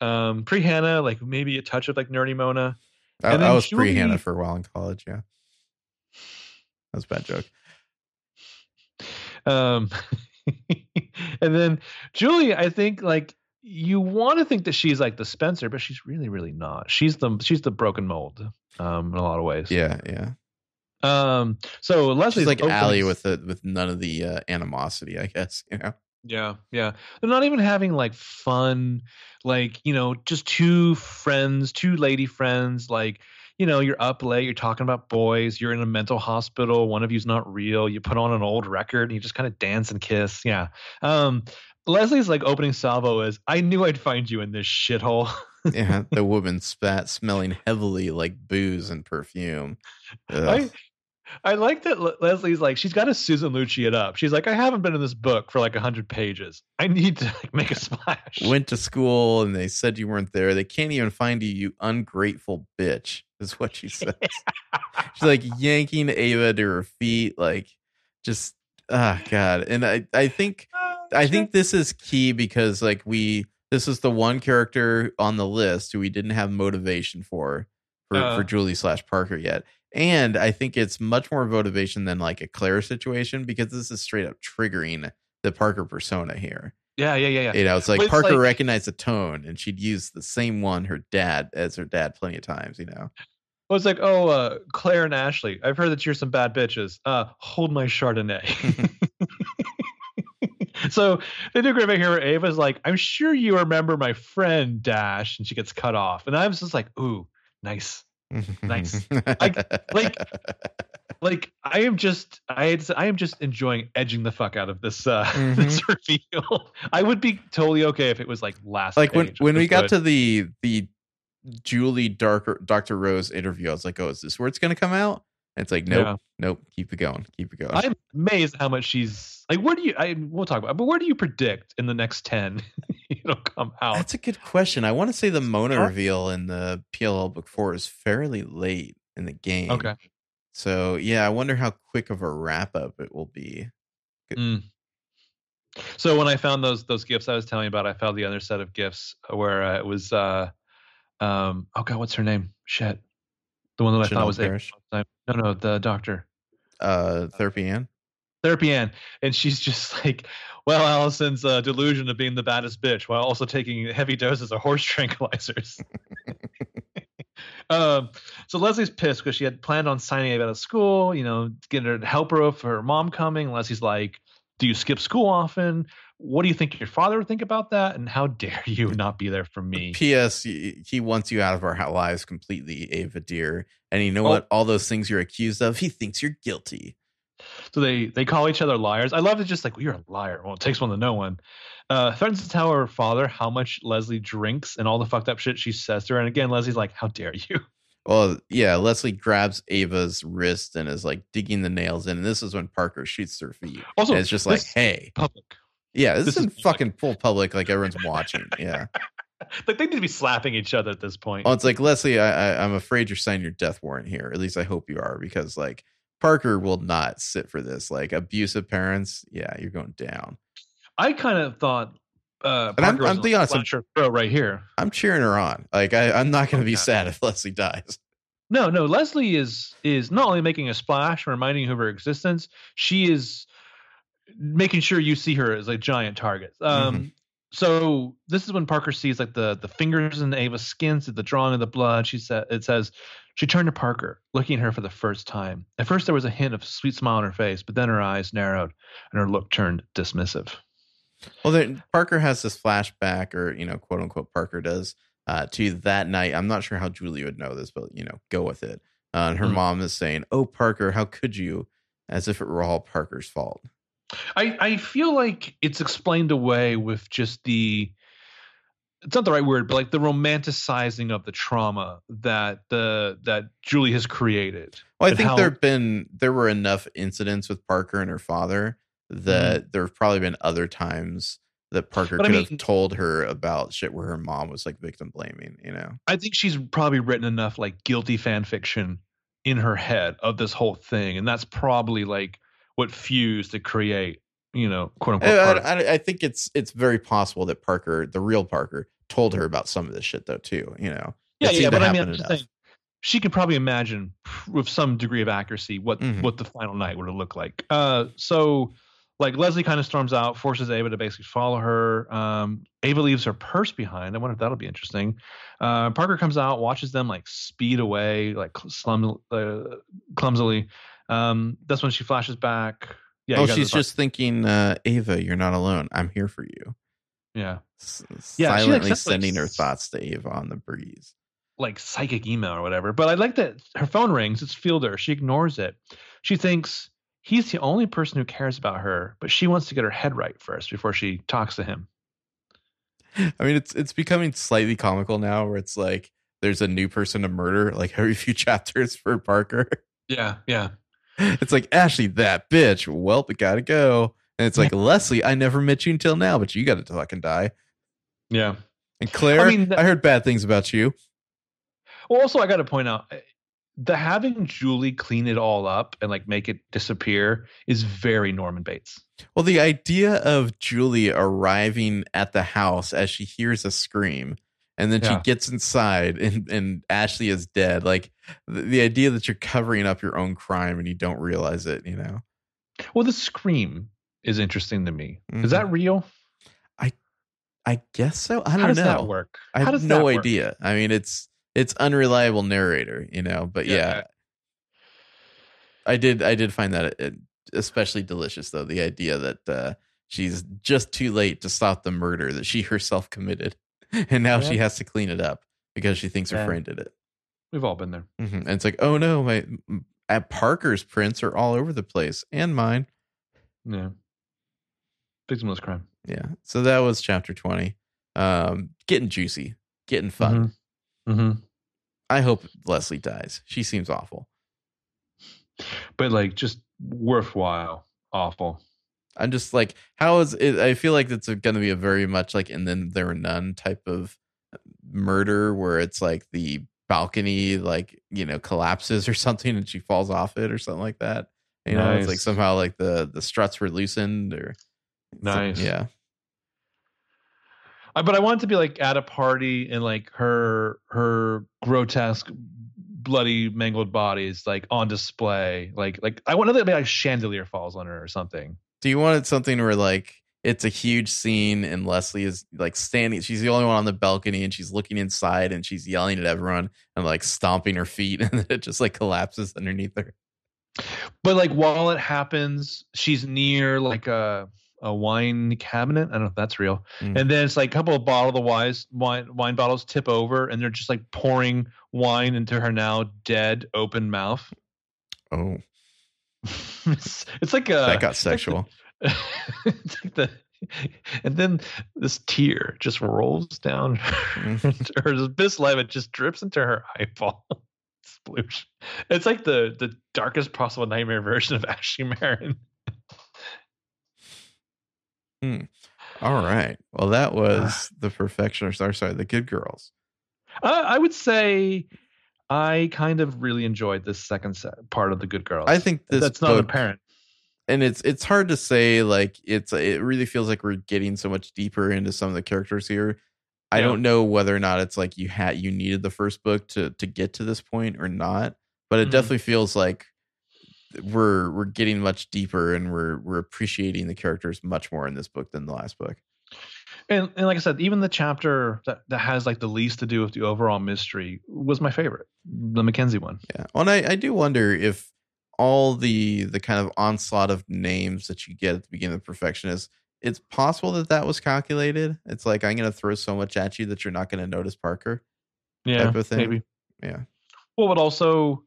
Um, pre Hannah, like maybe a touch of like nerdy Mona. I, I was pre Hannah for a while in college. Yeah, that's a bad joke. Um, [laughs] and then Julie, I think like you want to think that she's like the Spencer, but she's really, really not. She's the she's the broken mold. Um, in a lot of ways. Yeah, yeah. Um. So Leslie's She's like Ali with the with none of the uh, animosity, I guess. [laughs] You know. Yeah, yeah. They're not even having like fun, like, you know, just two friends, two lady friends. Like, you know, you're up late, you're talking about boys, you're in a mental hospital, one of you's not real, you put on an old record and you just kind of dance and kiss. Yeah. Um, Leslie's like opening salvo is I knew I'd find you in this shithole. Yeah, the [laughs] woman spat, smelling heavily like booze and perfume. Ugh. I I like that Le- Leslie's like she's got to Susan Lucci it up. She's like, I haven't been in this book for like a hundred pages. I need to like, make a [laughs] splash. went to school and they said you weren't there. They can't even find you, you ungrateful bitch, is what she says. [laughs] She's like yanking Ava to her feet, like just ah god and i i think [laughs] i think this is key because like we this is the one character on the list who we didn't have motivation for for, Uh. for julie slash parker yet and i think it's much more motivation than like a claire situation because this is straight up triggering the parker persona here yeah, yeah, yeah, yeah. you know it's like it's parker like- recognized the tone and she'd use the same one her dad as her dad plenty of times you know Well, it's like, oh, uh, Claire and Ashley, I've heard that you're some bad bitches. Uh, hold my Chardonnay. [laughs] so they do a great bit here where Ava's like, I'm sure you remember my friend Dash, and she gets cut off. And I was just like, ooh, nice. Nice. [laughs] like- Like like I am just I I am just enjoying edging the fuck out of this uh [laughs] this reveal. I would be totally okay if it was like last like when when we got good. to the the Julie Darker Dr. Rose interview, I was like, oh, is this where it's gonna come out? And it's like, nope, Yeah. nope, keep it going, keep it going. I'm amazed how much she's like. Where do you? I we'll talk about, it, but where do you predict in the next ten [laughs] it'll come out? That's a good question. I want to say the Mona Huh? reveal in the PLL book four is fairly late in the game. Okay. So yeah, I wonder how quick of a wrap up it will be. Mm. So when I found those those gifts I was telling you about, I found the other set of gifts where uh, it was, uh, um, oh god, what's her name? Shit, the one that I thought was Parrish? time. No, no, the doctor. Uh Therapy Ann. Therapy Ann, and she's [laughs] just like, well, Allison's uh, delusion of being the baddest bitch while also taking heavy doses of horse tranquilizers. [laughs] um, so Leslie's pissed because she had planned on signing Ava out of school, you know, getting her to help her for her mom coming. Leslie's like, "Do you skip school often? What do you think your father would think about that? And how [laughs] dare you not be there for me?" P.S. He wants you out of our lives completely, Ava dear. And you know Oh. what? All those things you're accused of, he thinks you're guilty. So they they call each other liars. I love it. Just like well, you're a liar. Well, it takes one to know one. Uh, threatens to tell her father how much Leslie drinks and all the fucked up shit she says to her. And again, Leslie's like, "How dare you?" [laughs] Well, yeah, Leslie grabs Ava's wrist and is like digging the nails in. And this is when Parker shoots her feet. Also, And it's just like, hey, Public. Yeah, this, this is is- fucking full public, like everyone's watching. Yeah. [laughs] Like they need to be slapping each other at this point. Well, it's like Leslie, I, I, I'm afraid you're signing your death warrant here. At least I hope you are, because like Parker will not sit for this. Like abusive parents, yeah, you're going down. I kind of thought. Uh, And I'm- I'm being honest, I'm- her right here. I'm cheering her on. Like I, I'm not going to be Okay. sad if Leslie dies. No, no. Leslie is is not only making a splash and reminding you of her existence. She is making sure you see her as a giant target. Um, Mm-hmm. So this is when Parker sees like the the fingers in Ava's skin, the drawing of the blood. She said it says she turned to Parker, looking at her for the first time. At first, there was a hint of a sweet smile on her face, but then her eyes narrowed and her look turned dismissive. Well, then Parker has this flashback, or you know, quote unquote, Parker does uh, to that night. I'm not sure how Julie would know this, but you know, go with it. Uh, and her Mhm. mom is saying, "Oh, Parker, how could you?" As if it were all Parker's fault. I, I feel like it's explained away with just the it's not the right word, but like the romanticizing of the trauma that the that Julie has created. Well, I think how- there've been there were enough incidents with Parker and her father that there have probably been other times that Parker Mm-hmm. But I could mean- have told her about shit where her mom was like victim blaming. You know, I think she's probably written enough like guilty fan fiction in her head of this whole thing, and that's probably like what fuse to create, you know, quote unquote. I, I, I think it's it's very possible that Parker, the real Parker, told her about some of this shit though too. You know, yeah, yeah, but I mean, happen I'm just enough. saying, she can probably imagine with some degree of accuracy what Mhm. what the final night would have looked like. Uh, so like Leslie kind of storms out, forces Ava to basically follow her. Um, Ava leaves her purse behind. I wonder if that'll be interesting. Uh, Parker comes out, watches them like speed away, like slum, uh, clumsily. Um, that's when she flashes back. Yeah, oh, she's just thinking, uh, Ava, you're not alone. I'm here for you. yeah, S- Yeah, like, silently like, sending her thoughts to Ava on the breeze. like psychic email or whatever. But I like that her phone rings. It's Fielder. She ignores it. She thinks he's the only person who cares about her, but she wants to get her head right first before she talks to him. I mean, it's it's becoming slightly comical now, where it's like there's a new person to murder like every few [laughs] chapters for Parker. Yeah, yeah. It's like Ashley, that bitch. Well, we gotta go. And it's like Leslie, I never met you until now, but you got to fucking die. Yeah. And Claire, I, I mean, I heard bad things about you. Well, also I got to point out, eh, the having Julie clean it all up and like make it disappear is very Norman Bates. Well, the idea of Julie arriving at the house as she hears a scream and then Yeah. she gets inside [laughs] and, and Ashley is dead. Like the, the idea that you're covering up your own crime and you don't realize it, you know? Well, the scream is interesting to me. Is that real? I i guess so. I How don't does know. that work? I have no idea. I mean, it's it's unreliable narrator, you know. But yeah, Yeah. I did I did find that uh, especially delicious, though. The idea that uh, she's just too late to stop the murder that she herself committed, [laughs] and now she has to clean it up because she thinks her Yeah. friend did it. We've all been there. hmm And it's like, oh no, my at Parker's prints are all over the place, and mine. Yeah. Victimless crime. Yeah. So that was chapter twenty. Um, getting juicy, getting fun. Mm-hmm. I hope Leslie dies. She seems awful. But like just worthwhile. Awful. I'm just like, how is it? I feel like it's going to be a very much like, and then there were none type of uh, murder where it's like the balcony, like, you know, collapses or [laughs] something and she falls off it or something like that. You know, it's like somehow like the the struts were loosened or Nice. yeah. I, but I want it to be like at a party and like her her grotesque bloody mangled body is like on display like like i want to be like chandelier falls on her or something Do you want it something where like it's a huge scene and Leslie is like standing, she's the only one on the balcony and she's looking inside and she's yelling at everyone and like stomping her feet [laughs] and then it just like collapses underneath her. but like while it happens she's near like a a wine cabinet i don't know if that's real Mm. and then it's like a couple of bottle of the wines wine wine bottles tip over and they're just like pouring wine into her now dead open mouth Oh, it's, it's like a that got sexual. [laughs] it's like the and then this tear just rolls down [laughs] Mhm. her this bislight it just drips into her eyeball [laughs] sploosh it's like the the darkest possible nightmare version of ashley marin hmm. All right. Well, that uh. was the perfectionist. Or sorry, the good girls. I, I would say i kind of really enjoyed this second set, part of the good girls I think this that's not book, apparent and it's it's hard to say. Like it's it really feels like we're getting so much deeper into some of the characters here. I Yeah. don't know whether or not it's like you had you needed the first book to to get to this point or not, but it Mhm. definitely feels like we're we're getting much deeper and we're we're appreciating the characters much more in this book than the last book. And, and like i said even the chapter that, that has like the least to do with the overall mystery was my favorite the mackenzie one Yeah. Well, and I, I do wonder if all the the kind of onslaught of names that you get at the beginning of Perfectionist, it's possible that that was calculated. It's like I'm going to throw so much at you that you're not going to notice Parker. yeah Type of thing. maybe Yeah. Well, but also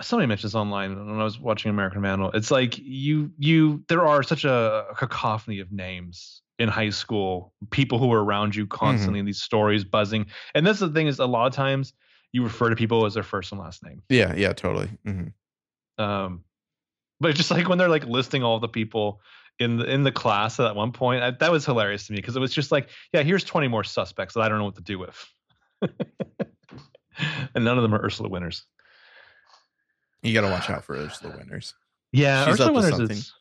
somebody mentioned this online when I was watching American Vandal. It's like you you there are such a cacophony of names in high school, people who are around you constantly in these stories buzzing. And that's the thing is a lot of times you refer to people as their first and last name. Yeah. Yeah. Totally. hmm Um but it's just like when they're like listing all the people in the in the class at one point, I, that was hilarious to me because it was just like, yeah, here's 20 more suspects that I don't know what to do with. [laughs] and none of them are Ursula Winters. You got to watch out for those the Winters. Yeah, She's Ursula Winters is.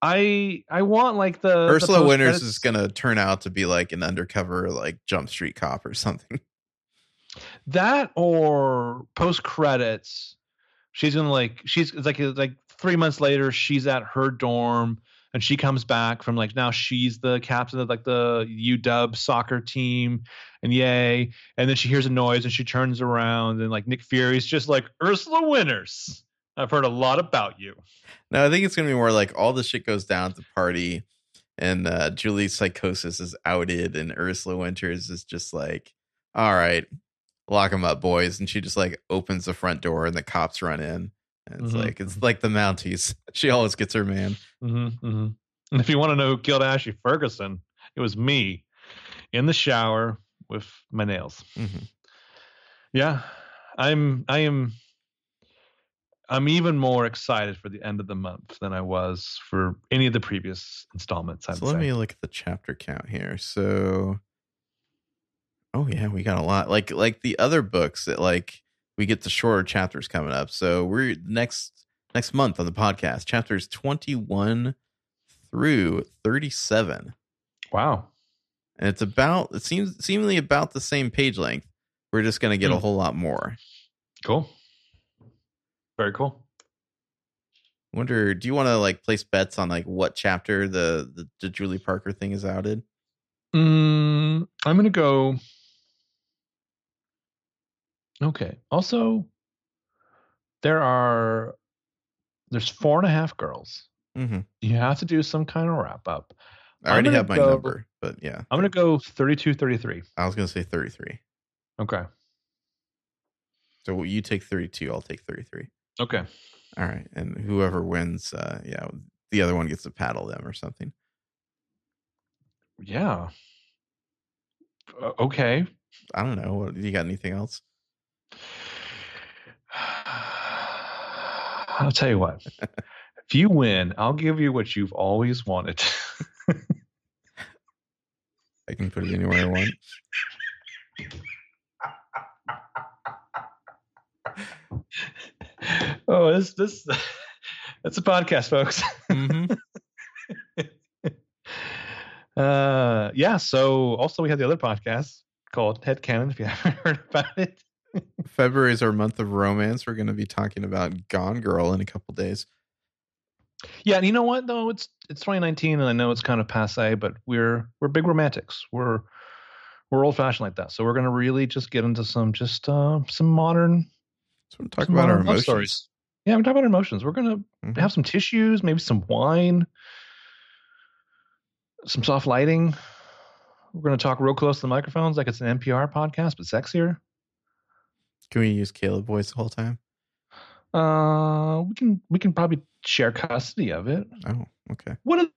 I I want like the the Ursula Winters is going to turn out to be like an undercover like Jump Street cop or something. [laughs] that or post credits. She's gonna like she's it's like it's like three months later she's at her dorm and she comes back from like now she's the captain of like the UW soccer team and yay and then she hears a noise and she turns around and like Nick Fury's just like Ursula Winters. I've heard a lot about you. No, I think it's gonna be more like all the shit goes down at the party, and uh, Julie's psychosis is outed, and Ursula Winters is just like, "All right, lock them up, boys," and she just like opens the front door, and the cops run in. And it's Mhm. like it's like the Mounties. [laughs] She always gets her man. hmm hmm And if you want to know who killed Ashley Ferguson, it was me in the shower with my nails. Mhm. Yeah, I'm. I am. I'm even more excited for the end of the month than I was for any of the previous installments. I'd So let say. me look at the chapter count here. So, oh yeah, we got a lot. Like like the other books that like we get the shorter chapters coming up. So we're next next month on the podcast, chapters 21 through 37. Wow. And it's about it seems seemingly about the same page length. We're just gonna get a Hmm. whole lot more. Cool. Very cool. Wonder, do you want to like place bets on like what chapter the the, the Julie Parker thing is outed? Mm, I'm gonna go. Okay. Also, there are there's four and a half girls. Mm-hmm. You have to do some kind of wrap up. I already have my go- number, but yeah, I'm gonna go 32, 33. I was gonna say 33. Okay. So you take 32, I'll take 33. Okay. All right, and whoever wins, uh, yeah, the other one gets to paddle them or something. Yeah. Uh, okay. I don't know. What, you got anything else? [sighs] I'll tell you what. if you win, I'll give you what you've always wanted. I can put it anywhere I want. [laughs] [laughs] oh, this this [laughs] that's a podcast, folks. Mm-hmm. [laughs] Uh, yeah. So also we have the other podcast called Head Canon. If you haven't heard about it, February is our month of romance. We're going to be talking about Gone Girl in a couple days. yeah. And you know what though? It's it's 2019, and I know it's kind of passe, but we're we're big romantics. We're we're old fashioned like that. So we're gonna really just get into some just uh some modern So we'll talk some about our emotions. stories. Yeah, we're talking about emotions. We're gonna Mhm. have some tissues, maybe some wine, some soft lighting. We're going to talk real close to the microphones like it's an NPR podcast, but sexier. Can we use Caleb voice the whole time? Uh, we can we can probably share custody of it. Oh, okay. What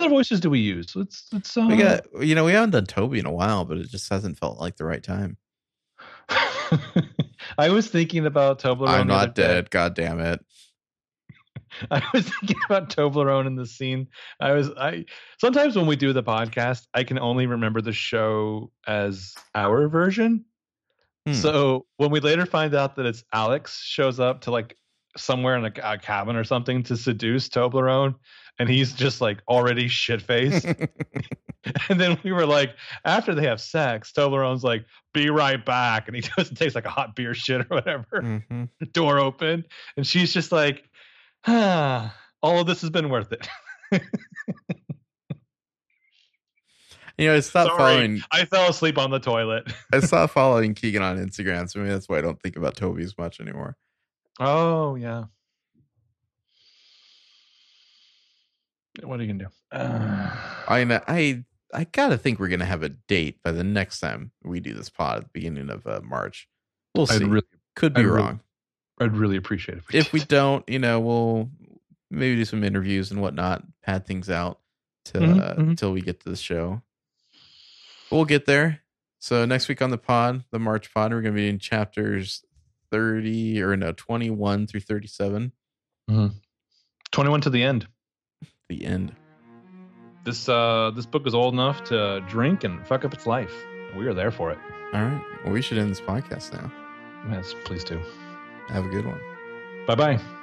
other voices do we use? Let's let's. Uh, We got, you know, we haven't done Toby in a while, but it just hasn't felt like the right time. [laughs] I was thinking about Toblerone. I'm not day. dead. God damn it. [laughs] I was thinking about Toblerone in the scene. I was I sometimes when we do the podcast, I can only remember the show as our version. Hmm. So when we later find out that it's Alex shows up to like somewhere in a, a cabin or something to seduce Toblerone, and he's just like already shit faced. [laughs] [laughs] and then we were like, after they have sex, Toblerone's like, "Be right back," and he [laughs] and takes like a hot beer shit or whatever hmm door open and she's just like ah all of this has been worth it You know, I stopped Sorry. following. i fell asleep on the toilet I stopped following Keegan on Instagram, so maybe that's why I don't think about Toby as much anymore. oh yeah what are you gonna do uh, [sighs] I mean, I I gotta think we're gonna have a date by the next time we do this pod at the beginning of uh, March. We'll see. I'd really Could be I'd really- wrong. i'd really appreciate it if we, if we don't, you know, we'll maybe do some interviews and whatnot, pad things out till Mhm, uh, mhm. till we get to the show. We'll get there. So next week on the pod, the March pod, we're gonna be in chapters thirty or no twenty one through thirty seven. 21 to the end The end. this uh this book is old enough to drink and fuck up its life we are there for it All right. Well, we should end this podcast now. yes please do Have a good one. bye bye